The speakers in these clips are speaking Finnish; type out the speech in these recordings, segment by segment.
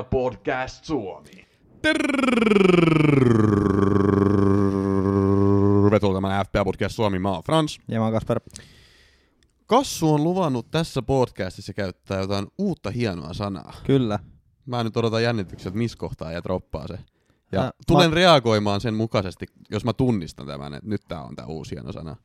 FPL Podcast Suomi. Tervetuloa tämän FPL Podcast Suomi. Mä oon Frans. Ja mä oon Kasper. Kassu on luvannut tässä podcastissa käyttää jotain uutta hienoa sanaa. Kyllä. Mä nyt odotan jännityksiä, että missä kohtaa ja droppaa se. Ja Ää, tulen mä- reagoimaan sen mukaisesti, jos mä tunnistan tämän, että nyt tää on tää uusi hieno sana.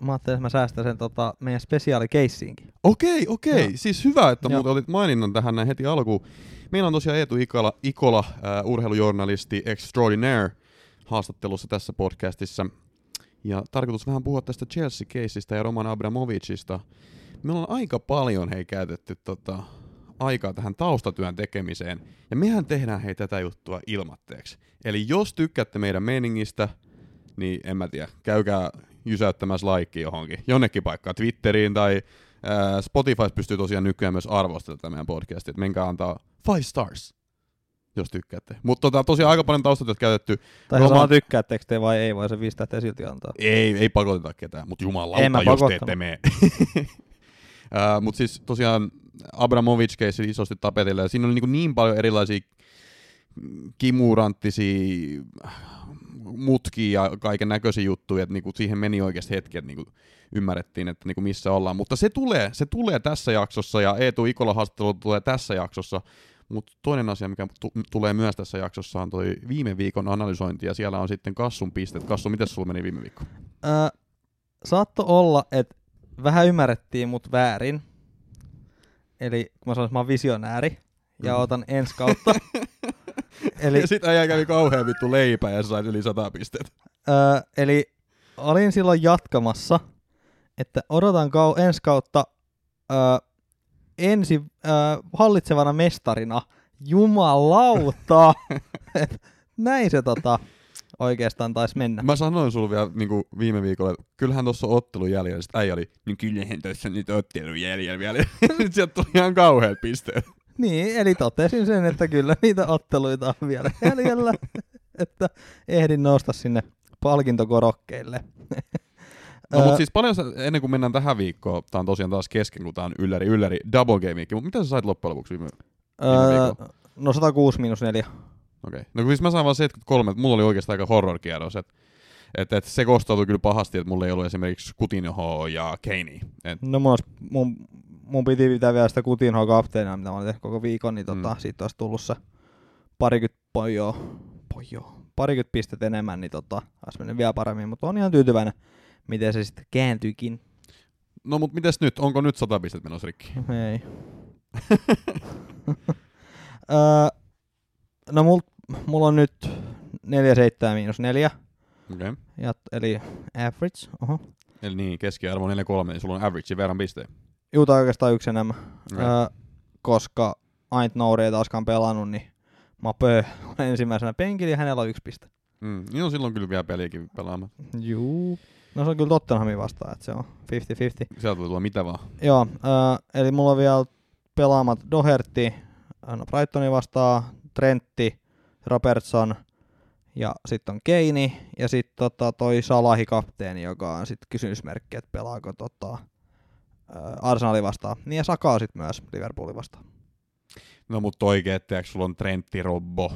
Mä ajattelin, että mä säästän sen tota, meidän spesiaalikeissiinkin. Okei, okei. Joo. Siis hyvä, että muuten otit maininnan tähän näin heti alkuun. Meillä on tosiaan Eetu Ikola, Ikola äh, urheilujournalisti extraordinaire haastattelussa tässä podcastissa. Ja tarkoitus vähän puhua tästä Chelsea-keisistä ja Roman Abramovicista. Me ollaan aika paljon hei käytetty tota, aikaa tähän taustatyön tekemiseen. Ja mehän tehdään hei tätä juttua ilmatteeksi. Eli jos tykkäätte meidän meningistä, niin en mä tiedä, käykää jysäyttämässä laikki johonkin, jonnekin paikkaan, Twitteriin tai ää, Spotify pystyy tosiaan nykyään myös arvostelemaan tätä meidän podcastia, että menkää antaa five stars, jos tykkäätte. Mutta tota, tosiaan aika paljon taustatyötä käytetty. Tai Roman- tykkäättekö te vai ei, voi se viisi tähteä silti antaa. Ei, ei pakoteta ketään, mutta jumalauta, jos te ette mene. mutta siis tosiaan Abramovic keissi isosti tapetilla, ja siinä oli niin, niin paljon erilaisia kimuranttisia mutkia ja kaiken näköisiä juttuja, että niinku siihen meni oikeasti hetki, että niinku ymmärrettiin, että niinku missä ollaan. Mutta se tulee, se tulee tässä jaksossa, ja Eetu Ikola haastattelu tulee tässä jaksossa, mutta toinen asia, mikä tu- tulee myös tässä jaksossa, on toi viime viikon analysointi, ja siellä on sitten Kassun pistet. Kassu, miten sulla meni viime viikko? Öö, saatto olla, että vähän ymmärrettiin mut väärin. Eli kun mä sanoin, että mä oon visionääri ja Mhm. otan ensi kautta. eli, Ja sit äijä kävi kauhean vittu leipä ja sä sait yli 100 pistettä. öö, eli olin silloin jatkamassa, että odotan kau- ensi kautta öö, ensi öö, hallitsevana mestarina. Jumalauta! Et näin se tota, oikeastaan taisi mennä. Mä sanoin sulle vielä niin viime viikolla, että kyllähän tuossa on ottelun jäljellä. Sitten äijä oli, niin kyllähän tuossa nyt ottelun jäljellä vielä. Sitten sieltä tuli ihan kauheat pisteet. Niin, eli totesin sen, että kyllä niitä otteluita on vielä jäljellä, että ehdin nousta sinne palkintokorokkeille. No mutta siis paljon ennen kuin mennään tähän viikkoon, tää on tosiaan taas kesken, kun tää on ylläri, ylläri, double game mutta mitä sä sait loppujen lopuksi viime viime öö, no 106 miinus 4. Okei. No kun siis mä sain vaan 73, että mulla oli oikeastaan aika horror-kierros, että et, et se kostautui kyllä pahasti, että mulla ei ollut esimerkiksi Coutinho ja Keini. Et, No olisi- mun, mun piti pitää vielä sitä Kutinhoa kapteenina, mitä mä olin tehnyt koko viikon, niin tota, Mm. siitä olisi tullut se parikymmentä pojoa, pojoa, parikymmentä pistettä enemmän, niin tota, olisi mennyt vielä paremmin, mutta on ihan tyytyväinen, miten se sitten kääntyikin. no mut mites nyt? Onko nyt 100 pistettä menossa rikki? Ei. öö, no mul, mulla on nyt 4 7 miinus 4, Okei. Okay. ja, eli average. Oho. Eli niin, keskiarvo 4-3, niin sulla on average verran pisteen. Juu, tai oikeastaan yksi enemmän. Okei. Öö, koska Aint Nouri ei taaskaan pelannut, niin Mapö on ensimmäisenä penkillä ja hänellä on yksi piste. Mm, niin on silloin kyllä vielä peliäkin pelaamaan. Juu. No se on kyllä Tottenhamin vastaan, että se on 50-50. Sieltä voi tulla mitä vaan. Joo, öö, eli mulla on vielä pelaamat Doherty, no Brightoni vastaan, Trentti, Robertson ja sitten on Keini ja sitten tota toi Salahi kapteeni, joka on sitten kysymysmerkki, että pelaako tota, Arsenali vastaan. Niin ja Saka sitten myös Liverpoolin vastaan. No mutta oikein, että sulla on Trentti, Robbo,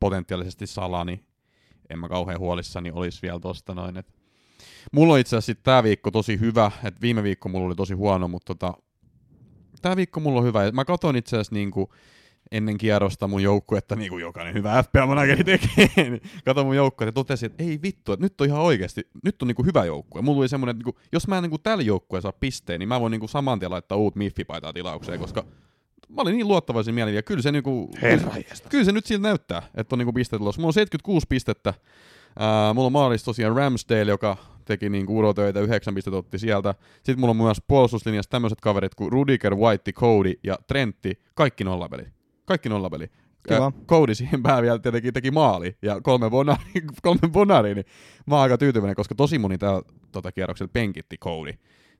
potentiaalisesti Sala, niin en mä kauhean huolissani olisi vielä tosta noin. Et. Mulla on itse asiassa tää viikko tosi hyvä, että viime viikko mulla oli tosi huono, mutta tota, tää viikko mulla on hyvä. Ja Mä katon itse asiassa niinku ennen kierrosta mun joukkuetta, niin kuin jokainen hyvä FPL-manageri tekee, niin katon mun joukkuetta ja totesin, että ei vittu, että nyt on ihan oikeasti, nyt on niinku hyvä joukkue. Mulla oli semmoinen, että niinku, jos mä en niinku tällä joukkueella saa pisteen, niin mä voin niinku saman tien laittaa uut miffipaitaa tilaukseen, koska mä olin niin luottavaisin mielin, ja kyllä se, niinku, kyllä se nyt siltä näyttää, että on niinku pisteet tulossa. Mulla on 76 pistettä, Ää, mulla on maalissa tosiaan Ramsdale, joka teki niinku urotöitä, 9 pistettä otti sieltä. Sitten mulla on myös puolustuslinjassa tämmöiset kaverit kuin Rudiger, White, Cody ja Trentti, kaikki nollapeli. Kaikki nollapeli. Kiva. Cody siihen päälle vielä tietenkin teki maali ja kolme bonari, kolme bonari, niin mä oon aika tyytyväinen, koska tosi moni täällä tota kierroksella penkitti Cody.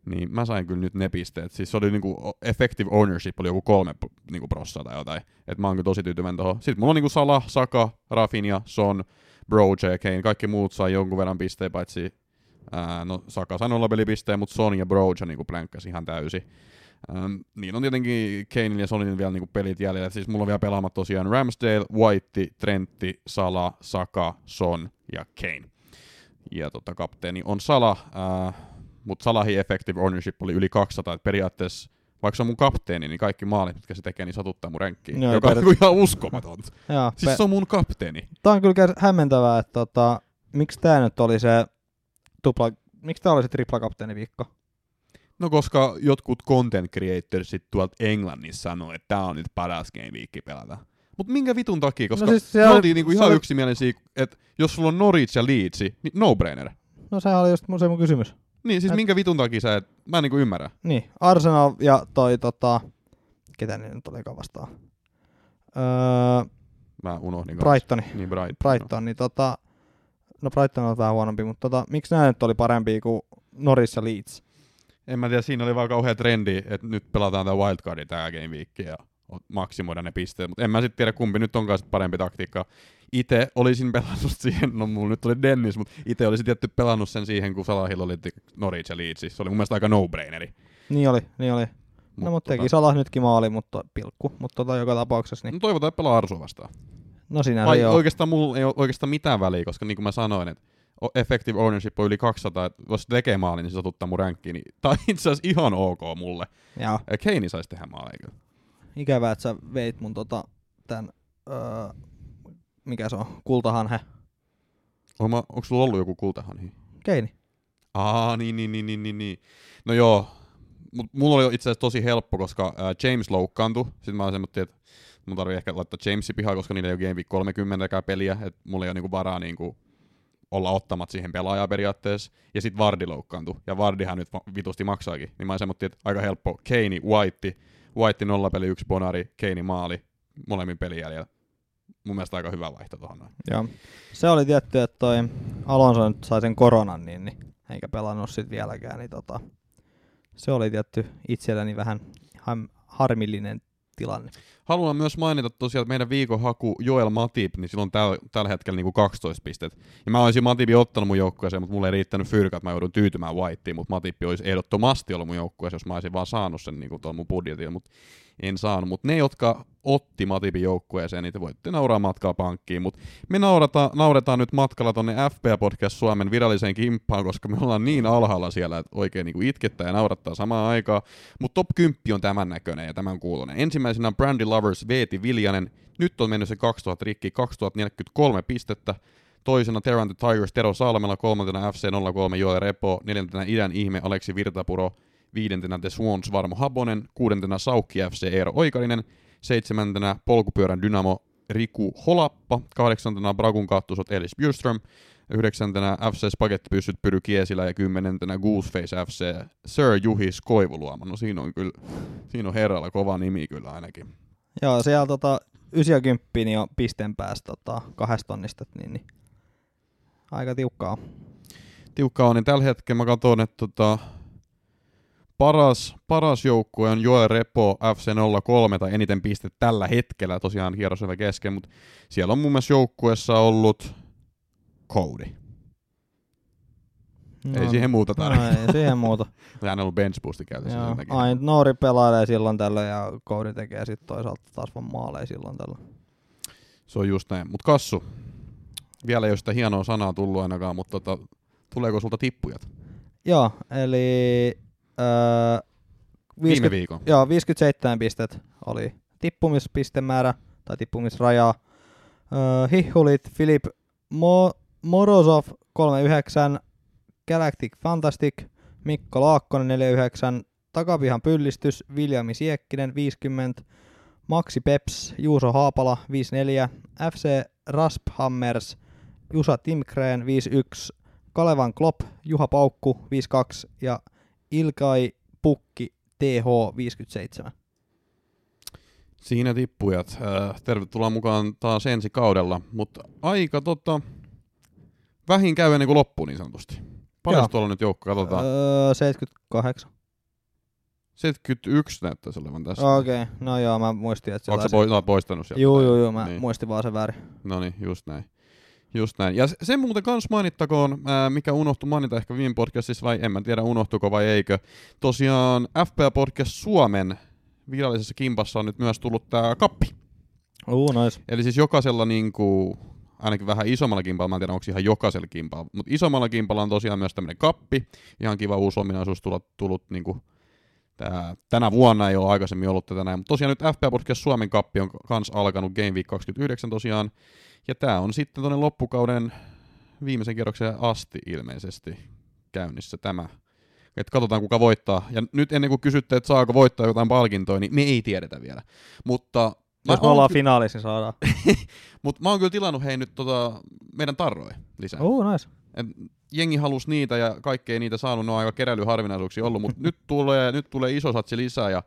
Niin mä sain kyllä nyt ne pisteet. Siis se oli niinku effective ownership oli joku kolme niinku prossaa tai jotain. Et mä oon kyllä tosi tyytyväinen tohon. Sitten mulla on niinku Salah, Saka, Rafinha, Son, Broja ja Kane. Kaikki muut sai jonkun verran pisteen, paitsi ää, no Saka sai nolla pelipisteen, mutta Son ja Broja niinku plänkkäsi ihan täysin. Ähm, niin on tietenkin Kanein ja Sonin vielä niinku pelit jäljellä. Siis mulla on vielä pelaamat tosiaan Ramsdale, White, Trentti, Sala, Saka, Son ja Kane. Ja tota, kapteeni on Sala, äh, mutta Salahin effective ownership oli yli 200, että periaatteessa vaikka se on mun kapteeni, niin kaikki maalit, mitkä se tekee, niin satuttaa mun ränkkiin. Joo, joka on per- niinku ihan uskomatonta. Joo, Siis se on mun kapteeni. Tää on kyllä hämmentävää, että tota, miksi tää nyt oli se tupla, miksi tää oli se tripla kapteeniviikko? No koska jotkut content creatorsit tuolta Englannissa sanoo, että tää on nyt paras game weekki pelata. Mut minkä vitun takia? Koska No no siis se me oli- oltiin niinku se ihan oli- yksimielisiä, että jos sulla on Norwich ja Leeds, niin no-brainer. No sehän oli just mun- se mun kysymys. Niin, siis Et- minkä vitun takia sä et, mä en niinku ymmärrä. Niin, Arsenal ja toi tota, ketä ne nyt olikaan vastaan? Öö, Mä unohdin. Brightoni. Niin Brighton. Brighton, niin tota, no Brighton on vähän huonompi, mutta tota, miksi nämä nyt oli parempi kuin Norris ja Leeds? En mä tiedä, siinä oli vaan kauhea trendi, että nyt pelataan tää wildcardi tää game week ja maksimoidaan ne pisteet, mutta en mä sitten tiedä kumpi nyt onkaan sit parempi taktiikka. Itse olisin pelannut siihen, no mulla nyt oli Dennis, mutta itse olisin tietty pelannut sen siihen, kun Salahilla oli Norwich ja Leeds. Se oli mun mielestä aika no-braineri. Niin oli, niin oli. Mut no mutta tota- teki Salah nytkin maali, mutta pilkku. Mutta tota joka tapauksessa, niin No toivotaan, että pelaa Arsu vastaan. no sinä joo. oikeastaan mulla ei ole oikeastaan mitään väliä, koska niin kuin mä sanoin, että effective ownership on yli 200, että jos tekee maalin, niin se satuttaa mun ränkkiin. Niin, tää on itse asiassa ihan ok mulle. Joo. Ja Keini saisi tehdä maaleja kyllä. Ikävää, että sä veit mun tota, tän, öö, mikä se on, kultahanhe. Onko, mä, onko sulla ollut joku kultahanhi? Keini. Aa, niin, niin, niin, niin, niin, niin. No joo, mut mulla oli itse asiassa tosi helppo, koska ää, James loukkaantui. Sitten mä olin että mun tarvii ehkä laittaa Jamesi pihaan, koska niillä ei ole Game Week 30 peliä, että mulla ei ole niinku varaa niinku olla ottamat siihen pelaajaa periaatteessa. Ja sitten Vardi loukkaantui, ja Vardihan nyt vitusti maksaakin. Niin mä olin että aika helppo. Keini, White, White nolla peli, yksi bonari, Keini maali, molemmin pelin jäljellä. Mun mielestä aika hyvä vaihto tuohon. Joo. Se oli tietty, että toi Alonso nyt sai sen koronan, niin, niin eikä pelannut sit vieläkään, niin tota, se oli tietty itselläni vähän harmillinen tilanne. Haluan myös mainita tosiaan, että meidän viikon haku Joel Matip, niin sillä on täl, tällä hetkellä niinku 12 pistettä. Ja mä olisin Matipin ottanut mun joukkueeseen, mutta mulle ei riittänyt fyrkä, että mä joudun tyytymään Whiteen, mutta Matippi olisi ehdottomasti ollut mun joukkueeseen, jos mä olisin vaan saanut sen niinku tuolla mun budjetilla, mutta en saanut. Mutta ne, jotka otti Matipin joukkueeseen, te voitte nauraa matkaa pankkiin. Mutta me naurata, nauretaan nyt matkalla tonne FPA Podcast Suomen viralliseen kimppaan, koska me ollaan niin alhaalla siellä, että oikein niinku itkettää ja naurattaa samaan aikaan. Mutta top 10 on tämän näköinen ja tämän kuulonen. Ensimmäisenä on Brandy Lovers Veeti Viljanen. Nyt on mennyt se 2000 rikki, 2043 pistettä. Toisena Terran the Tigers Tero Salmela, kolmantena FC03 Joel Repo, neljäntenä Idän ihme Aleksi Virtapuro, viidentenä The Swans Varmo Habonen, kuudentena Saukki FC Eero Oikarinen, seitsemäntenä Polkupyörän Dynamo Riku Holappa, kahdeksantena Bragun kattusot Elis Bjurström, yhdeksäntenä FC Spagettipyssyt Pyry Kiesilä ja kymmenentenä Gooseface FC Sir Juhis Koivuluoma. No siinä on kyllä, siinä on herralla kova nimi kyllä ainakin. Joo, siellä tota 90 niin on pisteen päästä tota, kahdesta tonnista, niin, niin aika tiukkaa. tiukka on, niin tällä hetkellä mä katson, että tota, paras, paras joukkue on Joel Repo FC03 tai eniten pistet tällä hetkellä, tosiaan hierosylvä kesken, mutta siellä on mun mielestä joukkueessa ollut Cody. Ei siihen muuta No, tarvitse. ei siihen muuta. Sehän on ollut bench boosti käytössä Joo, aina Nouri pelailee silloin tällöin ja Koudi tekee sitten toisaalta taas vaan maaleja silloin tällöin. Se on just näin. Mutta Kassu, vielä ei ole sitä hienoa sanaa tullut ainakaan, mutta tota, tuleeko sulta tippujat? Joo, eli öö, Viime 50, viikon. joo, 57 pistet oli tippumispistemäärä tai tippumisraja. Öö, Hihulit Filip Mo- Morozov 39, Galactic Fantastic, Mikko Laakkonen 49, Takapihan pyllistys, Viljami Siekkinen 50, Maxi Peps, Juuso Haapala 54, FC Rasp Hammers, Jusa Timkreen 51, Kalevan Klopp, Juha Paukku 52 ja Ilkai Pukki TH 57. Siinä tippujat. Äh, tervetuloa mukaan taas ensi kaudella, mutta aika tota, vähin käy ennen kuin loppuu niin sanotusti. Paljon Joo. tuolla nyt joukko, katsotaan. Öö, 78. 71 näyttäisi olevan tässä. Okei, okay. no joo, mä muistin, että se Onko oot poistanut sieltä? Juu, juu, juu, mä Niin. muistin vaan sen väärin. No niin, just näin. Just näin. Ja se- sen muuten kans mainittakoon, ää, mikä unohtui mainita ehkä viime podcastissa, vai en mä tiedä unohtuiko vai eikö. Tosiaan FPA Podcast Suomen virallisessa kimpassa on nyt myös tullut tää kappi. Uu, nice. Eli siis jokaisella niinku, ainakin vähän isommalla kimpalla, mä en tiedä onko ihan jokaisella kimpalla, mutta isommalla kimpalla on tosiaan myös tämmöinen kappi. Ihan kiva uusi ominaisuus tullut, tullut niinku, tää, tänä vuonna ei ole aikaisemmin ollut tätä näin, mutta tosiaan nyt FPA Podcast Suomen kappi on kans alkanut Game Week 29 tosiaan. Ja tää on sitten tuonne loppukauden viimeisen kierroksen asti ilmeisesti käynnissä tämä. Et katsotaan kuka voittaa. Ja nyt ennen kuin kysytte, että saako voittaa jotain palkintoa, niin me ei tiedetä vielä. Mutta Jos me ollaan ky- finaalissa, niin saadaan. Mutta mä oon kyllä tilannut hei nyt tota, meidän tarroja lisää. Uu, nice. Et jengi halus niitä ja kaikki ei niitä saanut, ne on aika keräilyharvinaisuuksia ollut, mutta nyt tulee, nyt tulee iso satsi lisää ja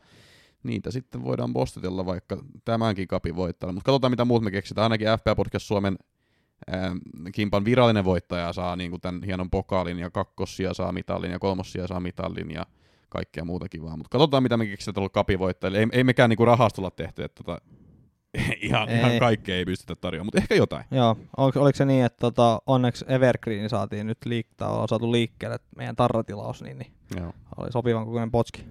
niitä sitten voidaan postitella vaikka tämänkin kapin voittajalla. Mutta katsotaan mitä muut me keksitään. Ainakin FPA Podcast Suomen ää, kimpan virallinen voittaja saa niinku tämän hienon pokaalin ja kakkossia saa mitallin ja kolmossia saa mitallin ja kaikkea muuta kivaa. Mutta katsotaan mitä me keksitään tuolla kapivoittajille. Ei, ei mekään niinku rahastolla tehty, että tota, ihan, Ei. ihan kaikkea ei pystytä tarjoamaan, mutta ehkä jotain. Joo, oliko, oliko se niin, että tota, onneksi Evergreen saatiin nyt liikkää, ollaan saatu liikkeelle että meidän tarratilaus, niin, niin Joo. oli sopivan kokoinen potski.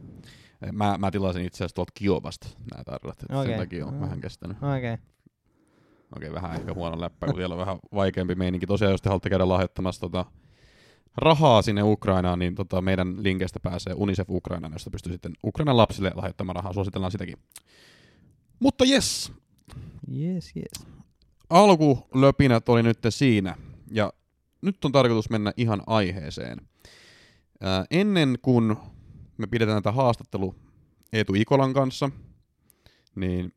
Mä, mä tilasin itse asiassa tuolta Kiovasta nämä tarrat, että Okei. sen takia on Mm. vähän kestänyt. Okei. Okay. Okei, vähän ehkä huono läppä, kun siellä on vähän vaikeampi meininki. Tosiaan, jos te haluatte käydä lahjoittamassa tota, rahaa sinne Ukrainaan, niin tota, meidän linkeistä pääsee UNICEF Ukrainaan, josta pystyy sitten Ukrainan lapsille lahjoittamaan rahaa. Suositellaan sitäkin. Mutta jes, Yes, yes. alkulöpinät oli nyt siinä. Ja nyt on tarkoitus mennä ihan aiheeseen. Ää, ennen kuin me pidetään tätä haastattelu Eetu Ikolan kanssa, niin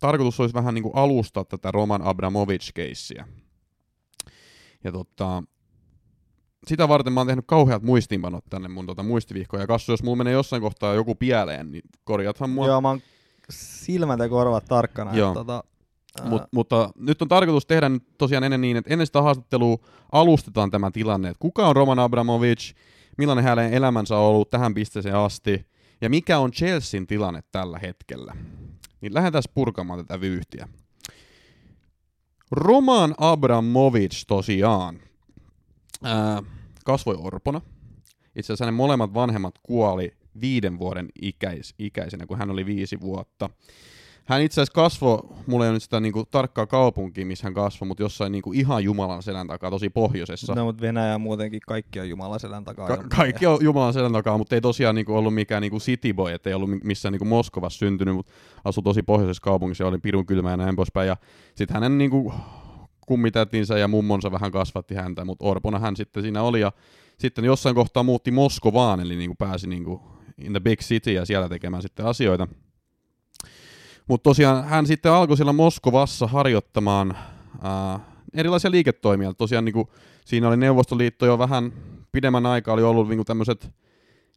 tarkoitus olisi vähän niin kuin alustaa tätä Roman Abramovich-keissiä. Ja tota, sitä varten mä oon tehnyt kauheat muistiinpanot tänne mun tota muistivihkoon. Ja Kassu, jos mulla menee jossain kohtaa joku pieleen, niin korjathan mua. Joo, mä oon silmät ja korvat tarkkana. Joo. Että, tota, ää, Mut, mutta nyt on tarkoitus tehdä nyt tosiaan ennen niin, että ennen sitä haastattelua alustetaan tämä tilanne, että kuka on Roman Abramovich, millainen hänen elämänsä on ollut tähän pisteeseen asti, ja mikä on Chelsean tilanne tällä hetkellä. Niin lähdetään purkamaan tätä vyyhtiä. Roman Abramovich tosiaan ää, kasvoi orpona. Itse asiassa hänen molemmat vanhemmat kuoli viiden vuoden ikäis, ikäisenä, kun hän oli viisi vuotta. Hän itse asiassa kasvoi, mulla ei ole nyt sitä niinku tarkkaa kaupunkia, missä hän kasvoi, mutta jossain niinku ihan Jumalan selän takaa, tosi pohjoisessa. No, mutta Venäjä muutenkin kaikki on Jumalan selän takaa. Ka- kaikki on Jumalan selän takaa, mutta ei tosiaan niinku ollut mikään niinku cityboy, ettei ollut mi- missään niinku Moskovassa syntynyt, mutta asui tosi pohjoisessa kaupungissa ja oli pirun kylmä ja näin poispäin. Ja sitten hänen niinku kummitätinsä ja mummonsa vähän kasvatti häntä, mutta Orpona hän sitten siinä oli. Ja sitten jossain kohtaa muutti Moskovaan, eli niinku pääsi niinku in the big city ja siellä tekemään sitten asioita. Mutta tosiaan hän sitten alkoi siellä Moskovassa harjoittamaan ää, erilaisia liiketoimia. Tosiaan niinku, siinä oli Neuvostoliitto jo vähän pidemmän aikaa oli ollut niinku tämmöiset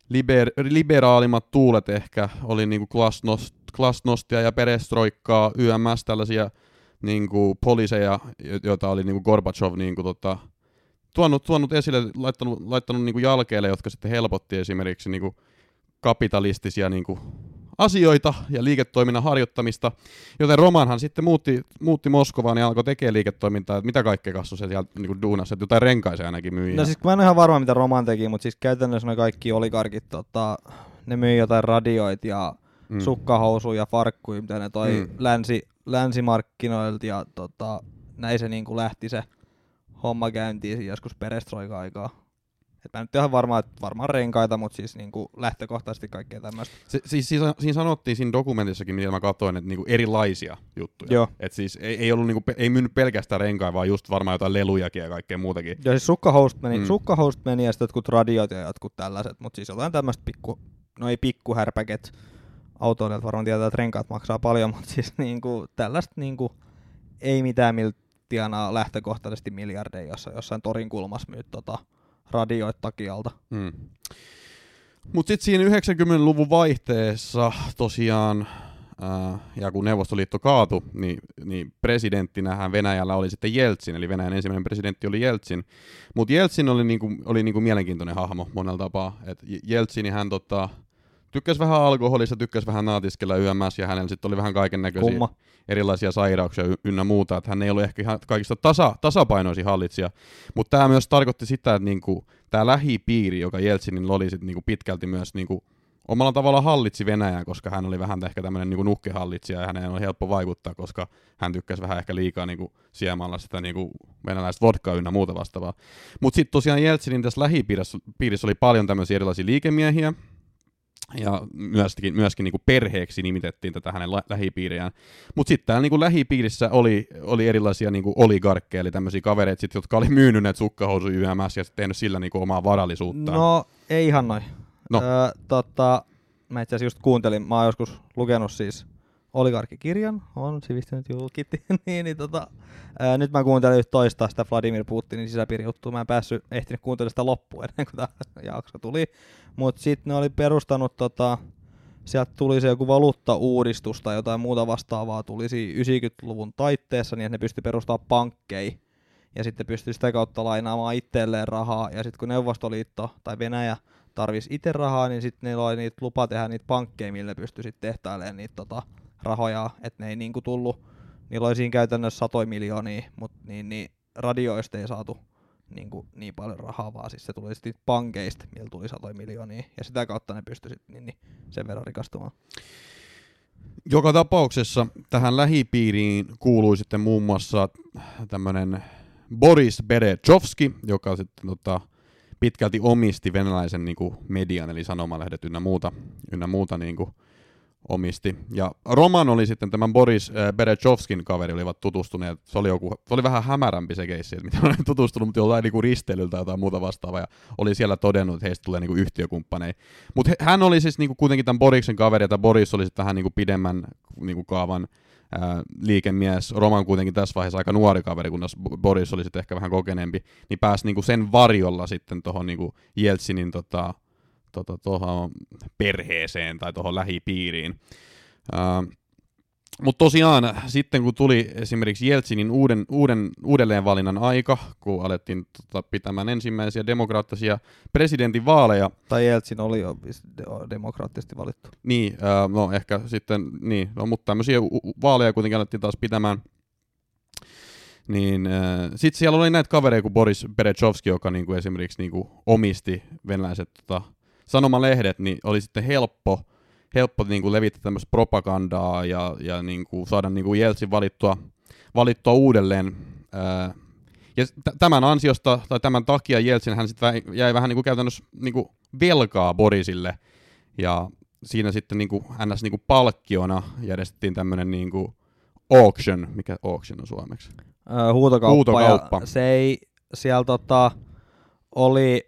liber, liberaalimmat tuulet ehkä, oli niinku glasnost, glasnostia ja perestroikkaa, YMS, tällaisia niinku poliiseja, jo- joita oli niinku Gorbachev niinku tota, tuonut, tuonut esille, laittanut, laittanut niinku jalkeille, jotka sitten helpotti esimerkiksi niinku kapitalistisia niinku asioita ja liiketoiminnan harjoittamista, joten Romanhan sitten muutti, muutti Moskovaan ja alkoi tekemään liiketoimintaa, että mitä kaikkea kasvoi se sieltä niin duunassa, että jotain renkaisia ainakin myi. No siis mä en ole ihan varma, mitä Roman teki, mutta siis käytännössä ne kaikki oligarkit, tota, ne myi jotain radioita ja mm. sukkahousuja ja farkkuja, mitä ne toi Mm. länsi, länsimarkkinoilta ja tota, näin se niinku lähti se homma käyntiin siinä joskus perestroika-aikaa. Et mä nyt ihan varma, että varmaan renkaita, mutta siis niinku lähtökohtaisesti kaikkea tämmöistä. Se, siis siinä, siinä sanottiin siinä dokumentissakin, mitä mä katsoin, että niinku erilaisia juttuja. Joo. Et siis ei, ei, ollut niinku, ei myynyt pelkästään renkaa, vaan just varmaan jotain lelujakin ja kaikkea muutakin. Ja siis sukkahousut meni, Mm. sukkahousut meni ja sitten jotkut radiot ja jotkut tällaiset, mutta siis jotain tämmöistä pikku, no ei pikkuhärpäket. Autoilijat varmaan tietää, että renkaat maksaa paljon, mutta siis niinku tällaista niinku, ei mitään millä tienaa lähtökohtaisesti miljardeja, jossa jossain torin kulmassa myyt tota radioit takialta. Mm. Mutta sitten siinä 90-luvun vaihteessa tosiaan, ää, ja kun Neuvostoliitto kaatui, niin, niin presidenttinähän Venäjällä oli sitten Jeltsin, eli Venäjän ensimmäinen presidentti oli Jeltsin. Mutta Jeltsin oli, niinku, oli niinku mielenkiintoinen hahmo monella tapaa. Et Jeltsini hän tota, tykkäs vähän alkoholista, tykkäs vähän naatiskella YMS ja hänellä sitten oli vähän kaiken näköisiä erilaisia sairauksia ynnä muuta, että hän ei ollut ehkä ihan kaikista tasa, tasapainoisin hallitsija, mutta tämä myös tarkoitti sitä, että niinku, tämä lähipiiri, joka Jeltsinillä oli sit niinku pitkälti myös niinku, omalla tavalla hallitsi Venäjää, koska hän oli vähän ehkä tämmöinen niinku nukkehallitsija ja hänen oli helppo vaikuttaa, koska hän tykkäsi vähän ehkä liikaa niinku siemalla sitä niinku venäläistä vodkaa ynnä muuta vastaavaa. Mutta sitten tosiaan Jeltsinin tässä lähipiirissä piirissä oli paljon tämmöisiä erilaisia liikemiehiä, ja myöskin, myöskin niin kuin perheeksi nimitettiin tätä hänen lä- lähipiiriään. Mutta sitten täällä niin kuin lähipiirissä oli, oli erilaisia niin kuin oligarkkeja, eli tämmöisiä kavereita, sit, jotka oli myynyt näitä sukkahousuja YMS ja sit tehnyt sillä niin kuin omaa varallisuuttaan. No, ei ihan noin. No. Öö, tota, mä itse asiassa just kuuntelin, mä oon joskus lukenut siis oligarkkikirjan, on sivistynyt julkitti, niin, niin tota, ää, nyt mä kuuntelin nyt toista sitä Vladimir Putinin sisäpiirijuttua, mä en päässyt ehtinyt kuuntelemaan sitä loppuun ennen kuin tämä jakso tuli, mutta sitten ne oli perustanut tota, sieltä tuli se joku valuuttauudistus tai jotain muuta vastaavaa. Tulisi 90-luvun taitteessa, niin että ne pystyi perustamaan pankkeja. Ja sitten pystyi sitä kautta lainaamaan itselleen rahaa. Ja sitten kun Neuvostoliitto tai Venäjä tarvisi itse rahaa, niin sitten niillä oli niitä lupa tehdä niitä pankkeja, millä pystyi sitten tehtailemaan niitä tota, rahoja, että ne ei niinku tullut, niillä oli siinä käytännössä satoja miljoonia, mutta niin, niin radioista ei saatu niinku, niin paljon rahaa, vaan siis se tuli sitten pankeista, millä tuli satoja miljoonia, ja sitä kautta ne pystyi sitten niin, niin sen verran rikastumaan. Joka tapauksessa tähän lähipiiriin kuului sitten muun muassa tämmöinen Boris Berezovski, joka sitten tota, pitkälti omisti venäläisen niin kuin, median, eli sanomalehdet ynnä muuta, ynnä muuta niin kuin, omisti. Ja Roman oli sitten tämän Boris äh, Berezovskin kaveri, olivat tutustuneet. Se oli, joku, se oli vähän hämärämpi se keissi, että miten oli tutustunut, mutta jollain niin risteilyltä tai jotain muuta vastaavaa. Ja oli siellä todennut, että heistä tulee niin kuin yhtiökumppaneita. Mutta hän oli siis niin kuin, kuitenkin tämän Boriksen kaveri, ja Boris oli sitten vähän niin kuin pidemmän niin kuin kaavan ää, liikemies. Roman kuitenkin tässä vaiheessa aika nuori kaveri, kun Boris oli sitten ehkä vähän kokeneempi, niin pääsi niinku sen varjolla sitten tuohon niinku Jeltsinin tota, tota, tohon perheeseen tai tuohon lähipiiriin. Mutta tosiaan sitten kun tuli esimerkiksi Jeltsinin uuden, uuden, uudelleenvalinnan aika, kun alettiin tota, pitämään ensimmäisiä demokraattisia presidentinvaaleja, Tai Jeltsin oli jo demokraattisesti valittu. niin, ää, no ehkä sitten, niin, no, mutta tämmöisiä vaaleja kuitenkin alettiin taas pitämään. Niin, äh, sitten siellä oli näitä kavereita kuin Boris Berezovski, joka niinku esimerkiksi niinku omisti venäläiset tota, sanomalehdet, niin oli sitten helppo, helppo niinku levittää tämmöistä propagandaa ja, ja niinku saada niinku Jeltsin valittua, valittua uudelleen. Äh, ja tämän ansiosta tai tämän takia Jeltsin hän sitten jäi vähän niinku käytännössä niinku velkaa Borisille ja siinä sitten niinku ns. Niinku palkkiona järjestettiin tämmöinen niinku auction, mikä auction on suomeksi? Öö, huutokauppa, Huutokauppa. Ja se ei siellä tota, oli,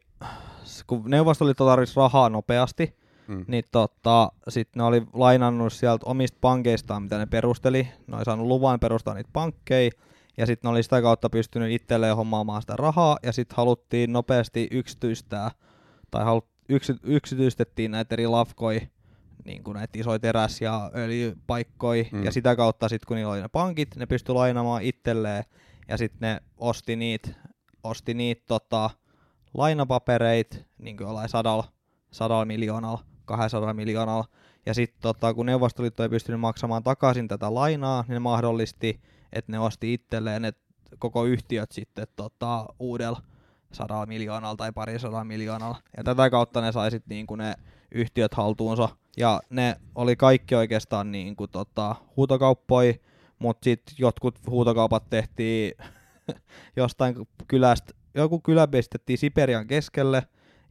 kun Neuvostoliitto tarvitsi rahaa nopeasti, Mm. niin tota, sitten ne oli lainannut sieltä omista pankeistaan, mitä ne perusteli. Ne oli saanut luvan perustaa niitä pankkeja, ja sitten ne oli sitä kautta pystynyt itselleen hommaamaan sitä rahaa, ja sitten haluttiin nopeasti yksityistää, tai halut, yksi, yksityistettiin näitä eri lafkoja, niin kuin näitä isoja teräs- ja öljypaikkoja, Mm. ja sitä kautta sitten kun niillä oli ne pankit, ne pystyi lainaamaan itselleen, ja sitten ne osti niitä, osti niitä tota, lainapapereit, niin kuin jollain sadalla, sadalla miljoonalla, 200 miljoonalla, ja sitten tota, kun Neuvostoliitto ei pystynyt maksamaan takaisin tätä lainaa, niin ne mahdollisti, että ne osti itselleen ne koko yhtiöt sitten tota, uudella sadalla miljoonalla tai parisadalla miljoonalla. Ja tätä kautta ne sai sitten niinku ne yhtiöt haltuunsa. Ja ne oli kaikki oikeastaan niinku tota, huutokauppoja, mutta sitten jotkut huutokaupat tehtiin jostain kylästä, joku kylä pistettiin Siperian keskelle,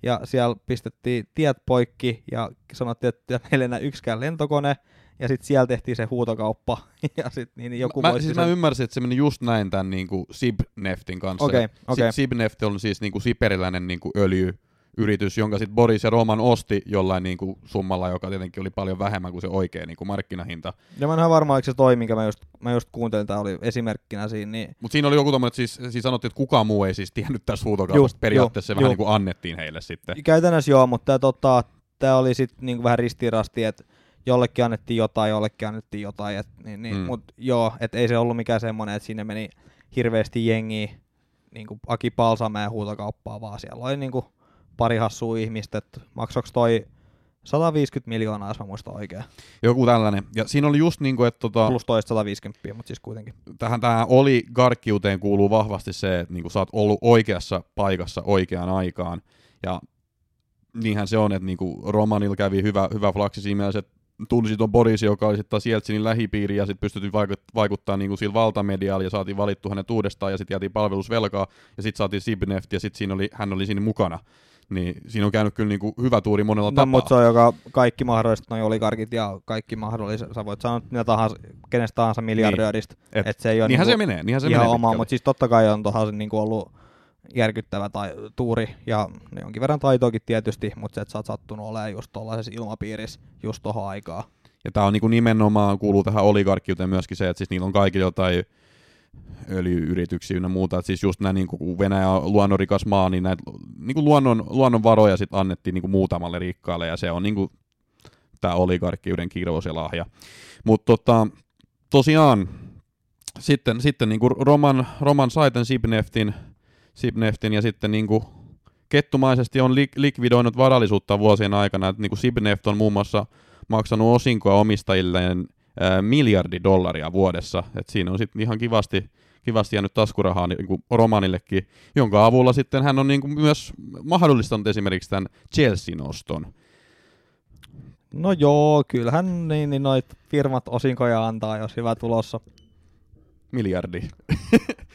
ja siellä pistettiin tiet poikki, ja sanottiin, että meillä ei enää yksikään lentokone, ja sitten siellä tehtiin se huutokauppa, ja sitten niin joku mä, siis sen. mä ymmärsin, että se meni just näin tämän niinku Sibneftin kanssa. Okei. Si- Sibneft on siis niinku siperiläinen niinku öljyyritys, jonka sitten Boris ja Roman osti jollain niinku summalla, joka tietenkin oli paljon vähemmän kuin se oikea niinku markkinahinta. Ja mä en ihan varma, oliko se toi, minkä mä just, mä just kuuntelin, tää oli esimerkkinä siinä, niin Mutta siinä oli joku tommoinen, että siis, siis sanottiin, että kukaan muu ei siis tiennyt tästä huutokaupasta. Periaatteessa se juu, vähän juu. niin kuin annettiin heille sitten. Käytännössä joo, mutta tää, tota, tää oli sitten niinku vähän ristirasti, että jollekin annettiin jotain, jollekin annettiin jotain, et, niin, niin, Mm. mm. mutta joo, että ei se ollut mikään semmoinen, että sinne meni hirveästi jengiä, niin kuin Aki Palsamäen huutokauppaa, vaan siellä oli niin kuin pari hassua ihmistä, että maksoiko toi 150 miljoonaa, jos mä muistan oikein. Joku tällainen. Ja siinä oli just niin kuin, että tota, Plus toista 150, mutta siis kuitenkin. tähän tähän oli garkkiuteen kuuluu vahvasti se, että niinku sä oot ollut oikeassa paikassa oikeaan aikaan. Ja niinhän se on, että niinku Romanilla kävi hyvä, hyvä flaksi siinä mielessä, että tunsi ton Boris, joka oli sitten Jeltsinin lähipiiri ja sitten pystyttiin vaikut- vaikuttaa niinku sillä valtamedialla ja saatiin valittu hänet uudestaan ja sitten jäätiin palvelusvelkaa ja sitten saatiin Sibneft ja sitten siinä oli, hän oli siinä mukana. Niin siinä on käynyt kyllä niinku hyvä tuuri monella No, tapaa. mutta se on joka kaikki mahdolliset noi oligarkit ja kaikki mahdolliset. Sä voit sanoa mitä tahansa, kenestä tahansa miljardööristä. Niin. Et- Et, se ei ole Niinhän se niinku menee, niinhän se ihan menee oma, mutta siis totta kai on se niinku ollut järkyttävä tai tuuri ja jonkin verran taitoakin tietysti, mutta se, että sä oot sattunut olemaan just tuollaisessa ilmapiirissä just tohon aikaa. Ja tämä on niinku nimenomaan, kuuluu tähän oligarkkiuteen myöskin se, että siis niillä on kaikilla jotain öljyyrityksiä ynnä muuta, että siis just nämä niinku, kun Venäjä on luonnonrikas maa, niin näitä niinku luonnon, luonnonvaroja sitten annettiin niinku muutamalle rikkaalle, ja se on niinku tämä oligarkkiuden kirous ja lahja. Mutta tota, tosiaan, sitten, sitten niinku Roman, Roman sai tämän Sibneftin, Sibneftin ja sitten niinku kettumaisesti on lik- likvidoinut varallisuutta vuosien aikana, että niinku Sibneft on muun muassa maksanut osinkoa omistajilleen ää, miljardi dollaria vuodessa. Et siinä on sitten ihan kivasti, kivasti jäänyt taskurahaa niinku Romanillekin, jonka avulla sitten hän on niinku myös mahdollistanut esimerkiksi tämän Chelsea-noston. No joo, kyllähän niin, niin noit firmat osinkoja antaa, jos hyvä tulossa. Miljardi.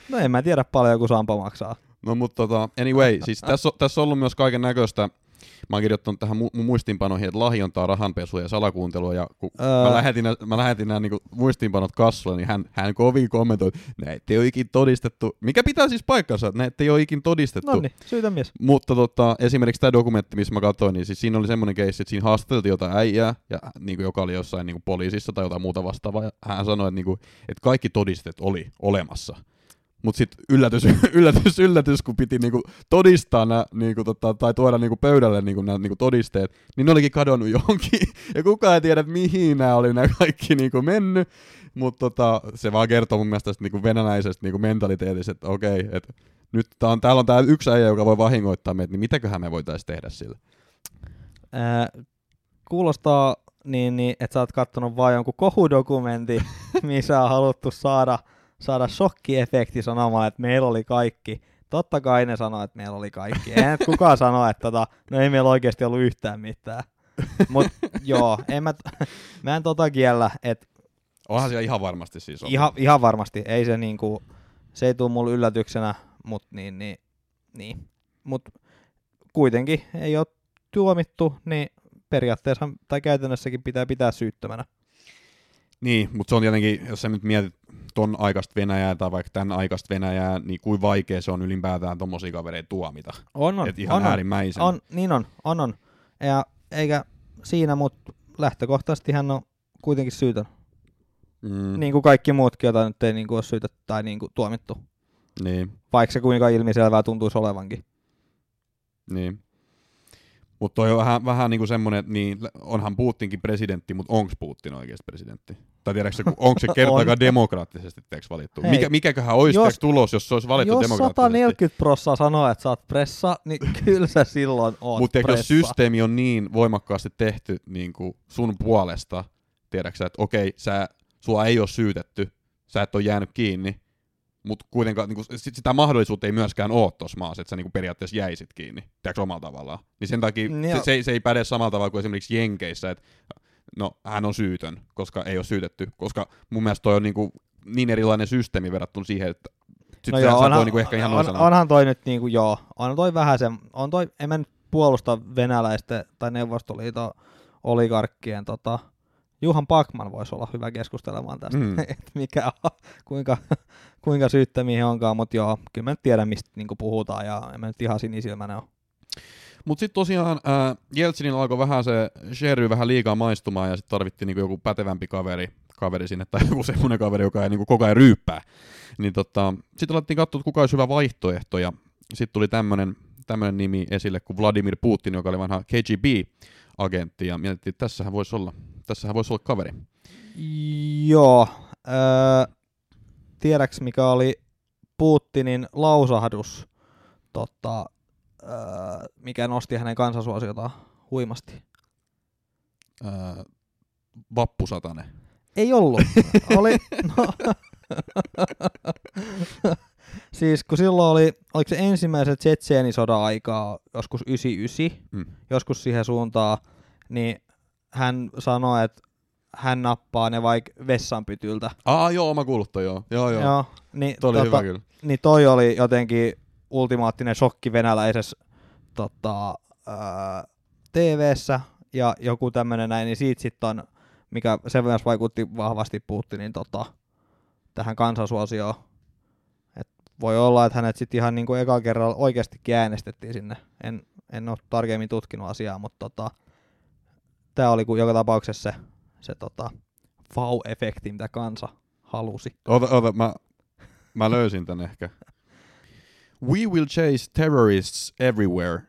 No en mä tiedä paljon joku Sampo maksaa. No mutta tota, anyway, siis tässä, on, tässä on ollut myös kaiken näköistä. Mä oon kirjoittanut tähän mu- mun muistiinpanoihin, että lahjontaa, rahanpesua ja salakuuntelua. Ja kun Öö. mä lähetin, nä- mä lähetin nämä niinku muistiinpanot kassulle, niin hän, hän kovin kommentoi, että näitä ei ole ikin todistettu. Mikä pitää siis paikkansa, että näitä ei ole ikin todistettu. No niin, syytä mies. Mutta tota, esimerkiksi tämä dokumentti, missä mä katsoin, niin siis siinä oli semmoinen keissi, että siinä haastateltiin jotain äijää, ja, niin kuin, joka oli jossain niin kuin, poliisissa tai jotain muuta vastaavaa, ja hän sanoi, että, niin kuin, että kaikki todisteet oli olemassa. Mutta sitten yllätys, yllätys, yllätys, kun piti niinku todistaa nää, niinku, tota, tai tuoda niinku pöydälle niinku, nämä niinku todisteet, niin ne olikin kadonnut johonkin. Ja kukaan ei tiedä, mihin nämä oli nämä kaikki niinku mennyt. Mutta tota, se vaan kertoo mun mielestä tästä niinku venäläisestä niinku mentaliteetistä, että okei, että nyt tää on, täällä on tää yksi äijä, joka voi vahingoittaa meitä, niin mitäköhän me voitaisiin tehdä sillä? Ää, kuulostaa niin, niin, että sä oot kattonut vaan jonkun kohudokumentin, missä on haluttu saada, saada shokkiefekti sanomaan, että meillä oli kaikki. Totta kai ne sanoo, että meillä oli kaikki. Ei nyt kukaan sano, että tota, no ei meillä oikeasti ollut yhtään mitään. Mut joo, en mä, t- mä en tota kiellä, että Onhan siellä ihan varmasti siis ollut. ihan, ihan varmasti, ei se niinku, se ei tule mulle yllätyksenä, mut niin, niin, niin. Mut kuitenkin ei ole tuomittu, niin periaatteessa tai käytännössäkin pitää pitää syyttömänä. Niin, mutta se on tietenkin, jos sä nyt mietit ton aikaista Venäjää tai vaikka tämän aikaista Venäjää, niin kuin vaikea se on ylipäätään tommosia kavereita tuomita. On, on, Et ihan on, äärimmäisen. on, niin on, on, on. Ja eikä siinä, mutta lähtökohtaisesti hän on kuitenkin syytön. Mm, Niin kuin kaikki muutkin, joita nyt ei niin kuin ole syytetty tai niin kuin tuomittu. niin, Vaikka se kuinka ilmiselvää tuntuisi olevankin. niin. Mutta toi on vähän, vähän niinku semmonen, että niin, onhan Putinkin presidentti, mutta onko Putin oikeasti presidentti? Tai tiedätkö, onko se kertaakaan demokraattisesti teeksi valittu? Hei, Mikä, mikäköhän olisi jos- tulos, jos se olisi valittu Jos demokraattisesti? 140 prossaa sanoo, että sä oot pressa, niin kyllä sä silloin oot Mutta jos systeemi on niin voimakkaasti tehty niin kuin sun puolesta, tiedätkö että okei, sä, sua ei ole syytetty, sä et ole jäänyt kiinni, mutta kuitenkaan niin kuin, sit sitä mahdollisuutta ei myöskään ole tuossa maassa, että sä niin kuin periaatteessa jäisit kiinni, tiedätkö omalla tavallaan. Niin sen takia Niin se, se, ei, se ei päde samalla tavalla kuin esimerkiksi Jenkeissä, että no hän on syytön, koska ei ole syytetty, koska mun mielestä toi on niin, kuin, niin erilainen systeemi verrattuna siihen, että sit no joo, onhan, voi niin kuin ehkä ihan on, onhan toi nyt niinku, joo, on toi vähän se, on toi, en mä nyt puolusta venäläisten tai Neuvostoliiton oligarkkien tota, Juhan Pakman voisi olla hyvä keskustelemaan tästä, Mm. että mikä on, kuinka, kuinka syyttämiä he onkaan, mutta joo, kyllä mä nyt tiedän, mistä niinku puhutaan, ja en mä nyt ihan sinisilmäinen ole. Mutta sitten tosiaan äh, Jeltsinillä alkoi vähän se sherry vähän liikaa maistumaan ja sitten tarvittiin niinku joku pätevämpi kaveri, kaveri sinne tai joku semmoinen kaveri, joka ei niinku koko ajan ryyppää. Niin tota, sitten alettiin katsoa, kuka olisi hyvä vaihtoehto ja sitten tuli tämmöinen tämmönen nimi esille kuin Vladimir Putin, joka oli vanha KGB-agentti ja mietittiin, että tässähän voisi olla, tässähän voisi olla kaveri. Joo, öö, tiedäks mikä oli Putinin lausahdus, tota, öö, mikä nosti hänen kansansuosiotaan huimasti? ää, vappusatane? Ei ollut. oli, no, siis kun silloin oli, oliko se ensimmäiset Tsetseenisodan aikaa, joskus 99, Mm. joskus siihen suuntaan, niin hän sanoi, että hän nappaa ne vaikka vessanpytyltä. Aa, joo, mä kuullut toi, joo. Joo, joo. Joo, niin, Toi oli tota, hyvä kyllä. niin toi oli jotenkin ultimaattinen shokki venäläisessä tota, ää, TV-ssä ja joku tämmönen näin, niin siitä sitten on, mikä sen myös vaikutti vahvasti Putinin tota, tähän kansansuosioon. Et voi olla, että hänet sitten ihan niinku eka kerralla oikeastikin äänestettiin sinne. En, en ole tarkemmin tutkinut asiaa, mutta tota, tämä oli joka tapauksessa se, se tota, vau-efekti, mitä kansa halusi. Ota, ota, mä, mä löysin tän ehkä. We will chase terrorists everywhere.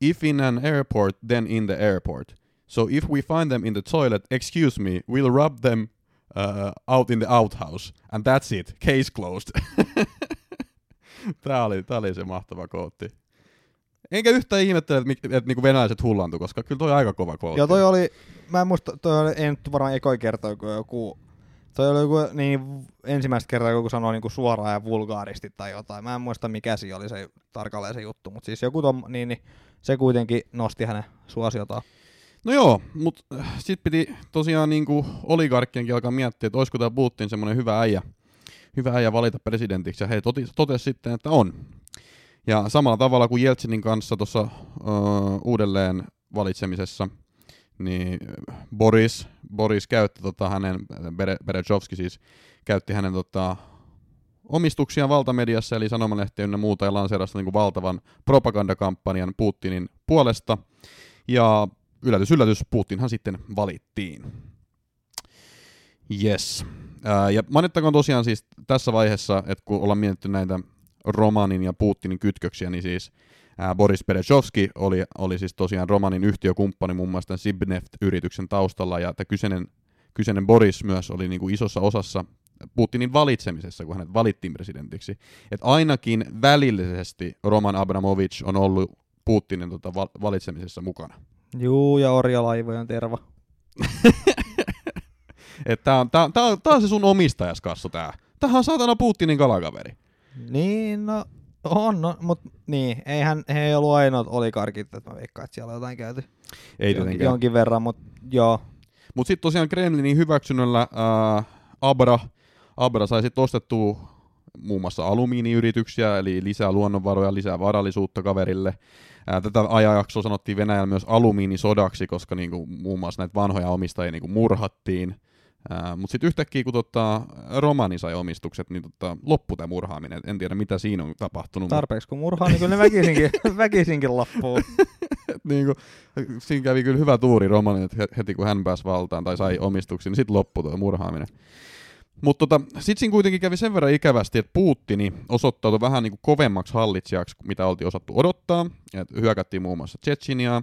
If in an airport, then in the airport. So if we find them in the toilet, excuse me, we'll rub them uh, out in the outhouse. And that's it. Case closed. tää, oli, tää oli se mahtava kootti. Enkä yhtään ihmettele, että, mik- että niinku venäläiset hullantu, koska kyllä toi aika kova kootti. Joo, toi oli, mä en muista, toi oli, ei nyt varmaan ekoi kertoa, kun joku, toi oli joku, niin ensimmäistä kertaa joku sanoi niin suoraan ja vulgaaristi tai jotain. Mä en muista mikä siinä oli se tarkalleen se juttu, mutta siis joku tom, niin, niin se kuitenkin nosti hänen suosiotaan. No joo, mutta sitten piti tosiaan niinku oligarkkienkin alkaa miettiä, että olisiko tämä Putin semmoinen hyvä äijä, hyvä äijä valita presidentiksi, ja he totesi sitten, että on. Ja samalla tavalla kuin Jeltsinin kanssa tuossa uh, uudelleen valitsemisessa, niin Boris, Boris käytti tota hänen, Bere, Berezovski siis, käytti hänen tota, omistuksia valtamediassa, eli sanomalehtiä ynnä muuta, ja lanseerasi niin valtavan propagandakampanjan Putinin puolesta. Ja yllätys, yllätys, Putinhan sitten valittiin. Yes. Ja mainittakoon tosiaan siis tässä vaiheessa, että kun ollaan mietitty näitä Romanin ja Putinin kytköksiä, niin siis ää, Boris Berezovski oli, oli siis tosiaan Romanin yhtiökumppani muun muassa Sibneft-yrityksen taustalla, ja tämä kyseinen, kyseinen Boris myös oli niin kuin isossa osassa Putinin valitsemisessa, kun hänet valittiin presidentiksi. Että ainakin välillisesti Roman Abramovich on ollut Putinin tota, val- valitsemisessa mukana. Juu, ja orjalaivojen terva. Että tää on, tää, tää, on, tää on se sun omistajaskassu tää. Tähän on saatana Putinin kalakaveri. Niin, no on, no, mutta niin, eihän he ei ollut ainoat oligarkit, että mä veikkaan, että siellä on jotain käyty Ei tietenkään. jonkin verran, mutta joo, Mutta sitten tosiaan Kremlinin hyväksynnällä ää, Abra, Abra sai sitten ostettua muun muassa alumiiniyrityksiä, eli lisää luonnonvaroja, lisää varallisuutta kaverille. Ää, tätä ajanjaksoa sanottiin Venäjällä myös alumiinisodaksi, koska niinku, muun muassa näitä vanhoja omistajia niinku murhattiin. Mutta sitten yhtäkkiä, kun tota, Romani sai omistukset, niin tota, loppui tämä murhaaminen. En tiedä, mitä siinä on tapahtunut. tarpeeksi kun murhaa, niin kyllä ne väkisinkin, väkisinkin loppuu. niin kuin, siinä kävi kyllä hyvä tuuri Romanin, että he- heti kun hän pääsi valtaan tai sai omistuksia, niin sitten loppui tuo murhaaminen. Mutta tota, sitten siinä kuitenkin kävi sen verran ikävästi, että Putini osoittautui vähän niin kuin kovemmaksi hallitsijaksi, mitä oltiin osattu odottaa. Et hyökättiin muun muassa Tsetsiniaa.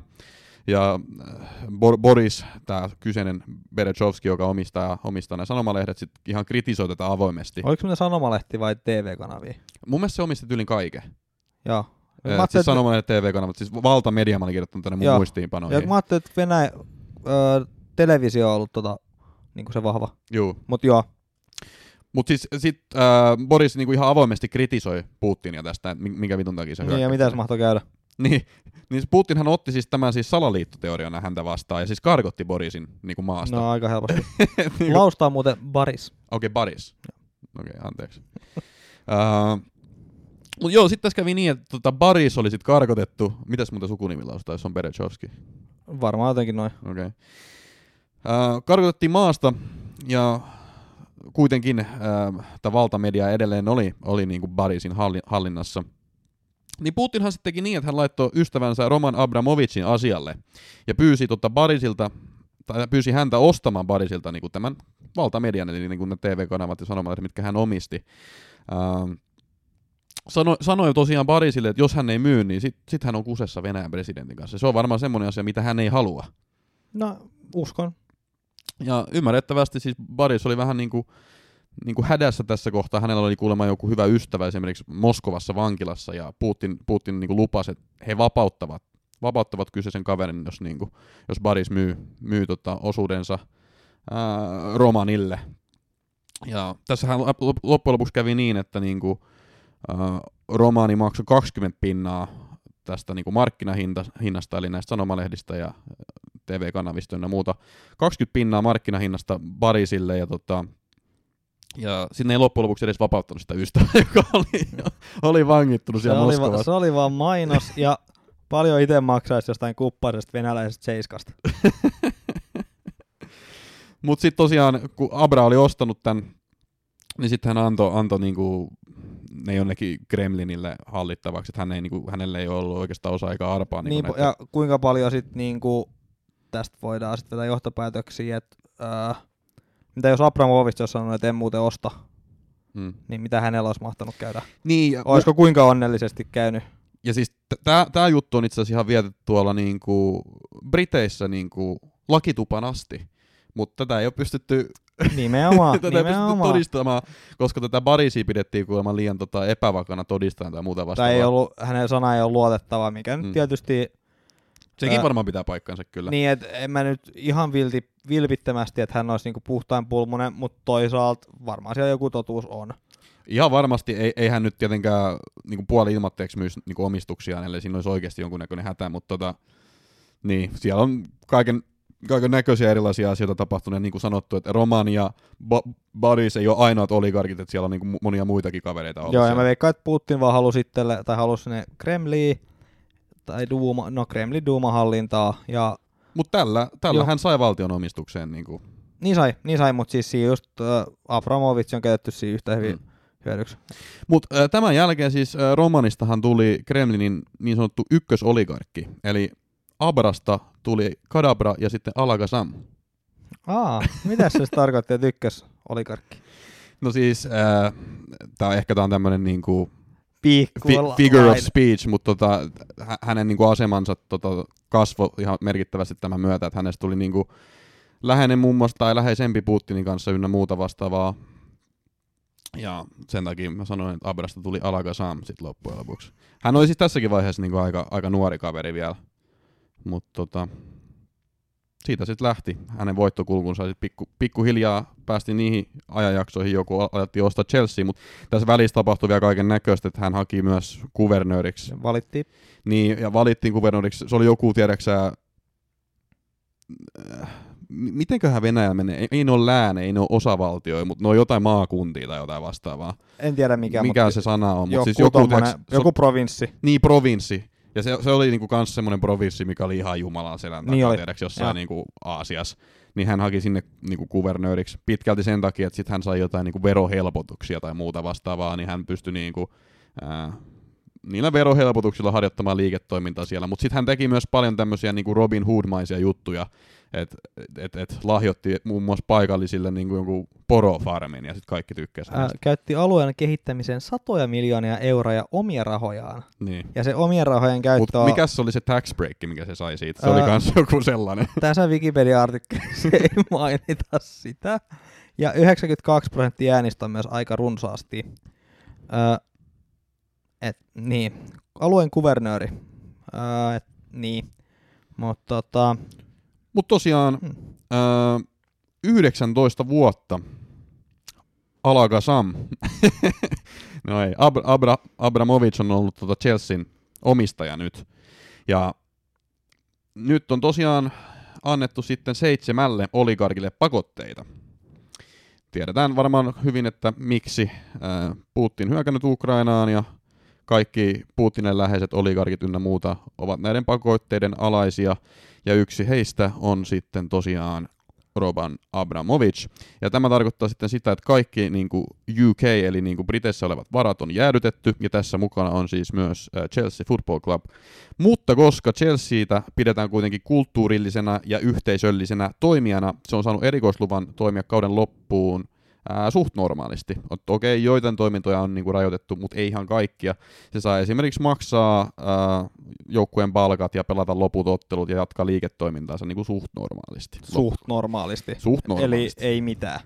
Ja äh, Bor- Boris, tämä kyseinen Berezovski, joka omistaa, omistaa nämä sanomalehdet, sit ihan kritisoi tätä avoimesti. Oliko se sanomalehti vai TV-kanavia? Mun mielestä se omisti yli kaiken. Joo. Mä Mä siis että, sanomalehdet TV-kanavat, siis valtamedia mä olin kirjoittanut tänne mun Joo. muistiinpanoihin. ja mä ajattelin, että Venäjä, ö, televisio on ollut tota, niin se vahva. Juu. Mutta joo, Mutta siis sit, äh, Boris niinku ihan avoimesti kritisoi Putinia tästä, että minkä vitun takia se niin ja hyökkäsi. mitä se mahtoi käydä? Niin, niin Putinhan otti siis tämän siis salaliittoteoriana häntä vastaan ja siis karkotti Borisin niinku maasta. No aika helposti. niinku, Laustaa muuten Baris. Okei, okay, Boris. Okei, okay, anteeksi. uh, Mutta joo, sitten tässä kävi niin, että tota Boris oli sitten karkotettu. Mitäs muuten sukunimi laustaa, jos on Berezovski? Varmaan jotenkin noin. Okei. Okay. Uh, karkotettiin maasta ja kuitenkin uh, tämä valtamedia edelleen oli, oli niin kuin Barisin halli, hallinnassa. Niin Putinhan sitten teki niin, että hän laittoi ystävänsä Roman Abramovicin asialle ja pyysi tota Barisilta, tai pyysi häntä ostamaan Barisilta niin kuin tämän valtamedian, eli niin kuin ne TV-kanavat ja sanomalehdet, mitkä hän omisti. Uh, sanoi, sanoi tosiaan Barisille, että jos hän ei myy, niin sitten sit hän on kusessa Venäjän presidentin kanssa. Se on varmaan semmoinen asia, mitä hän ei halua. No, uskon. Ja ymmärrettävästi siis Baris oli vähän niin kuin, niin kuin hädässä tässä kohtaa. Hänellä oli kuulemma joku hyvä ystävä esimerkiksi Moskovassa vankilassa ja Putin, Putin niin kuin lupasi, että he vapauttavat vapauttavat kyseisen kaverin, jos, niin kuin, jos Baris myy, myy tota, osuudensa ää, Romanille. Ja tässähän lop- loppujen lopuksi kävi niin, että niin kuin, ää, Romani maksoi 20 pinnaa tästä niin kuin markkinahinnasta, eli näistä sanomalehdistä ja TV-kanavista ja muuta. 20 pinnaa markkinahinnasta Barisille ja tota, ja sinne ei loppujen lopuksi edes vapauttanut sitä ystävää, joka oli, oli vangittunut siellä se oli, se oli vaan mainos ja paljon itse maksaisi jostain kupparisesta venäläisestä seiskasta. Mutta sitten tosiaan, kun Abra oli ostanut tämän, niin sitten hän antoi anto niinku, ne jonnekin Kremlinille hallittavaksi, että hän ei, niinku, hänelle ei ollut oikeastaan osa eikä arpaa. Niinku Niin, näitä- ja kuinka paljon sitten niinku, tästä voidaan sitten vetää johtopäätöksiä, että äh, mitä jos Abramovich olisi sanonut, että en muuten osta, mm. niin mitä hänellä olisi mahtanut käydä? Niin, ja, Olisiko kuinka onnellisesti käynyt? ja siis tämä juttu on itse asiassa ihan vietetty tuolla niinku Briteissä niinku lakitupan asti, mutta tätä ei ole pystytty Nimenomaan, tätä nimenomaan. todistamaan, koska tätä Barisia pidettiin kuulemma liian tota, epävakana todistajan tai muuta vastaavaa. Tai ei ollut, hänen sana ei ole luotettava, mikä nyt Mm. tietysti Sekin varmaan pitää paikkansa kyllä. Niin, että en mä nyt ihan vilti, vilpittömästi, että hän olisi niinku puhtain pulmunen, mutta toisaalta varmaan siellä joku totuus on. Ihan varmasti ei, ei hän nyt tietenkään niin puoli ilmatteeksi myy niin omistuksia, ellei siinä olisi oikeasti jonkunnäköinen hätä, mutta tota, niin, siellä on kaiken, kaiken näköisiä erilaisia asioita tapahtunut, niin kuin sanottu, että Roman ja ba- Baris ei ole ainoat oligarkit, että siellä on niin kuin monia muitakin kavereita ollut Joo, ja mä veikkaan, että Putin vaan halusi itselle, tai halusi sinne Kremliin, tai Duuma, no Kremlin Duuma-hallintaa, ja Mutta tällä, tällä hän sai valtion omistukseen. Niin kuin, niin sai, niin sai mutta siis siinä just äh, Abramovich on käytetty siinä yhtä hyvin Mm. hyödyksi. Mutta äh, tämän jälkeen siis äh, Romanistahan tuli Kremlinin niin sanottu ykkösoligarkki, eli Abrasta tuli Kadabra ja sitten Alagazam. Aa, mitä se sitten tarkoitti, että ykkös oligarkki? No siis, äh, tää, ehkä tämä on tämmöinen niinku fi- figure of speech, mutta tota, hä- hänen niinku asemansa tota, kasvoi ihan merkittävästi tämän myötä, että hänestä tuli niinku läheinen muun muassa tai läheisempi Putinin kanssa ynnä muuta vastaavaa. Ja sen takia mä sanoin, että Abrasta tuli Alagazam sit loppujen lopuksi. Hän oli siis tässäkin vaiheessa niinku aika, aika nuori kaveri vielä. Mutta tota, siitä sitten lähti hänen voittokulkunsa. Sit pikku, pikkuhiljaa päästiin niihin ajanjaksoihin, joku alettiin ostaa Chelsea, mutta tässä välissä tapahtui vielä kaiken näköistä, että hän haki myös kuvernööriksi. Valittiin. Niin, ja valittiin kuvernööriksi. Se oli joku, tiedäksä, äh, mitenköhän Venäjä menee? Ei, ei ne ole lääne, ei ne ole osavaltioja, mutta ne on jotain maakuntia tai jotain vastaavaa. En tiedä mikä, Mikä mutta se sana on, mutta siis joku, tommonen, joku provinssi. niin, provinssi. Ja se, se oli niinku kans semmoinen provinssi, mikä oli ihan Jumalan selän takaa, Niin oli. tiedäks, jossain niinku Aasiassa. Niin hän haki sinne niinku kuvernööriksi pitkälti sen takia, että sit hän sai jotain niinku verohelpotuksia tai muuta vastaavaa, niin hän pystyi niinku, ää, niillä verohelpotuksilla harjoittamaan liiketoimintaa siellä. Mutta sitten hän teki myös paljon tämmöisiä niinku Robin Hood-maisia juttuja, että et, et lahjoitti muun muassa paikallisille niinku jonkun porofarmin ja sitten kaikki tykkäsivät Ää, käytti alueen kehittämiseen satoja miljoonia euroja omia rahojaan. Niin. Ja se omien rahojen käyttö Mutta on, mikä se oli se tax break, mikä se sai siitä? Se oli Ää, kans joku sellainen. tässä Wikipedia-artikkelissa ei mainita sitä. Ja 92 prosenttia äänistä on myös aika runsaasti. Öö, et, niin, alueen kuvernööri. Öö, et, niin. Mutta tota, Mutta tosiaan Hmm. öö, 19 vuotta Alakazam, no ei, Ab- Abra, Abramovic on ollut tota Chelsean omistaja nyt. Ja nyt on tosiaan annettu sitten seitsemälle oligarkille pakotteita. Tiedetään varmaan hyvin, että miksi Putin hyökännyt Ukrainaan ja kaikki Putinin läheiset oligarkit ynnä muuta ovat näiden pakotteiden alaisia. Ja yksi heistä on sitten tosiaan Roban Abramovich. Ja tämä tarkoittaa sitten sitä, että kaikki niin kuin UK, eli niin kuin Briteissä olevat varat on jäädytetty, ja tässä mukana on siis myös äh, Chelsea Football Club. Mutta koska Chelseaitä pidetään kuitenkin kulttuurillisena ja yhteisöllisenä toimijana, se on saanut erikoisluvan toimia kauden loppuun ää, suht normaalisti. Okei, joitain toimintoja on niinku rajoitettu, mutta ei ihan kaikkia. Se saa esimerkiksi maksaa ää, joukkueen palkat ja pelata loput ottelut ja jatkaa liiketoimintaansa niinku suht normaalisti. suht normaalisti. Suht Eli normaalisti. ei mitään.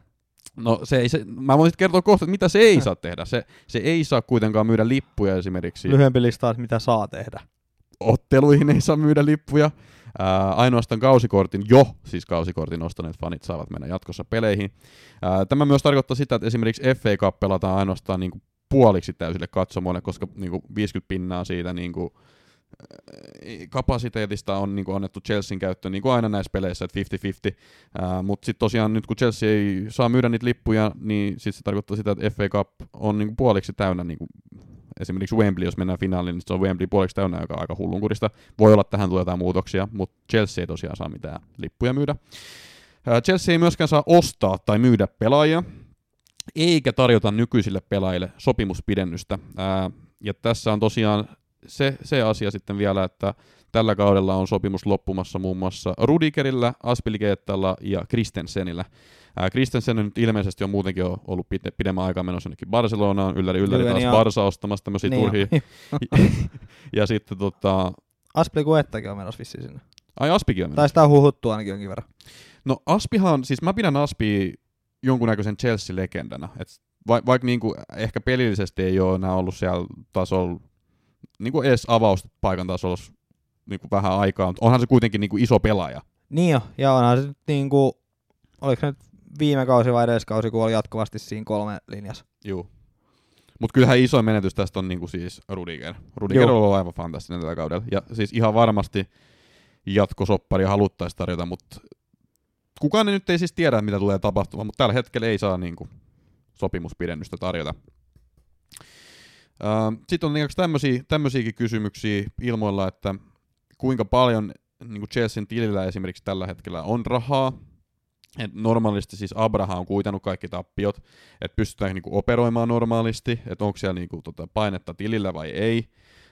No se ei, se, mä voin sit kertoa kohta, että mitä se ei saa tehdä. Se, se ei saa kuitenkaan myydä lippuja esimerkiksi. Lyhyempi lista, että mitä saa tehdä. otteluihin ei saa myydä lippuja. Ää, ainoastaan kausikortin, jo siis kausikortin ostaneet fanit saavat mennä jatkossa peleihin. Ää, tämä myös tarkoittaa sitä, että esimerkiksi FA Cup pelataan ainoastaan niin kuin puoliksi täysille katsomoille, koska niin kuin 50 pinnaa siitä niin kuin, kapasiteetista on niin kuin annettu Chelsean käyttöön, niin kuin aina näissä peleissä, että 50-50. Mutta sitten tosiaan nyt kun Chelsea ei saa myydä niitä lippuja, niin sit se tarkoittaa sitä, että FA Cup on niin kuin puoliksi täynnä niin kuin esimerkiksi Wembley, jos mennään finaaliin, niin se on Wembley puoliksi täynnä, joka on aika hullunkurista. Voi olla, että tähän tulee jotain muutoksia, mutta Chelsea ei tosiaan saa mitään lippuja myydä. Chelsea ei myöskään saa ostaa tai myydä pelaajia, eikä tarjota nykyisille pelaajille sopimuspidennystä. Ja tässä on tosiaan se, se asia sitten vielä, että tällä kaudella on sopimus loppumassa muun muassa Rudigerillä, Aspilikeettalla ja Kristensenillä. Ää, Kristensen nyt ilmeisesti on muutenkin ollut pide, pidemmän aikaa menossa jonnekin Barcelonaan, ylläri ylläri taas Barsa ostamassa tämmöisiä niin turhia. ja sitten tota... Aspilikuettakin on menossa vissiin sinne. Ai Aspikin on menossa? Tai sitä on huhuttu ainakin jonkin verran. No Aspihan, siis mä pidän Aspi jonkunnäköisen Chelsea-legendana. Et va, vaikka niinku ehkä pelillisesti ei ole enää ollut siellä tasolla niin kuin edes avauspaikan tasolla niin kuin vähän aikaa, mutta onhan se kuitenkin niin kuin iso pelaaja. Niin jo, ja onhan se nyt niin kuin, oliko se nyt viime kausi vai kausi, kun oli jatkuvasti siinä kolme linjassa. Joo. Mutta kyllähän isoin menetys tästä on niinku siis Rudiger. Rudiger on ollut aivan fantastinen tällä kaudella. Ja siis ihan varmasti jatkosoppari haluttaisiin tarjota, mutta kukaan nyt ei siis tiedä, mitä tulee tapahtumaan, mutta tällä hetkellä ei saa niinku sopimuspidennystä tarjota. Sitten on tämmöisiä, tämmöisiäkin kysymyksiä ilmoilla, että kuinka paljon niin kuin Chelsean tilillä esimerkiksi tällä hetkellä on rahaa. Et normaalisti siis Abraham on kuitannut kaikki tappiot, että pystytään niin kuin operoimaan normaalisti, että onko siellä kuin, tota, painetta tilillä vai ei.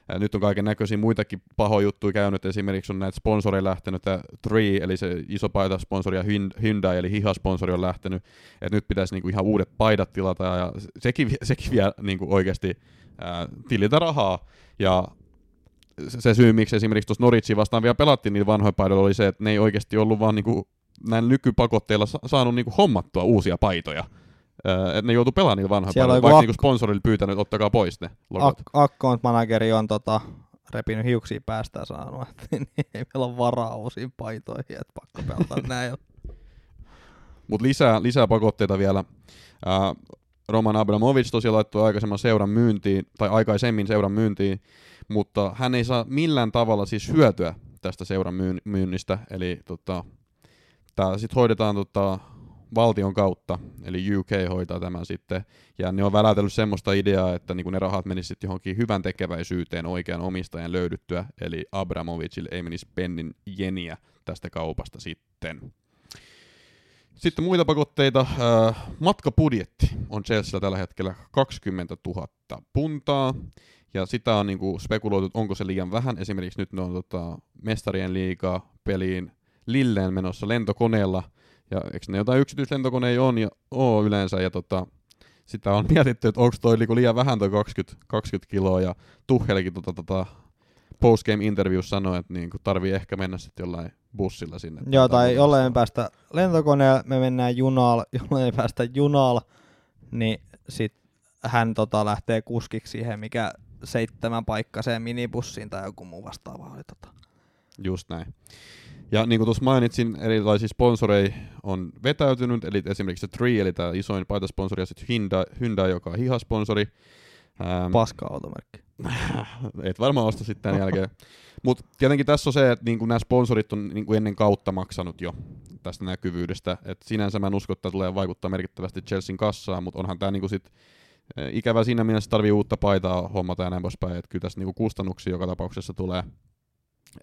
Ja nyt on kaiken näköisiä muitakin pahoja juttuja käynyt, esimerkiksi on näitä sponsoreja lähtenyt, että Tree, eli se iso paitasponsori ja Hyundai, eli hihasponsori on lähtenyt, että nyt pitäisi niinku ihan uudet paidat tilata, ja sekin, sekin vie niinku oikeasti ää, tilitä rahaa, ja se syy, miksi esimerkiksi tuossa Noritsi vastaan vielä pelattiin niitä vanhoja paidoilla, oli se, että ne ei oikeasti ollut vaan niinku näin nykypakotteilla sa- saanut niinku hommattua uusia paitoja. että ne joutuu pelaamaan niillä vanhoilla paidoilla, vaikka ak- niinku sponsorille pyytänyt, että ottakaa pois ne logot. Ak- account manageri on tota, repinyt hiuksia päästä ja sanonut, että niin, ei meillä ole varaa uusiin paitoihin, että pakko pelata näin. Mutta lisää, lisää pakotteita vielä. Ää, Roman Abramovic tosiaan laittoi aikaisemman seuran myyntiin, tai aikaisemmin seuran myyntiin, mutta hän ei saa millään tavalla siis hyötyä tästä seuran myynnistä, eli tota, tämä sitten hoidetaan tota, valtion kautta, eli UK hoitaa tämän sitten, ja ne on välätellyt semmoista ideaa, että niin ne rahat menisivät johonkin hyvän tekeväisyyteen oikean omistajan löydyttyä, eli Abramovicille ei menisi pennin jeniä tästä kaupasta sitten. Sitten muita pakotteita. Matkapudjetti on Chelsea tällä hetkellä 20 000 puntaa. Ja sitä on niinku spekuloitu, että onko se liian vähän. Esimerkiksi nyt ne on tota, mestarien liigaa peliin Lilleen menossa lentokoneella. Ja eikö ne jotain yksityislentokoneja on ja oo yleensä. Ja tota, sitä on mietitty, että onko toi niinku liian vähän toi 20, 20 kiloa. Ja Tuhelikin tota, tota, postgame interview sanoi, että niinku tarvii ehkä mennä sitten jollain bussilla sinne. Joo, tai jollei me päästä lentokoneella, me mennään junalla, jollei me päästä junalla, niin sit hän tota lähtee kuskiksi siihen, mikä seitsemän paikkaiseen minibussiin tai joku muu vastaava oli tota. Just näin. Ja niin kuin tuossa mainitsin, erilaisia sponsoreja on vetäytynyt, eli esimerkiksi Tree, eli tämä isoin paitasponsori, ja sitten Hyundai, Hyundai, joka on hihasponsori. Ähm, Paska automerkki. Et varmaan osta sitten tämän jälkeen. Mutta tietenkin tässä on se, että niinku nämä sponsorit on niinku ennen kautta maksanut jo tästä näkyvyydestä. Et sinänsä mä en usko, että tulee vaikuttaa merkittävästi Chelsean kassaan, mutta onhan tämä niinku sit, eh, ikävä siinä mielessä, tarvii uutta paitaa hommata ja näin poispäin. Että kyllä tässä niinku kustannuksia joka tapauksessa tulee.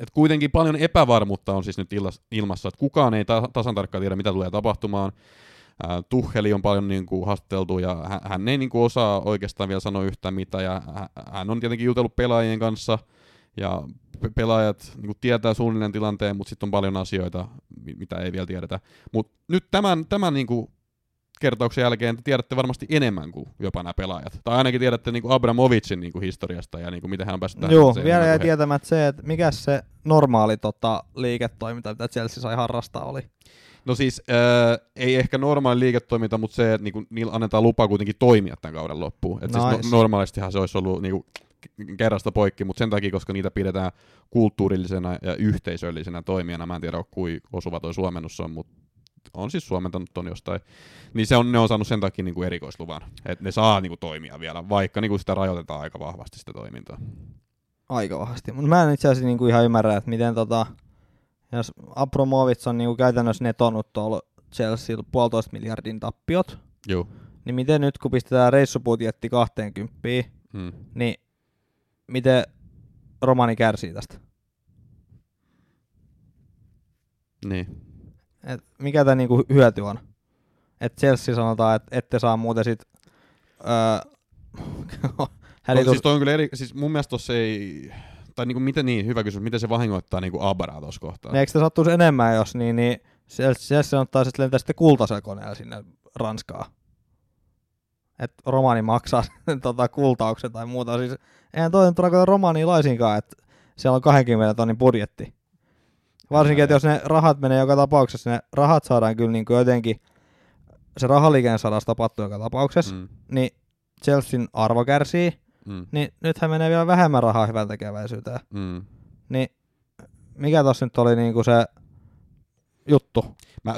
Et kuitenkin paljon epävarmuutta on siis nyt ilmassa, että kukaan ei ta- tasan tarkkaan tiedä, mitä tulee tapahtumaan. Äh, Tuheli on paljon niin kuin, haasteltu ja hän, hän ei niin kuin, osaa oikeastaan vielä sanoa yhtään mitään ja hän on tietenkin jutellut pelaajien kanssa ja pelaajat niin kuin, tietää suunnilleen tilanteen, mutta sitten on paljon asioita, mitä ei vielä tiedetä. Mutta nyt tämän, tämän niin kuin, kertauksen jälkeen te tiedätte varmasti enemmän kuin jopa nämä pelaajat. Tai ainakin tiedätte niin kuin Abramovicin niin kuin historiasta ja niin kuin miten hän on päässyt tähän. Joo, vielä jäi tietämättä se, että mikä se normaali tota, liiketoiminta, mitä Chelsea sai harrastaa, oli. No siis äh, ei ehkä normaali liiketoiminta, mutta se, että niinku, niillä annetaan lupa kuitenkin toimia tämän kauden loppuun. Et nice. siis no, normaalistihan se olisi ollut niinku, kerrasta poikki, mutta sen takia, koska niitä pidetään kulttuurillisena ja yhteisöllisenä toimijana. Mä en tiedä, kuin osuva toi suomennus on, mutta on siis suomentanut ton jostain, niin se on, ne on saanut sen takia niin kuin erikoisluvan, että ne saa niin kuin, toimia vielä, vaikka niin kuin sitä rajoitetaan aika vahvasti sitä toimintaa. Aika vahvasti, mutta mä en itse asiassa niin kuin ihan ymmärrä, että miten tota, jos Apromovits on niin kuin käytännössä netonut tuolla Chelsea puolitoista miljardin tappiot, Joo. niin miten nyt kun pistetään reissubudjetti 20, Hmm. niin miten Romani kärsii tästä? Niin. Et mikä tämä niinku hyöty on? Et Chelsea sanotaan, että ette saa muuten sit... Öö, Hälitus... Siis toi on kyllä eri, siis mun mielestä tossa ei, tai niinku miten niin, hyvä kysymys, miten se vahingoittaa niinku Abraa tossa kohtaa? Eikö sitä sattuisi enemmän, jos niin, niin Chelsea ottaa sitten lentää sitten kultaisella koneella sinne Ranskaan? Että romani maksaa tota, kultauksen tai muuta. Siis eihän toi nyt romania laisinkaan, että siellä on 20 tonnin budjetti. Varsinkin, että jos ne rahat menee joka tapauksessa, ne rahat saadaan kyllä niin kuin jotenkin, se rahaliikenne saadaan tapahtua joka tapauksessa, mm. niin Chelsean arvo kärsii, mm. niin nythän menee vielä vähemmän rahaa hyvän tekeväisyyteen. Mm. Niin mikä tossa nyt oli niinku se juttu? Mä,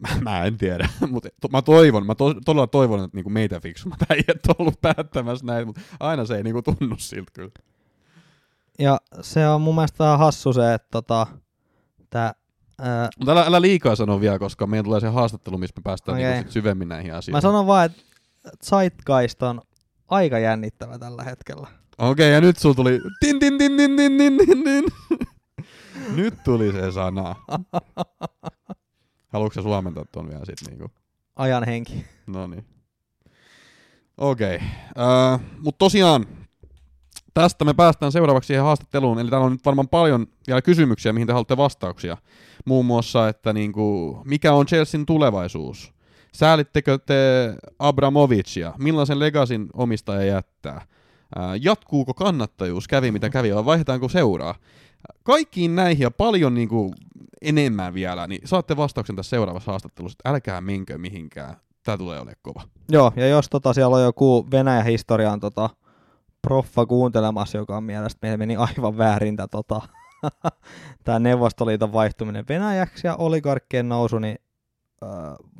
mä, mä en tiedä, mutta to, mä toivon, mä to, todella toivon, että niinku meitä fiksummat äijät on ollut päättämässä näin, mutta aina se ei niinku tunnu siltä kyllä. Ja se on mun mielestä vähän hassu se, että tota, että... Ää... Mutta älä, älä liikaa sano vielä, koska meidän tulee se haastattelu, missä me päästään okay. niinku syvemmin näihin asioihin. Mä sanon vaan, että Zeitgeist on aika jännittävä tällä hetkellä. Okei, okay, ja nyt sulla tuli... Tin, tin, tin, tin, tin, tin, tin, nyt tuli se sana. Haluatko sä suomentaa tuon vielä sitten? niinku? Ajan henki. No niin. Okei. Okay. Uh, Mutta tosiaan, tästä me päästään seuraavaksi siihen haastatteluun. Eli täällä on nyt varmaan paljon vielä kysymyksiä, mihin te haluatte vastauksia. Muun muassa, että niinku, mikä on Chelsean tulevaisuus? Säälittekö te Abramovicia? Millaisen legasin omistaja jättää? Jatkuuko kannattajuus? Kävi mitä kävi, vai vaihdetaanko seuraa? Kaikkiin näihin ja paljon niin kuin enemmän vielä, niin saatte vastauksen tässä seuraavassa haastattelussa, että älkää minkö mihinkään. Tämä tulee olemaan kova. Joo, ja jos tota, siellä on joku Venäjän historian tota, proffa kuuntelemassa, joka on mielestä meillä meni aivan väärin tämä tota, Neuvostoliiton vaihtuminen Venäjäksi ja oligarkkien nousu, niin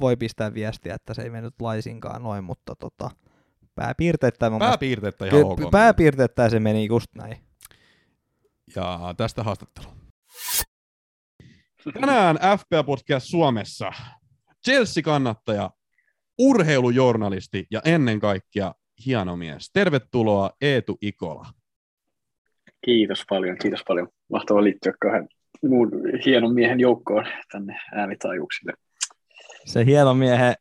voi pistää viestiä, että se ei mennyt laisinkaan noin, mutta tota, pääpiirteettä... Pääpiirteettä ihan ok. Pääpiirteettä se meni just näin. Ja tästä haastattelu. Tänään FPA Podcast Suomessa Chelsea-kannattaja, urheilujournalisti ja ennen kaikkea hieno mies. Tervetuloa Eetu Ikola. Kiitos paljon, kiitos paljon. Mahtava liittyä kahden muun hienon miehen joukkoon tänne äänitaajuuksille se hieno miehen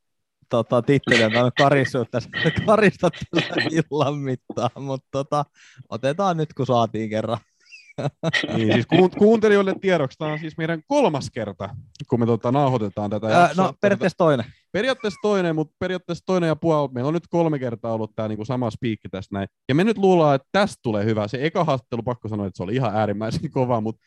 tota, titteli on karissut tässä, karistat tässä illan mittaan, mutta tota, otetaan nyt kun saatiin kerran. niin, siis ku, kuuntelijoille tiedoksi, tämä on siis meidän kolmas kerta, kun me tota, nauhoitetaan tätä Ää, No periaatteessa toinen. Periaatteessa toinen, mutta periaatteessa toinen ja puoli. Meillä on nyt kolme kertaa ollut tämä niinku sama spiikki tässä näin. Ja me nyt luullaan, että tästä tulee hyvä. Se eka haastattelu, pakko sanoa, että se oli ihan äärimmäisen kova, mutta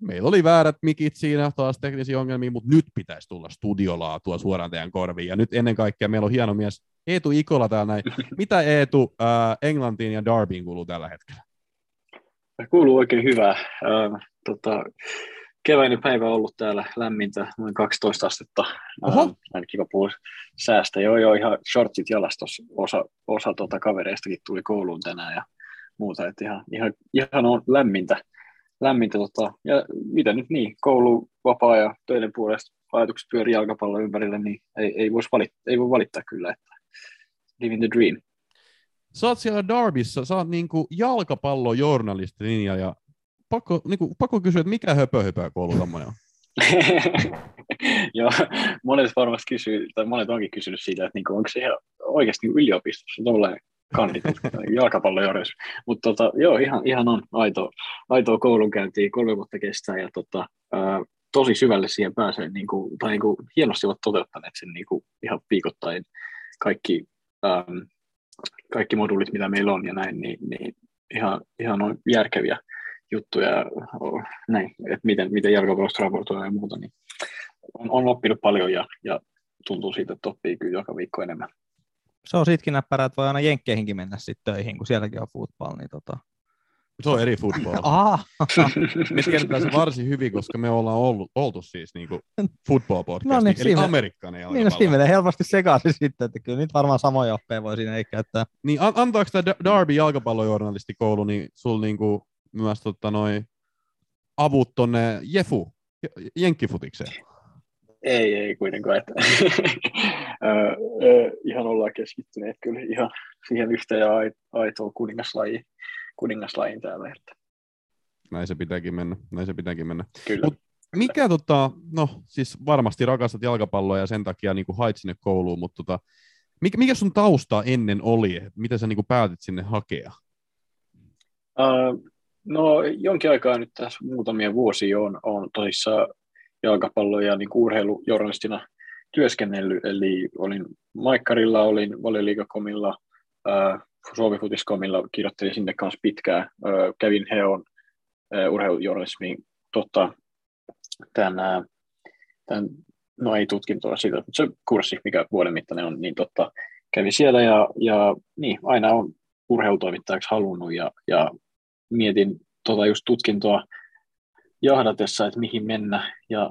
meillä oli väärät mikit siinä, taas teknisiä ongelmia, mutta nyt pitäisi tulla studiolaatua suoraan teidän korviin. Ja nyt ennen kaikkea meillä on hieno mies Eetu Ikola täällä näin. Mitä Eetu äh, Englantiin ja Darbyin kuuluu tällä hetkellä? Kuuluu oikein hyvää. Äh, tota, keväinen päivä on ollut täällä lämmintä, noin 12 astetta. Oho. Aina kiva puhua säästä. Joo, joo, ihan shortsit jalastos. Osa, osa tota kavereistakin tuli kouluun tänään ja muuta. Että ihan, ihan, ihan on lämmintä lämmintä. Tota, ja mitä nyt niin, koulu, vapaa ja töiden puolesta ajatukset pyörii jalkapallon ympärillä, niin ei, ei, vois valittaa, ei voi valittaa kyllä, että living the dream. Sä oot siellä Darbyssa, sä oot niinku jalkapallojournalisti linja ja pakko, niinku, pakko kysyä, että mikä höpö höpö koulu tommonen on? Joo, monet varmasti kysyy, tai monet onkin kysynyt siitä, että niinku, onko se ihan oikeasti niinku yliopistossa tuollainen kandit jalkapallojohdus. Mutta tota, joo, ihan, ihan on aito, aitoa koulunkäyntiä, kolme vuotta kestää ja tota, ää, tosi syvälle siihen pääsee, niin kuin, tai niin kuin, hienosti ovat toteuttaneet sen niin kuin, ihan viikoittain kaikki, äm, kaikki moduulit, mitä meillä on ja näin, niin, niin ihan, ihan on järkeviä juttuja, näin, että miten, miten jalkapallosta raportoidaan ja muuta, niin on, on oppinut paljon ja, ja tuntuu siitä, että oppii kyllä joka viikko enemmän se on sitkin näppärä, että voi aina jenkkeihinkin mennä sitten töihin, kun sielläkin on football, niin tota, Se on eri football. Ah, Me tiedetään se varsin hyvin, koska me ollaan ollut, oltu siis niinku football podcast, No niin, eli siinä- amerikkalainen niin no siinä menee helposti sekaisin sitten, että kyllä nyt varmaan samoja oppeja voi siinä ei käyttää. Niin an- antaako tämä Darby jalkapallojournalistikoulu niin sul niinku myös tota noi avut tonne Jefu, jenkkifutikseen? Ei, ei kuitenkaan. Että, ö, ö, ihan ollaan keskittyneet kyllä ihan siihen yhteen ja ai- aitoon kuningaslajiin, kuningaslajiin täällä. Että, Näin se pitääkin mennä, näin se pitääkin mennä. kyllä. Mut- Mikä tota, no siis varmasti rakastat jalkapalloa ja sen takia niinku hait sinne kouluun, mutta tota, mikä, mikä sun tausta ennen oli? Miten sä niinku päätit sinne hakea? Uh, no jonkin aikaa nyt tässä muutamia vuosia on, on tosissaan jalkapallo- ja niin urheilujournalistina työskennellyt, eli olin Maikkarilla, olin Valioliigakomilla, uh, Suomi-futiskomilla, kirjoittelin sinne kanssa pitkään, kävin Heon uh, urheilujournalismin tota, tämän, uh, tämän, no ei tutkintoa siitä, mutta se kurssi, mikä vuoden mittainen on, niin totta, kävin siellä ja, ja niin, aina on urheilutoimittajaksi halunnut ja, ja mietin tota just tutkintoa jahdatessa, että mihin mennä ja,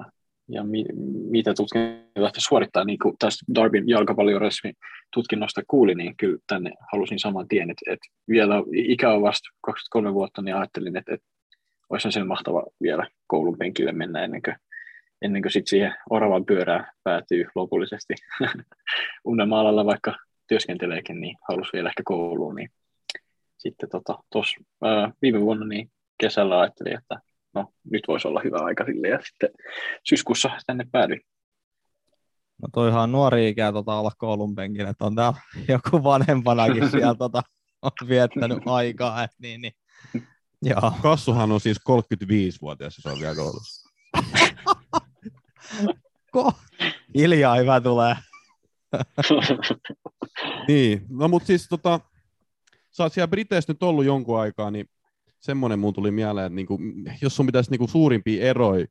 ja mi, mitä tutkintoa suorittaa. Niin kuin tästä Darbin jalkapallojournalismin tutkinnosta kuulin, niin kyllä tänne halusin saman tien, että, että vielä ikä on vasta 23 vuotta, niin ajattelin, että, että olisi sen mahtava vielä koulun penkille mennä ennen kuin, ennen kuin sit siihen oravan pyörään päätyy lopullisesti. Unelma-alalla vaikka työskenteleekin, niin halusi vielä ehkä kouluun, niin sitten tota, tos, ää, viime vuonna niin kesällä ajattelin, että no, nyt voisi olla hyvä aika sille, ja sitten syyskuussa tänne päädyin. No toihan nuori ikä tota, olla koulun penkillä, että on täällä joku vanhempanakin siellä tota, on viettänyt aikaa, et niin, niin. Joo. Kassuhan on siis 35-vuotias, jos on vielä koulussa. Ko- Hiljaa hyvä tulee. Niin, no mutta siis tota, sä oot siellä Briteissä nyt ollut jonkun aikaa, niin semmoinen mun tuli mieleen, että niinku, jos sun pitäisi niinku suurimpia eroja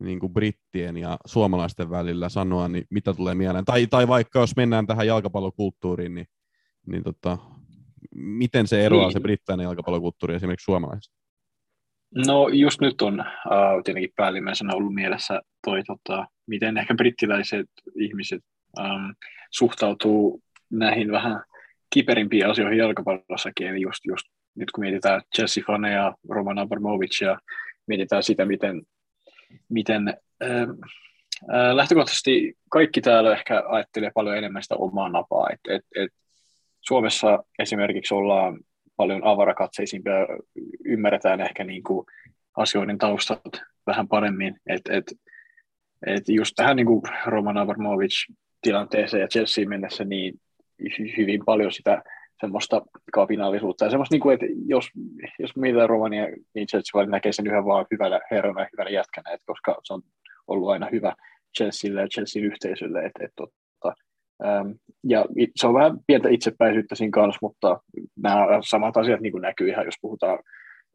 niinku brittien ja suomalaisten välillä sanoa, niin mitä tulee mieleen? Tai, tai vaikka jos mennään tähän jalkapallokulttuuriin, niin, niin tota, miten se eroaa Niin. se brittainen jalkapallokulttuuri esimerkiksi suomalaisesta? No just nyt on uh, tietenkin päällimmäisenä ollut mielessä toi, tota, miten ehkä brittiläiset ihmiset um, suhtautuu näihin vähän kiperimpiin asioihin jalkapallossakin, eli just, just nyt kun mietitään Chelsea Fane ja Roman Abramovic ja mietitään sitä, miten, miten ähm, äh, lähtökohtaisesti kaikki täällä ehkä ajattelee paljon enemmän sitä omaa napaa, että et, et Suomessa esimerkiksi ollaan paljon avarakatseisimpia, ymmärretään ehkä niin kuin asioiden taustat vähän paremmin, että et, et just tähän niin kuin Roman Abramovic tilanteeseen ja Chelsea mennessä niin hyvin paljon sitä semmoista kapinallisuutta ja semmoista, niin kuin, että jos, jos mietitään Romania, niin Chelsea näkee sen yhä vaan hyvällä herrana ja hyvällä jätkänä, että koska se on ollut aina hyvä Chelsealle ja Chelsean yhteisölle, että, että, että Ähm, ja se on vähän pientä itsepäisyyttä siinä kanssa, mutta nämä samat asiat niin kuin näkyy ihan, jos puhutaan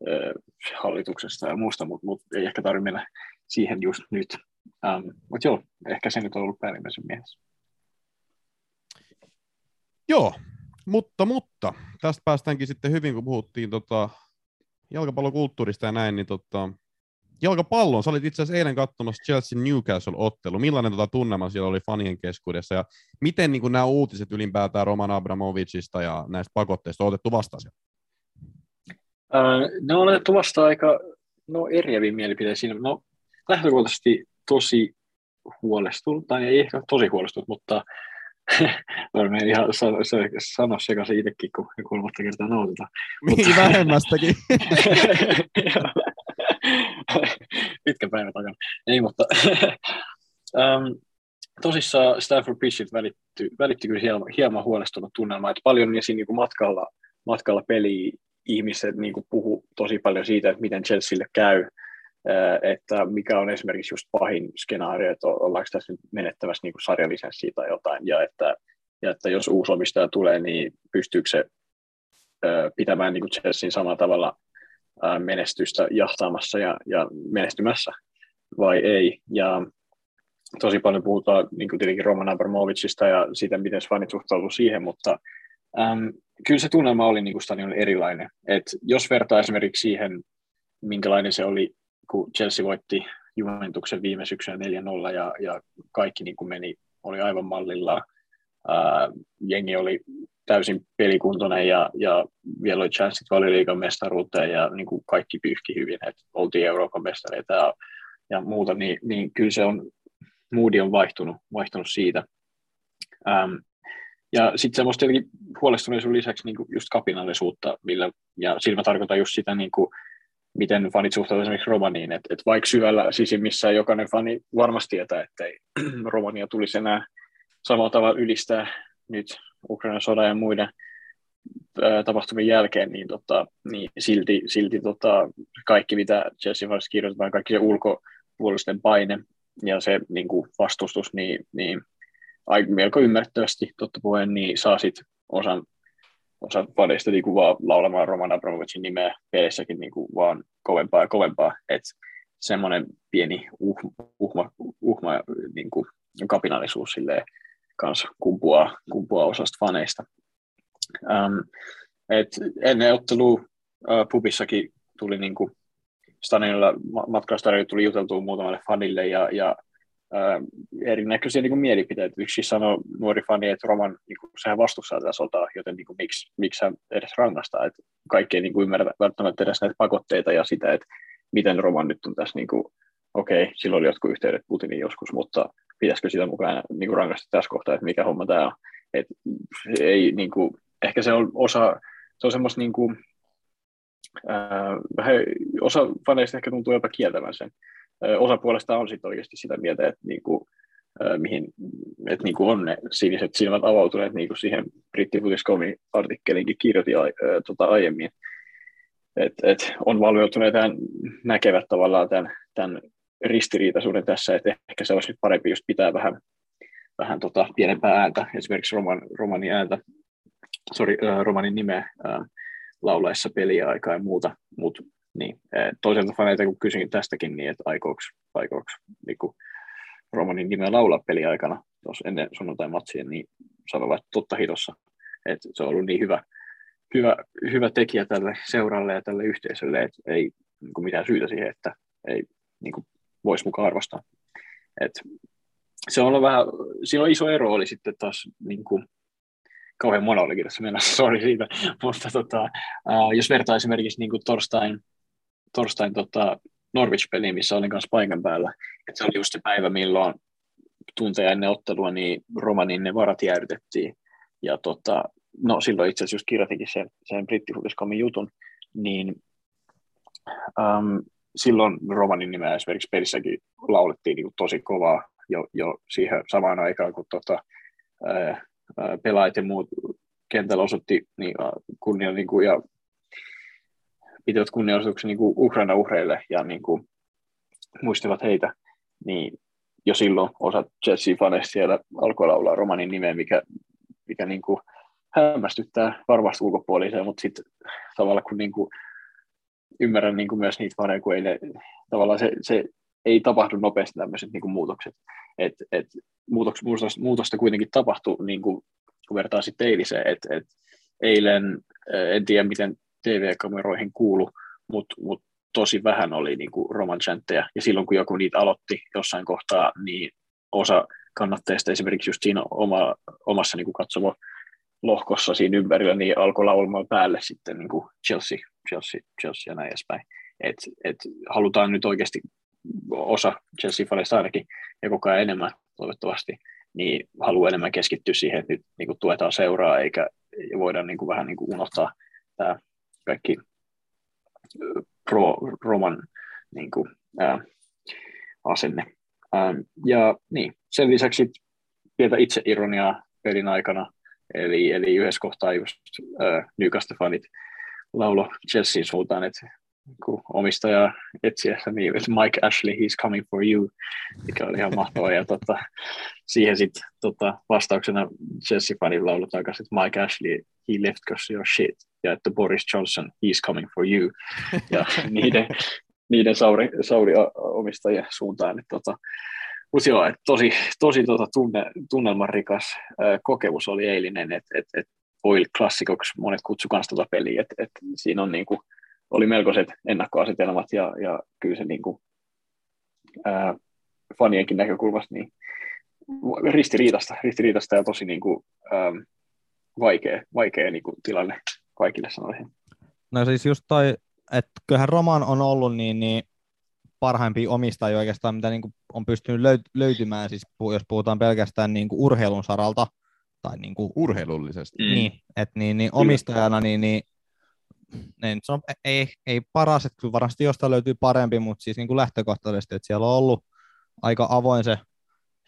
äh, hallituksesta ja muusta, mutta mut ei ehkä tarvitse mennä siihen just nyt. Ähm, mutta joo, ehkä se nyt on ollut päällimmäisen mielessä. Joo, mutta, mutta tästä päästäänkin sitten hyvin, kun puhuttiin tota, jalkapallokulttuurista ja näin, niin tota, jalkapallon, sä olit itse asiassa eilen katsomassa Chelsea Newcastle-ottelu. Millainen tota tunnelma siellä oli fanien keskuudessa ja miten niin nämä uutiset ylipäätään Roman Abramovicista ja näistä pakotteista on otettu vastaan siellä? Ne on otettu vasta aika no, eriäviin mielipiteisiin. No, lähtökohtaisesti tosi huolestunut, tai ei ehkä tosi huolestunut, mutta varmaan ihan sano, se, sano sekaisin itsekin, kun kolmatta kertaa nautetaan. Niin vähemmästäkin. Pitkä päivä takana. Ei, mutta um, tosissaan Stafford Bridget välitty, välitti kyllä hieman, hieman huolestunut tunnelma, että paljon niin siinä niin kuin matkalla, matkalla peliä ihmiset niin kuin puhu tosi paljon siitä, että miten Chelsealle käy, että mikä on esimerkiksi just pahin skenaario, että ollaanko tässä nyt menettävässä niin sarjalisenssiä tai jotain, ja että, ja että jos uusi omistaja tulee, niin pystyykö se pitämään niin kuin Chelsean samalla tavalla menestystä jahtaamassa ja, ja menestymässä vai ei. Ja tosi paljon puhutaan niin kuin tietenkin Roman Abramovicista ja siitä, miten fanit suhtautuu siihen, mutta Um, kyllä se tunnelma oli niin kuin stadionilla erilainen. Et jos vertaa esimerkiksi siihen, minkälainen se oli, kun Chelsea voitti Juventuksen viime syksynä 4-0 ja, ja kaikki niin kuin meni, oli aivan mallilla. Uh, jengi oli täysin pelikuntoinen ja, ja vielä oli chanssit valioliikan mestaruuteen ja niin kuin kaikki pyyhki hyvin, että oltiin Euroopan mestareita ja, ja muuta, niin, niin kyllä se on, moodi on vaihtunut, vaihtunut siitä. Um, ja sitten semmoista jotenkin huolestuneisuuden lisäksi niin kuin just kapinallisuutta, millä, ja sillä mä tarkoitan just sitä, niin kuin, miten fanit suhtautuvat esimerkiksi Romaniin, että et vaikka syvällä sisimmissä jokainen fani varmasti tietää, että ei Romania tulisi enää samalla tavalla ylistää nyt Ukrainan sodan ja muiden tapahtumien jälkeen, niin, tota, niin silti, silti tota, kaikki, mitä Jesse Vars kirjoitetaan, kaikki se ulkopuolisten paine ja se niin kuin vastustus, niin, niin melko ymmärrettävästi totta puheen, niin saa sitten osan, osan faneista niin kuin vaan laulamaan Roman Abramovicin nimeä niin kuin vaan kovempaa ja kovempaa. Että semmoinen pieni uhma, uhma, uhma niin kuin kapinallisuus silleen, kanssa kumpuaa, kumpuaa osasta faneista. Um, et ennen ottelua uh, pubissakin tuli niin kuin Stanilla matkaustarjoilla tuli juteltua muutamalle fanille ja, ja uh, erinäköisiä niin kuin mielipiteitä. Yksi sanoi nuori fani, että Roman, niin kuin, sehän vastustaa tätä sotaa, joten niin kuin, miksi, miksi hän edes rangaistaa. Että kaikki ei niin kuin, ymmärrä välttämättä edes näitä pakotteita ja sitä, että miten Roman nyt on tässä, niin kuin, okei, okay, silloin oli jotkut yhteydet Putinin joskus, mutta pitäisikö sitä mukaan niin kuin rangaista tässä kohtaa, että mikä homma tämä on. Et ei, niin kuin, ehkä se on osa, se on semmoista niin kuin, ää, osa faneista ehkä tuntuu jopa kieltävän sen. Osa puolesta on sitten oikeasti sitä mieltä, että niin kuin, mihin, että niin kuin on ne siniset silmät avautuneet niin kuin siihen brittifutiscomin artikkelinkin kirjoitin ää, tota aiemmin. Et, et on valveutuneet ja näkevät tavallaan tämän, tämän ristiriitaisuuden tässä, että ehkä se olisi parempi just pitää vähän, vähän tota pienempää ääntä, esimerkiksi roman, romanin ääntä, sorry, romanin nimeä äh, laulaessa peliaikaa ja muuta, mutta niin, äh, toisaalta faneilta kun kysyin tästäkin, niin että aikooks, aikooks niin kuin romanin nimeä laulaa peliaikana tuossa ennen sunnuntai-matsia, niin sanotaan, että totta hitossa, että se on ollut niin hyvä, hyvä, hyvä tekijä tälle seuralle ja tälle yhteisölle, että ei niin mitään syytä siihen, että ei niin kuin voisi mukaan arvostaa. Et se on ollut vähän, siinä on iso ero oli sitten taas niin kuin, kauhean monologi tässä mennessä, sori siitä, mutta tota, uh, jos vertaa esimerkiksi niin torstain, torstain tota, Norwich-peliin, missä olin kanssa paikan päällä, että se oli just se päivä, milloin tunteja ennen ottelua, niin Romanin ne varat jäädytettiin, ja tota, no silloin itse asiassa just kirjoitinkin sen, sen brittifutiscomin jutun, niin um, silloin romanin nimeä esimerkiksi pelissäkin laulettiin niin tosi kovaa jo, jo siihen samaan aikaan, kun tota, ää, pelaajat ja muut kentällä osoitti niin, kunnia niin kuin, ja pitivät kunnianosoituksen niin Ukraina-uhreille ja niin kuin, muistivat heitä, niin jo silloin osa Chelsea-faneista siellä alkoi laulaa romanin nimeä, mikä, mikä niin kuin hämmästyttää varmasti ulkopuoliseen, mutta sitten tavallaan kun niin kuin ymmärrän niin kuin myös niitä faneja, kun ei ne, tavallaan se, se ei tapahdu nopeasti tämmöiset niin kuin muutokset. Et, et muutoks, muutosta, muutosta kuitenkin tapahtuu, niin kuin, kun vertaa sitten eiliseen, että et eilen, en tiedä miten TV-kameroihin kuulu, mutta mut tosi vähän oli niin kuin roman ja silloin kun joku niitä aloitti jossain kohtaa, niin osa kannatteista esimerkiksi just siinä oma, omassa niin kuin katsomo lohkossa siinä ympärillä, niin alkoi laulamaan päälle sitten niin kuin Chelsea, Chelsea, Chelsea ja näin edespäin. Et, et halutaan nyt oikeasti osa Chelsea-faneista ainakin ja koko ajan enemmän toivottavasti, niin haluaa enemmän keskittyä siihen, että nyt niin kuin tuetaan seuraa eikä ja voidaan niin kuin vähän niin kuin unohtaa tämä kaikki pro-roman niin kuin, ää, asenne. Ää, ja niin, sen lisäksi pientä itse ironiaa pelin aikana Eli, eli yhdessä kohtaa just äh, Newcastle-fanit laulo Chelsean suuntaan, että kun omistaja etsiessä, niin että Mike Ashley, he's coming for you, mikä oli ihan mahtavaa. Ja tota, siihen sitten tota, vastauksena Chelsea-fanit laulu takaisin, että Mike Ashley, he left because your shit. Ja että Boris Johnson, he's coming for you. Ja niiden, niiden sauri, sauri omistajien suuntaan. Että, tota, mutta joo, et tosi, tosi tota tunne, tunnelman rikas äh, kokemus oli eilinen, että et, et Oil-klassikoksi monet kutsu kanssa tuota peliä, että et siinä on niin kuin, oli melkoiset ennakkoasetelmat ja, ja kyllä se niin kuin, ää, fanienkin näkökulmasta niin ristiriitasta, ristiriitasta ja tosi niin kuin, ää, vaikea, vaikea niin kuin, tilanne kaikille sanoihin. No siis just toi, että kyllähän Roman on ollut niin, niin parhaimpia omistajia oikeastaan, mitä niin kuin on pystynyt löy- löytymään, siis jos puhutaan pelkästään niin kuin urheilun saralta, tai niin kuin, Urheilullisesti. mm. niin, että niin, niin omistajana, niin, niin niin se on, ei, ei paras, että kyllä varmasti jostain löytyy parempi, mutta siis niin kuin lähtökohtaisesti, että siellä on ollut aika avoin se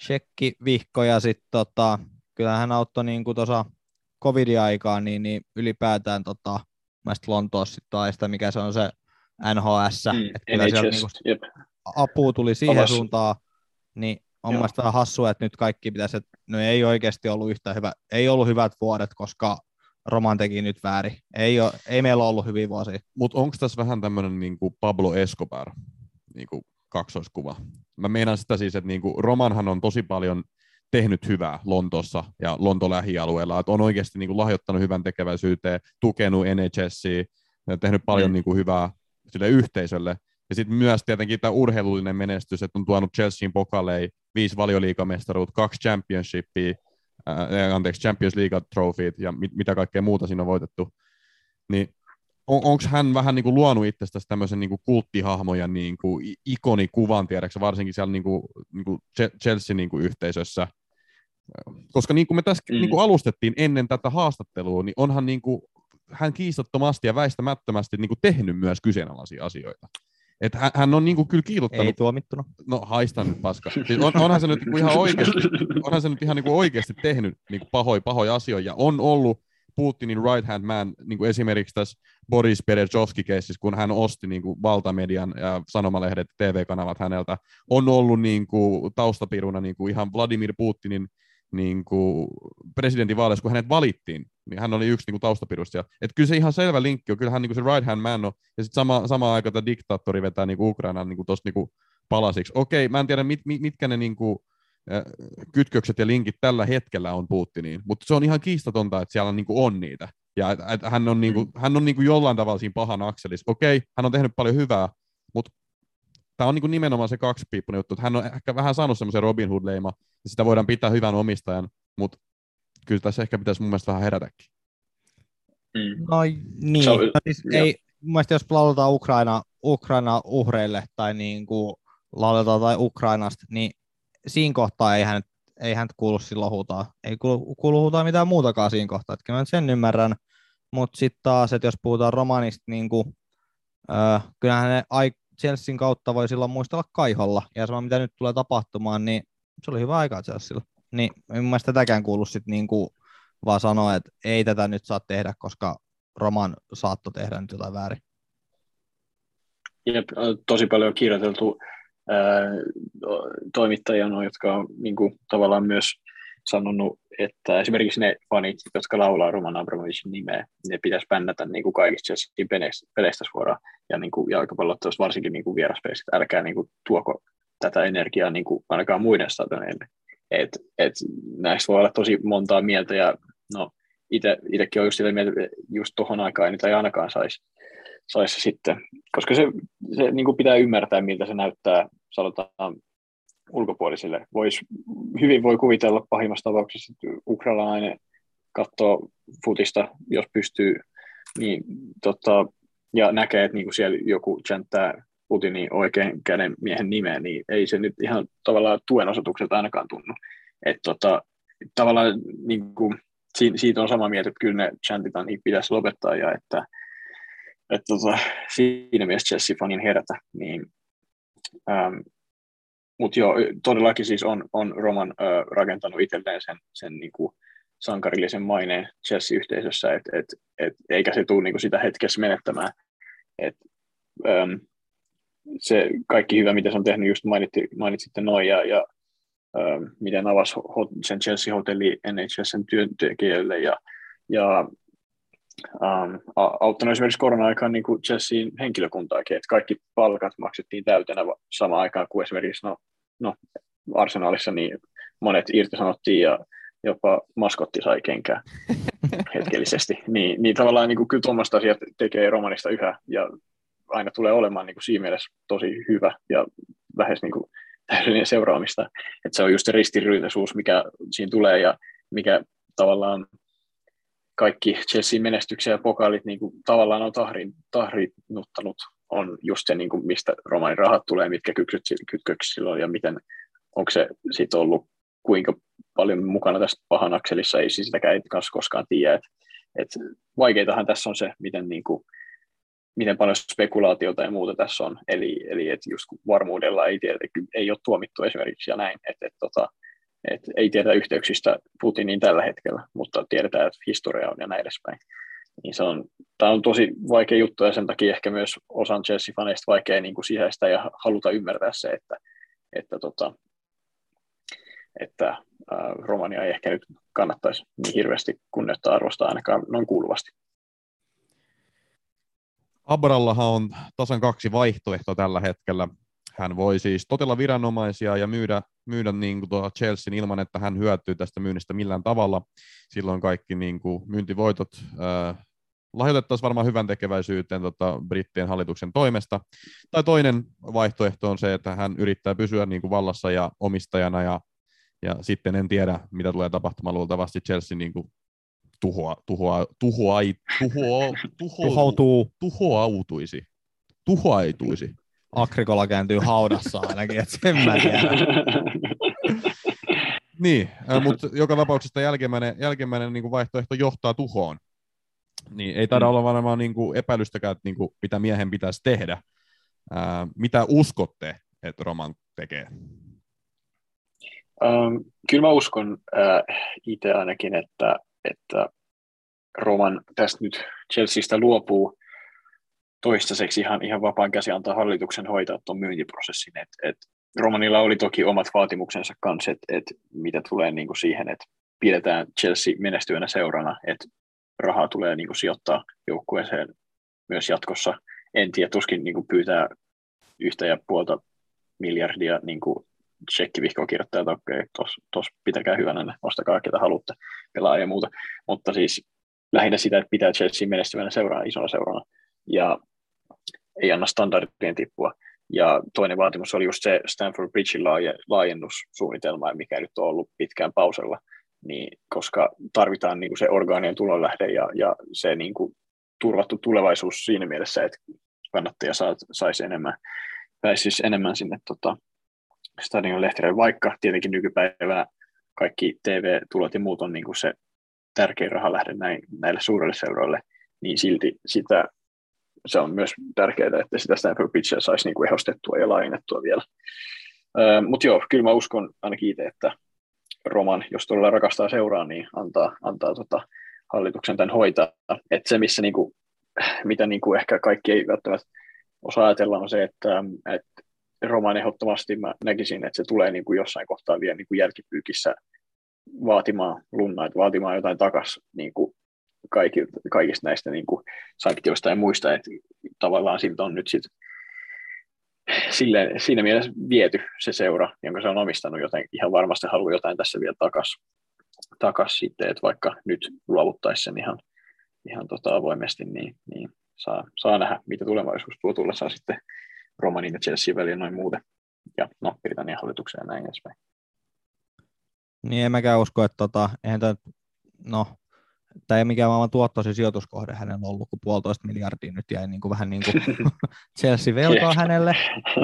shekkivihko ja sitten tota, kyllähän auttoi niin kuin tuossa covid-aikaan, niin, niin ylipäätään tota, Lontoossa tai sitä, mikä se on se NHS, Mm, että kyllä sieltä NHS, niin jep. apua tuli siihen Avas. suuntaan, niin on Joo. mielestäni vähän hassua, että nyt kaikki pitäisi, että no ei oikeasti ollut yhtä hyvä, ei ollut hyvät vuodet, koska Roman teki nyt väärin. Ei, ole, ei meillä ollut hyviä vuosia. Mutta onko tässä vähän tämmöinen niinku Pablo Escobar niinku kaksoiskuva? Mä meinaan sitä siis, että niinku Romanhan on tosi paljon tehnyt hyvää Lontoossa ja Lonto lähialueella, että on oikeasti niinku lahjoittanut hyvän tekeväisyyteen, tukenut NHSiä, tehnyt paljon Mm. niinku hyvää sille yhteisölle. Ja sitten myös tietenkin tämä urheilullinen menestys, että on tuonut Chelseain pokalei, viisi valioliigamestaruutta, kaksi championshipia, ää, anteeksi, Champions League trofeet ja mit, mitä kaikkea muuta siinä on voitettu. Niin on, onko hän vähän niin kuin luonut itsestäsi tämmöisen niin kuin kulttihahmoja niin kuin ikonikuvan, tiedäksä, varsinkin siellä niin kuin, niin kuin Chelsea niin kuin yhteisössä? Koska niin kuin me tässä mm. niin kuin alustettiin ennen tätä haastattelua, niin onhan niin kuin, hän kiistattomasti ja väistämättömästi niin kuin tehnyt myös kyseenalaisia asioita. Et hän, hän on niin kuin kyllä kiilottanut Ei tuomittuna. No haista nyt paska. Siis on, onhan se nyt niinku ihan oikeasti, onhan se nyt ihan niinku oikeasti tehnyt niinku pahoja, pahoja asioita ja on ollut Putinin right hand man niinku esimerkiksi tässä Boris Berezovski keississä, kun hän osti niinku valtamedian ja sanomalehdet, TV-kanavat häneltä, on ollut niinku taustapiruna niinku ihan Vladimir Putinin niinku presidentinvaaleissa, kun hänet valittiin, niin hän oli yksi niinku taustapirusta. Että kyllä se ihan selvä linkki on, kyllähän niinku se right hand man on, ja sitten sama, samaan aikaan tämä diktaattori vetää niinku Ukrainan niinku tosta niinku palasiksi. Okei, mä en tiedä, mit, mit, mitkä ne niinku, äh, kytkökset ja linkit tällä hetkellä on Putiniin, mutta se on ihan kiistatonta, että siellä niinku on niitä. Ja et, et hän on, niinku, hän on niinku jollain tavalla siinä pahan akselissa. Okei, hän on tehnyt paljon hyvää, mutta tämä on niinku nimenomaan se kaksipiippunen juttu, että hän on ehkä vähän saanut semmoisen Robin Hood-leima, ja sitä voidaan pitää hyvän omistajan, mutta kyllä tässä ehkä pitäisi mun mielestä vähän herätäkin. Mm. No niin, Se on- no, siis joo. ei, mun mielestä jos lauletaan Ukraina, Ukraina uhreille tai niin kuin lauletaan tai Ukrainasta, niin siinä kohtaa ei hän, ei hän kuulu silloin huutaa. Ei kuulu, kuulu huutaa mitään muutakaan siinä kohtaa. Että kyllä mä sen ymmärrän. Mutta sitten taas, että jos puhutaan romanista, niin kuin, öö, kyllähän ne ai, Chelsean kautta voi silloin muistella kaiholla. Ja sama mitä nyt tulee tapahtumaan, niin se oli hyvä aika Chelsealla. Niin en mielestä tätäkään kuulu sitten niin kuin vaan sanoa, että ei tätä nyt saa tehdä, koska Roman saatto tehdä nyt jotain väärin. Jep, tosi paljon kirjoiteltu ää, toimittajia, jotka on niin kuin, tavallaan myös sanonut, että esimerkiksi ne fanit, jotka laulaa Roman Abramovicin nimeä, ne pitäisi bännätä niin kuin kaikista peleistä, suoraan, ja niin kuin jalkapallottelussa varsinkin niin kuin vieraspelissä, että älkää niin kuin, tuoko tätä energiaa niin kuin, ainakaan muiden stadioneille. Et, et, näistä voi olla tosi montaa mieltä, ja no, itsekin olen just sitä mieltä, että just tuohon aikaan ei ainakaan saisi sais sitten, koska se, se niin kuin pitää ymmärtää, miltä se näyttää, sanotaan ulkopuolisille. Vois, hyvin voi kuvitella pahimmassa tapauksessa, että ukrainalainen katsoo futista, jos pystyy, niin, tota, ja näkee, että niin kuin siellä joku chanttää Putinin oikein käden miehen nimeä, niin ei se nyt ihan tavallaan tuen osoitukselta ainakaan tunnu. Et, tota, tavallaan niin kuin, siitä on sama mieltä, että kyllä ne chantit niin pitäisi lopettaa ja että, että tota, siinä mielessä Chelsea-fanin herätä. Niin, ähm, mutta joo, todellakin siis on, on Roman äh, rakentanut itselleen sen, sen niin kuin sankarillisen maineen Chelsea-yhteisössä, et, et, et, eikä se tule niin kuin sitä hetkessä menettämään. Et, ähm, se kaikki hyvä, mitä se on tehnyt, just mainitti, mainitsitte noin, ja, ja ähm, miten avasi sen Chelsea-hotelli NHSn työntekijöille, ja, ja ähm, auttanut esimerkiksi korona-aikaan niin kuin Chelseain henkilökuntaakin, että kaikki palkat maksettiin täytenä samaan aikaan kuin esimerkiksi no, no, Arsenalissa, niin monet irtisanottiin ja, jopa maskotti sai kenkää hetkellisesti. Niin, niin tavallaan niin kuin, kyllä tuommoista asiat tekee romanista yhä ja aina tulee olemaan niin kuin siinä mielessä tosi hyvä ja lähes niin kuin, täydellinen seuraamista. Että se on just se ristiriitaisuus, mikä siinä tulee ja mikä tavallaan kaikki Chelsean menestyksiä ja pokaalit niin kuin, tavallaan on tahrin, tahrinuttanut on just se, niin kuin, mistä romanin rahat tulee, mitkä kytkökset silloin ja miten, onko se sitten ollut kuinka paljon mukana tässä pahan akselissa, ei siis sitäkään ei koskaan tiedä. Et, et vaikeitahan tässä on se, miten, niin kuin, miten paljon spekulaatiota ja muuta tässä on. Eli, eli et just varmuudella ei tiedä, ei ole tuomittu esimerkiksi ja näin. Et, et, tota, et ei tiedä yhteyksistä Putiniin tällä hetkellä, mutta tiedetään, että historia on ja näin edespäin. Niin se on, tämä on tosi vaikea juttu ja sen takia ehkä myös osan Chelsea-faneista vaikea niin kuin sisäistä ja haluta ymmärtää se, että, että, tota, että äh, Romania ei ehkä nyt kannattaisi niin hirveästi kunnioittaa arvostaa ainakaan noin kuuluvasti. Abrallahan on tasan kaksi vaihtoehtoa tällä hetkellä. Hän voi siis totella viranomaisia ja myydä, myydä niin kuin tuota Chelsean ilman, että hän hyötyy tästä myynnistä millään tavalla. Silloin kaikki niin kuin myyntivoitot äh, lahjoitettaisiin varmaan hyvän tekeväisyyteen tota, brittien hallituksen toimesta. Tai toinen vaihtoehto on se, että hän yrittää pysyä niin kuin vallassa ja omistajana ja, ja sitten en tiedä, mitä tulee tapahtumaan luultavasti Chelsea niin kuin tuhoa, tuhoa, tuhoa, tuhoa, tuhoa, Tuhoutuu. tuhoautuisi. Tuhoaituisi. Agrikola kääntyy haudassa ainakin, että sen mä tiedän. Niin, mutta joka tapauksessa jälkimmäinen, jälkimmäinen niin kuin vaihtoehto johtaa tuhoon. Niin ei taida Mm. olla varmaan niin kuin epäilystäkään, että niin kuin, mitä miehen pitäisi tehdä. Ää, mitä uskotte, että Roman tekee? Um, kyllä mä uskon äh, itse ainakin, että, että Roman tästä nyt Chelseastä luopuu toistaiseksi ihan, ihan vapaan käsi antaa hallituksen hoitaa tuon myyntiprosessin. Et, et Romanilla oli toki omat vaatimuksensa kanssa, että et mitä tulee niinku siihen, että pidetään Chelsea menestyvänä seurana, että rahaa tulee niinku sijoittaa joukkueeseen myös jatkossa. En tiedä, tuskin niinku pyytää yhtä ja puolta miljardia niinku tsekkivihkoa kirjoittaa, että okei, tos, tos pitäkää hyvänä, ne, ostakaa ketä haluatte, pelaa ja muuta. Mutta siis lähinnä sitä, että pitää Chelsea menestyvänä seurana, isona seurana, ja ei anna standardien tippua. Ja toinen vaatimus oli just se Stanford Bridgein laaje- laajennussuunnitelma, mikä nyt on ollut pitkään pausella, niin, koska tarvitaan niin kuin se orgaanien tulonlähde ja, ja se niin kuin turvattu tulevaisuus siinä mielessä, että kannattaja saisi enemmän, pääsisi enemmän sinne tota, stadion lehtereen, vaikka tietenkin nykypäivänä kaikki TV-tulot ja muut on niin kuin se tärkein rahalähde näin, näille suurille seuroille, niin silti sitä, se on myös tärkeää, että sitä Stanford Bridgea saisi niin kuin ehostettua ja laajennettua vielä. Öö, Mutta joo, kyllä mä uskon ainakin itse, että Roman, jos todella rakastaa seuraa, niin antaa, antaa tota hallituksen tämän hoitaa. Et se, missä niinku, mitä niinku ehkä kaikki ei välttämättä osaa ajatella, on se, että, että Roman ehdottomasti. Mä näkisin, että se tulee niinku jossain kohtaa vielä niinku jälkipyykissä vaatimaan lunnaita, vaatimaan jotain takas niinku kaikki, kaikista näistä niinku sanktioista ja muista, että tavallaan siltä on nyt sitten sille, siinä mielessä viety se seura, jonka se on omistanut, joten ihan varmasti haluaa jotain tässä vielä takas, takas sitten, että vaikka nyt luovuttaisi sen ihan, ihan tota avoimesti, niin, niin saa, saa nähdä, mitä tulevaisuus tuo tullessaan sitten Romanin ja Chelsea välillä noin muuten. Ja no, Britannian hallitukseen ja näin edespäin. Niin en mäkään usko, että tota, eihän tämä, no, tämä ei ole mikään maailman tuottoisin sijoituskohde hänellä ollut, kun puolitoista miljardia nyt jäi niin kuin vähän niin kuin Chelsea velkaa hänelle,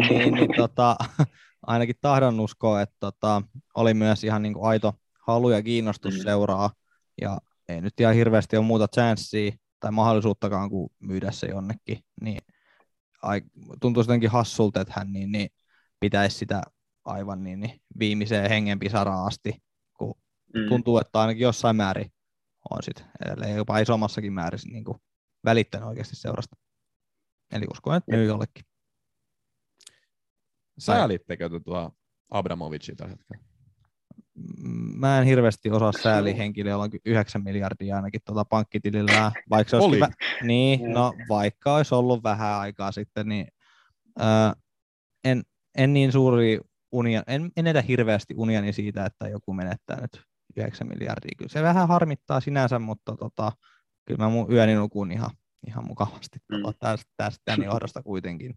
niin, niin tota, ainakin tahdon uskoa, että tota, oli myös ihan niin kuin aito halu ja kiinnostus Mm. seuraa, ja ei nyt ihan hirveästi ole muuta chanssiä tai mahdollisuuttakaan kuin myydä se jonnekin, niin tuntuu jotenkin hassulta, että hän niin, niin pitäisi sitä aivan niin, niin viimeiseen hengenpisaraan asti, kun Mm. tuntuu, että ainakin jossain määrin on sitten edelleen jopa isommassakin määrin niin kuin välittänyt oikeasti seurasta. Eli uskon, että myy jollekin. Säälittekö te tuo Abramovicia tällä hetkellä? Mä en hirveästi osaa sääliä henkilöä, jolla on 9 miljardia ainakin tuota pankkitilillään. Vaikka se Oli. olisikin vä- niin, Joo. no vaikka olisi ollut vähän aikaa sitten, niin öö, en, en niin suuri unia, en, en edä hirveästi uniani siitä, että joku menettää nyt 9 miljardia. Kyllä se vähän harmittaa sinänsä, mutta tota, kyllä mä mun yöni nukun ihan, ihan mukavasti Mm. tota, tästä, tästä tämän johdosta kuitenkin.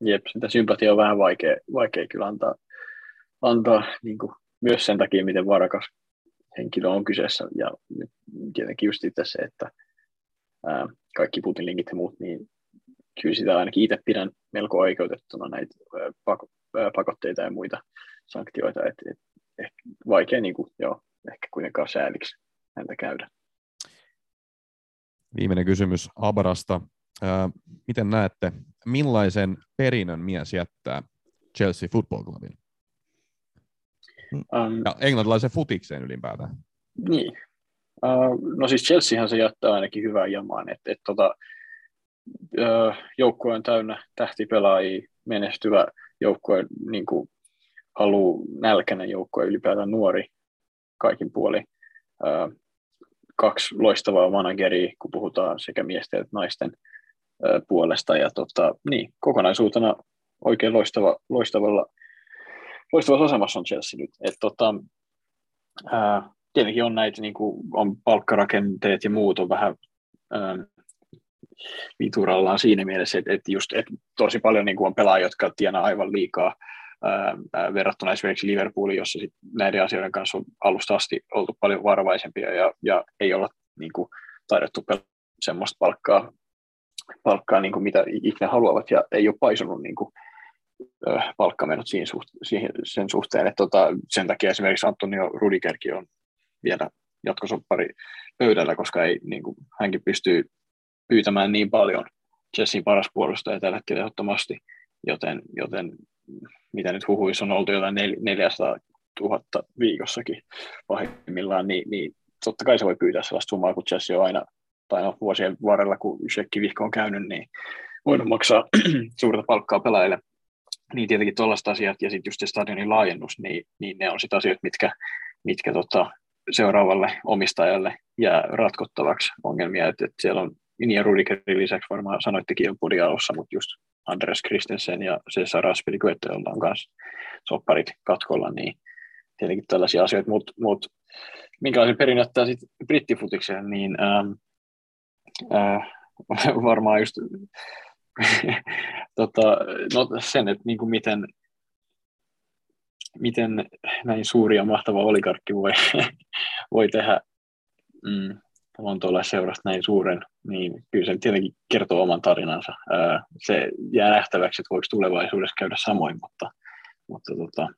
Jep, sitä sympatiaa on vähän vaikea, vaikea kyllä antaa, antaa niin kuin, myös sen takia, miten varakas henkilö on kyseessä. Ja tietenkin just se, että ää, kaikki Putin linkit ja muut, niin kyllä sitä ainakin itse pidän melko oikeutettuna näitä ää, ää, pakotteita ja muita sanktioita. Et, et, ehkä vaikea niin kuin, joo, ehkä kuitenkaan sääliksi häntä käydä. Viimeinen kysymys Abarasta. Ää, miten näette, millaisen perinnön mies jättää Chelsea Football Clubin? Um, Ja englantilaisen futikseen ylipäätään. Niin. Uh, no siis Chelseahan se jättää ainakin hyvää jamaan, että et, tota, uh, joukkue on täynnä tähtipelaajia, menestyvä joukkue, niin kuin haluu nälkäinen joukkue, ylipäätään nuori kaikin puolin. Uh, kaksi loistavaa manageria, kun puhutaan sekä miesten että naisten puolesta. Ja tota, niin, kokonaisuutena oikein loistava, loistavalla, loistavassa asemassa on Chelsea nyt. Et, tota, uh, tietenkin on näitä, niin kuin on palkkarakenteet ja muut on vähän ähm, viturallaan siinä mielessä, että, että just tosi paljon niin kuin on pelaajia, jotka tienaa aivan liikaa ää, verrattuna esimerkiksi Liverpooliin, jossa sit näiden asioiden kanssa on alusta asti oltu paljon varovaisempia ja, ja ei olla niin kuin, taidettu semmoista palkkaa, palkkaa niin kuin mitä ikinä haluavat ja ei ole paisunut niin kuin, palkkamenot suht, siihen, sen suhteen, että tota, sen takia esimerkiksi Antonio Rudigerkin on vielä jatkosoppari pöydällä, koska ei, niin kuin, hänkin pystyy pyytämään niin paljon Jessin paras puolustaja tällä hetkellä ehdottomasti, joten, joten mitä nyt huhuissa on oltu jotain nel, 400 000 viikossakin pahimmillaan, niin, niin totta kai se voi pyytää sellaista summaa, kun Jesse on aina, tai no, vuosien varrella, kun Shekki-vihko on käynyt, niin voinut maksaa suurta palkkaa pelaajille. Niin tietenkin tuollaiset asiat ja sitten just se stadionin laajennus, niin, niin ne on sitten asiat, mitkä, mitkä tota, seuraavalle omistajalle jää ratkottavaksi ongelmia, että, että siellä on Inia Rudigerin lisäksi varmaan sanoittekin jo budin alussa, mutta just Andres Christensen ja Cesar Aspilicueta, jolla on myös sopparit katkolla, niin tietenkin tällaisia asioita, mutta mut, minkälaisen perin ottaa sitten brittifutikseen, niin ähm, äh, varmaan just tota, no sen, että niin kuin miten, miten näin suuri ja mahtava oligarkki voi, voi tehdä mm, seurasta näin suuren, niin kyllä se tietenkin kertoo oman tarinansa. Ää, se jää nähtäväksi, että voiko tulevaisuudessa käydä samoin, mutta, mutta tota,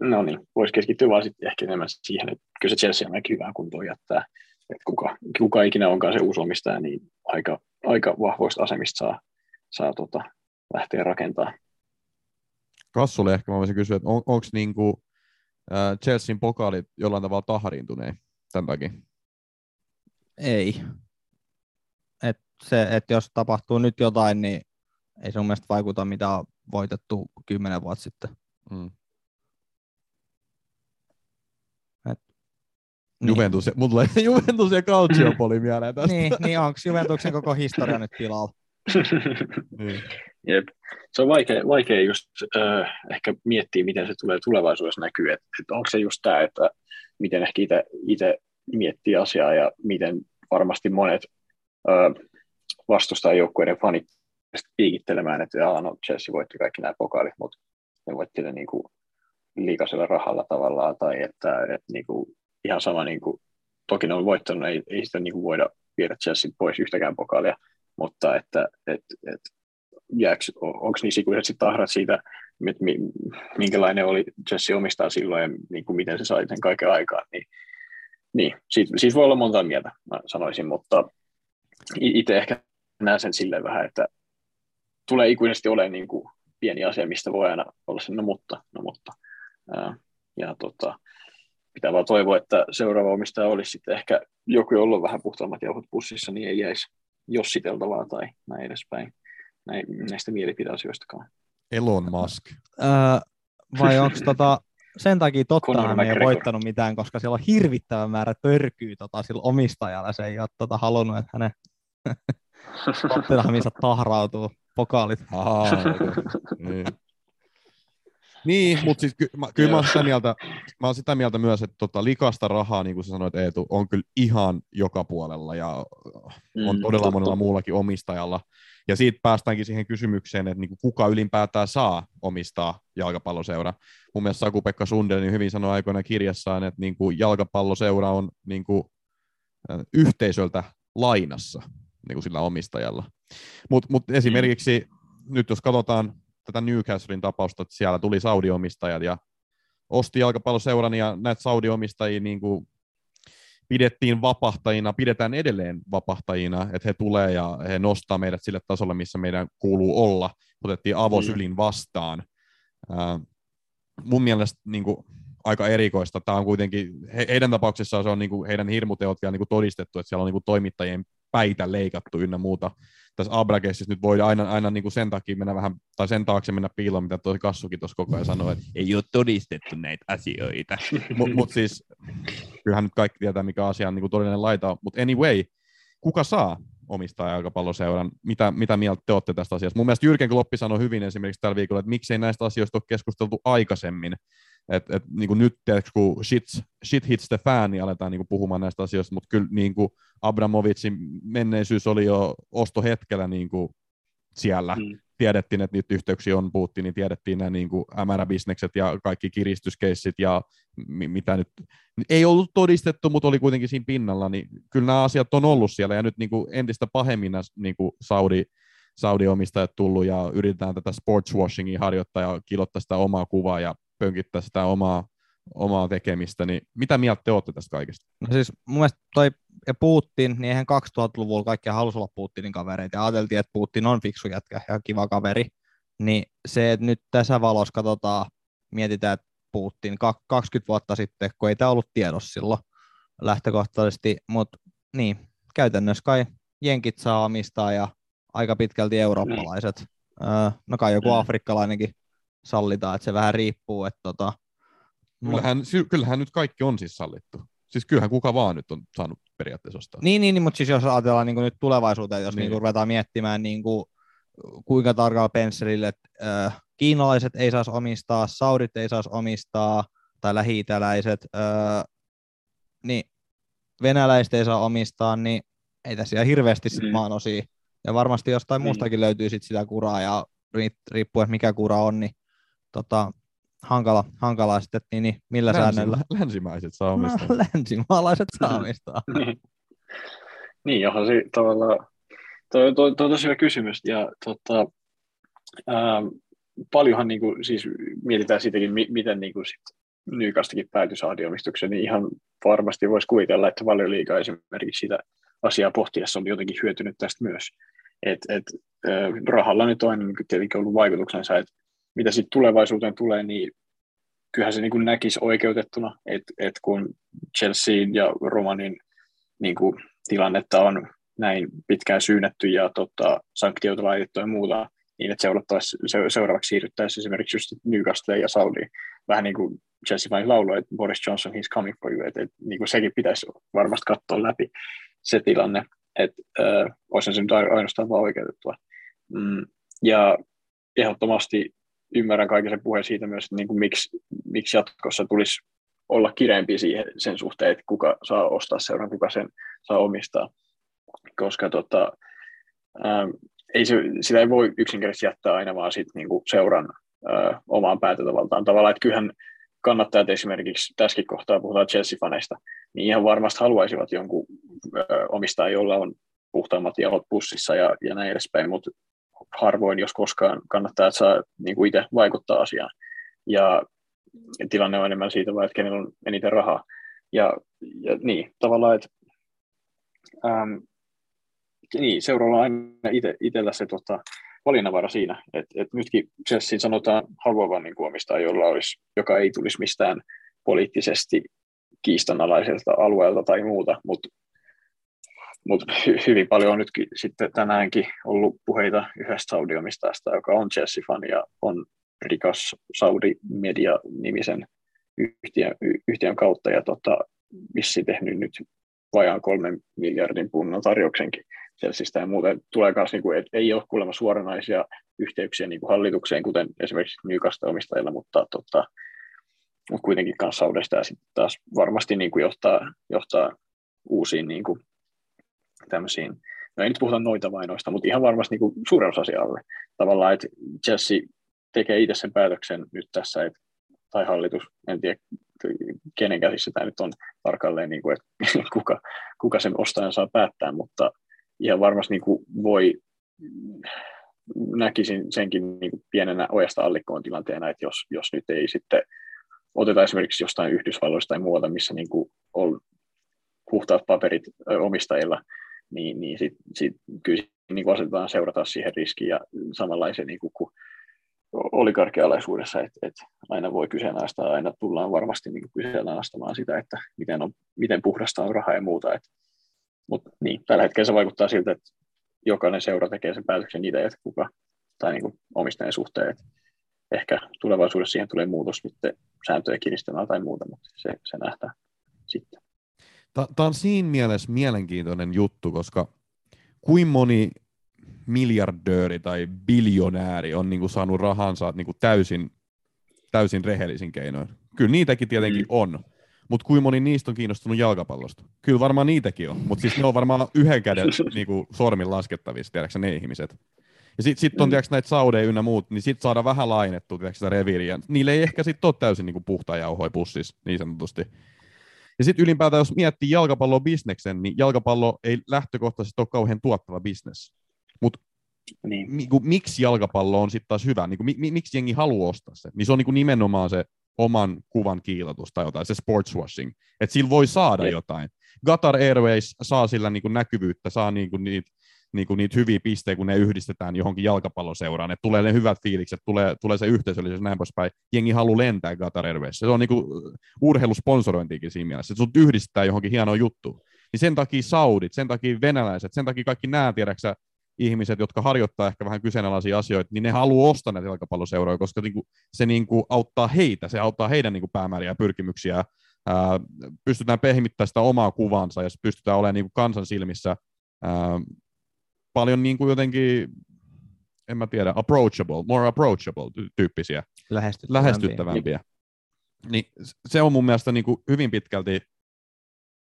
no niin, voisi keskittyä vaan sitten ehkä enemmän siihen, että kyllä se Chelsea on aika hyvää kuntoon jättää, että kuka, kuka ikinä onkaan se uusi omistaja, niin aika, aika vahvoista asemista saa, saa tota, lähteä rakentamaan. Kassulle ehkä mä voisin kysyä, että on, onko niinku, äh, Chelsean pokaalit jollain tavalla tahriintuneen tämän takia? Ei. Et se, että jos tapahtuu nyt jotain, niin ei se mun mielestä vaikuta, mitä on voitettu kymmenen vuotta sitten. Mm. Et, Niin. Juventus, ja, mun tulee Juventus ja Calciopoli mieleen tästä. niin, niin onko Juventuksen koko historia nyt pilalla? niin. Jep. Se on vaikea, vaikea just äh, ehkä miettiä, miten se tulee tulevaisuudessa näkyy, että et onko se just tämä, että miten ehkä itse miettii asiaa ja miten varmasti monet äh, vastustajajoukkueiden fanit piikittelemään, että jaa, no Chelsea voitti kaikki nämä pokaalit, mutta ne voitti ne niinku liikaisella rahalla tavallaan, tai että, että niinku, ihan sama, niinku, toki ne on voittanut, ei, ei sitä niinku voida viedä Chelsea pois yhtäkään pokaalia, mutta että et, et, jääks, onko niissä ikuisesti tahrat siitä, että minkälainen oli Jesse omistaa silloin ja niin kuin miten se sai sen kaiken aikaan, niin, niin siitä, siitä voi olla monta mieltä, mä sanoisin, mutta itse ehkä näen sen silleen vähän, että tulee ikuisesti olemaan niin kuin pieni asia, mistä voi aina olla sen, no mutta, no mutta. Ää, ja tota, pitää vaan toivoa, että seuraava omistaja olisi sitten ehkä joku, jolla on vähän puhtaammat jauhot pussissa, niin ei jäisi jossiteltavaa tai näin edespäin näin, näistä mielipideasioistakaan. Elon Musk. Öö, vai onko tota, sen takia Tottenham ei ole McGregor. voittanut mitään, koska siellä on hirvittävä määrä törkyy tota, sillä omistajalla. Se ei ole tota, halunnut, että hänen Tottenhaminsa tahrautuu pokaalit. Ahaa, okay. niin. Niin, mutta siis ky- mä, kyllä mä oon sitä mieltä, mä oon sitä mieltä myös, että tota, likasta rahaa, niin kuin sä sanoit Eetu, on kyllä ihan joka puolella ja on Mm, todella totta. monella muullakin omistajalla. Ja siitä päästäänkin siihen kysymykseen, että niin kuin kuka ylipäätään saa omistaa jalkapalloseura. Mun mielestä Saku-Pekka Sundelin hyvin sanoi aikoina kirjassaan, että niin kuin jalkapalloseura on niin kuin, äh, yhteisöltä lainassa niin kuin sillä omistajalla. Mutta mut esimerkiksi nyt jos katsotaan tätä Newcastlein tapausta, että siellä tuli Saudi-omistajat ja osti jalkapalloseuran ja näitä Saudi-omistajia niin kuin pidettiin vapahtajina, pidetään edelleen vapahtajina, että he tulee ja he nostaa meidät sille tasolle, missä meidän kuuluu olla. Otettiin avosylin vastaan. Ää, mun mielestä niin kuin, aika erikoista. Tämä on kuitenkin, he, heidän tapauksessaan se on niin kuin, heidän hirmuteot vielä niin kuin todistettu, että siellä on niin kuin, toimittajien päitä leikattu ynnä muuta. Tässä Abragesissa nyt voi aina, aina niin kuin sen takia mennä vähän, tai sen taakse mennä piiloon, mitä toi Kassukin tuossa koko ajan sanoi, että ei ole todistettu näitä asioita. Mutta mut siis, kyllähän nyt kaikki tietää, mikä asia on niin kuin todellinen laita. Mutta anyway, kuka saa omistaa jalkapalloseuran? Mitä, mitä mieltä te olette tästä asiasta? Mun mielestä Jyrken Kloppi sanoi hyvin esimerkiksi tällä viikolla, että miksei näistä asioista ole keskusteltu aikaisemmin. Et, et, niin kuin nyt, tiedätkö, kun shit, shit hits the fan, niin aletaan niin kuin puhumaan näistä asioista, mutta kyllä niin kuin Abramovicin menneisyys oli jo ostohetkellä niin kuin siellä. Mm. Tiedettiin, että niitä yhteyksiä on puhuttiin, niin tiedettiin nämä niin kuin MR-bisnekset ja kaikki kiristyskeissit ja mi- mitä nyt ei ollut todistettu, mutta oli kuitenkin siinä pinnalla, niin kyllä nämä asiat on ollut siellä ja nyt niin kuin entistä pahemmin nämä niin kuin Saudi, Saudi-omistajat tullut ja yritetään tätä sportswashingia harjoittaa ja kilottaa sitä omaa kuvaa ja pönkittää sitä omaa, omaa tekemistä, niin mitä mieltä te olette tästä kaikesta? No siis mun mielestä toi ja Putin, niin eihän 2000-luvulla kaikki halusi olla Putinin kavereita ja ajateltiin, että Putin on fiksu jätkä ja kiva kaveri. Niin se, että nyt tässä valossa katsotaan, mietitään, että Putin 20 vuotta sitten, kun ei tämä ollut tiedossa silloin lähtökohtaisesti, mutta niin, käytännössä kai jenkit saa omistaa ja aika pitkälti eurooppalaiset. Öö, no kai joku Mm. afrikkalainenkin sallitaan, että se vähän riippuu, että tota, mut- Kyllähän, sy- kyllähän nyt kaikki on siis sallittu. Siis kyllähän kuka vaan nyt on saanut periaatteessa ostaa. Niin, niin, niin mutta siis jos ajatellaan niin nyt tulevaisuuteen, jos Niin. niin. Niin ruvetaan miettimään niin kuin, kuinka tarkalla pensselillä, että äh, kiinalaiset ei saisi omistaa, saudit ei saisi omistaa, tai lähi-itäläiset, äh, niin venäläiset ei saa omistaa, niin ei tässä ihan hirveästi sit Mm. maan osia. Ja varmasti jostain Niin. muustakin löytyy sit sitä kuraa, ja ri- riippuen mikä kura on, niin tota, hankala, hankala sitten, niin, niin millä säännöllä. Länsi- länsimaiset saa omistaa. No, länsimaalaiset saa omistaa. niin, niin johon se tavallaan, toi, toi, toi on tosi hyvä kysymys, ja tota, ää, paljonhan niin kuin, siis mietitään siitäkin, mi- miten niin kuin sit Newcastakin päätyi saadiomistukseen, niin ihan varmasti voisi kuvitella, että paljon liikaa esimerkiksi sitä asiaa pohtiessa on jotenkin hyötynyt tästä myös. Et, et, äh, rahalla nyt on aina niin kuin tietenkin ollut vaikutuksensa, että mitä sitten tulevaisuuteen tulee, niin kyllähän se niin kuin näkisi oikeutettuna, että, että kun Chelsea ja Romanin niin kuin, tilannetta on näin pitkään syynnetty ja tota, sanktioita laitettu ja muuta, niin että seurattaisiin, se, seuraavaksi siirryttäisiin esimerkiksi just Newcastle ja Saudi. Vähän niin kuin Chelsea vain lauloi, että Boris Johnson, he's coming for you, että, että niin kuin sekin pitäisi varmasti katsoa läpi se tilanne, että äh, olisi se nyt ainoastaan vaan oikeutettua. Mm, ja ehdottomasti ymmärrän kaiken sen puheen siitä myös, että niin kuin miksi, miksi jatkossa tulisi olla kireempi siihen, sen suhteen, että kuka saa ostaa seuran, kuka sen saa omistaa. Koska tota, ähm, ei se, sitä ei voi yksinkertaisesti jättää aina vaan sit niinku seuran äh, omaan päätäntävaltaan. Tavallaan, että kyllähän kannattajat esimerkiksi tässäkin kohtaa puhutaan Chelsea-faneista, niin ihan varmasti haluaisivat jonkun äh, omistaa, jolla on puhtaammat jalot pussissa ja, ja näin edespäin, mutta harvoin, jos koskaan kannattaa saa niin kuin itse vaikuttaa asiaan. Ja tilanne on enemmän siitä vaan, että kenellä on eniten rahaa. Ja, ja niin, tavallaan, että äm, niin, seuraava on aina ite, itsellä se tota, valinnanvara siinä, että et nytkin Chelsea sanotaan haluavan niin omistaa, jolla olisi, joka ei tulisi mistään poliittisesti kiistanalaiselta alueelta tai muuta, mutta mut hy, hyvin paljon on nytkin sitten tänäänkin ollut puheita yhdestä Saudi-omistajasta, joka on Chelsea-fani ja on rikas Saudi Media-nimisen yhtiön, yhtiön kautta ja tota, vissi tehnyt nyt vajaan kolmen miljardin punnan tarjouksenkin Chelseastä ja muuten tulee myös, niin kuin, että ei ole kuulemma suoranaisia yhteyksiä niin kuin hallitukseen, kuten esimerkiksi Newcastle omistajilla, mutta, tota, mutta kuitenkin kanssa Saudesta ja sitten taas varmasti niin kuin johtaa, johtaa uusiin niin kuin tämmöisiin, no ei nyt puhuta noita vainoista, mutta ihan varmasti niin kuin suurennusasialle. Tavallaan, että Chelsea tekee itse sen päätöksen nyt tässä, että, tai hallitus, en tiedä kenen käsissä tämä nyt on tarkalleen, niin kuin, että kuka, kuka sen ostajan saa päättää, mutta ihan varmasti niin kuin voi, näkisin senkin niin kuin pienenä ojasta allikkoon tilanteena, että jos, jos nyt ei sitten oteta esimerkiksi jostain Yhdysvalloista tai muualta, missä niin kuin on puhtaat paperit omistajilla, niin, niin sit, sit, kyllä niin asetetaan seurata siihen riskiin ja samanlaisen niin kuin, kuin oligarkialaisuudessa, että, että aina voi kyseenalaistaa, aina tullaan varmasti niin kyseenalaistamaan sitä, että miten, on, miten puhdasta on raha ja muuta. Mutta niin, tällä hetkellä se vaikuttaa siltä, että jokainen seura tekee sen päätöksen itse, että kuka, tai niin omistajan suhteen, että ehkä tulevaisuudessa siihen tulee muutos sääntöjä kiristämään tai muuta, mutta se, se nähdään sitten. Tämä on siinä mielessä mielenkiintoinen juttu, koska kuin moni miljardööri tai biljonääri on niin kuin saanut rahansa niin kuin täysin, täysin rehellisin keinoin. Kyllä niitäkin tietenkin mm. on, mutta kuin moni niistä on kiinnostunut jalkapallosta? Kyllä varmaan niitäkin on, mutta siis ne on varmaan yhden käden niin kuin sormin laskettavissa, tiedätkö ne ihmiset. Ja sitten sit on mm. tiedätkö, näitä saudeja ynnä muut, niin sitten saadaan vähän lainettua tiedätkö, sitä reviiriä. Niille ei ehkä sitten ole täysin niin puhtaa jauhoja pussissa, niin sanotusti. Ja sitten ylipäätään, jos miettii jalkapallon bisneksen, niin jalkapallo ei lähtökohtaisesti ole kauhean tuottava bisnes. Mutta niin. mi, miksi jalkapallo on sitten taas hyvä, niin kuin, mi, miksi jengi haluaa ostaa se, niin se on niin kuin nimenomaan se oman kuvan kiilatus tai jotain, se sportswashing, että sillä voi saada yeah. jotain. Qatar Airways saa sillä niin kuin näkyvyyttä, saa niin kuin niitä niin kuin niitä hyviä pisteitä, kun ne yhdistetään johonkin jalkapalloseuraan, että tulee ne hyvät fiilikset, tulee, tulee se yhteisöllisyys näin poispäin. Jengi haluaa lentää Qatar Airways. Se on niin kuin urheilusponsorointiikin siinä mielessä, että sut yhdistetään johonkin hienoon juttuun. Niin sen takia saudit, sen takia venäläiset, sen takia kaikki nämä, tiedäksä, ihmiset, jotka harjoittaa ehkä vähän kyseenalaisia asioita, niin ne haluaa ostaa näitä jalkapalloseuroja, koska niin kuin, se niin kuin auttaa heitä, se auttaa heidän niin kuin päämääriä ja pyrkimyksiä. Ää, pystytään pehmittämään sitä omaa kuvansa ja pystytään olemaan niin kuin kansan silmissä ää, paljon niin kuin jotenkin, en mä tiedä, approachable, more approachable tyyppisiä. Lähestyttävämpiä. Lähestyttävämpiä. Niin se on mun mielestä niin kuin hyvin pitkälti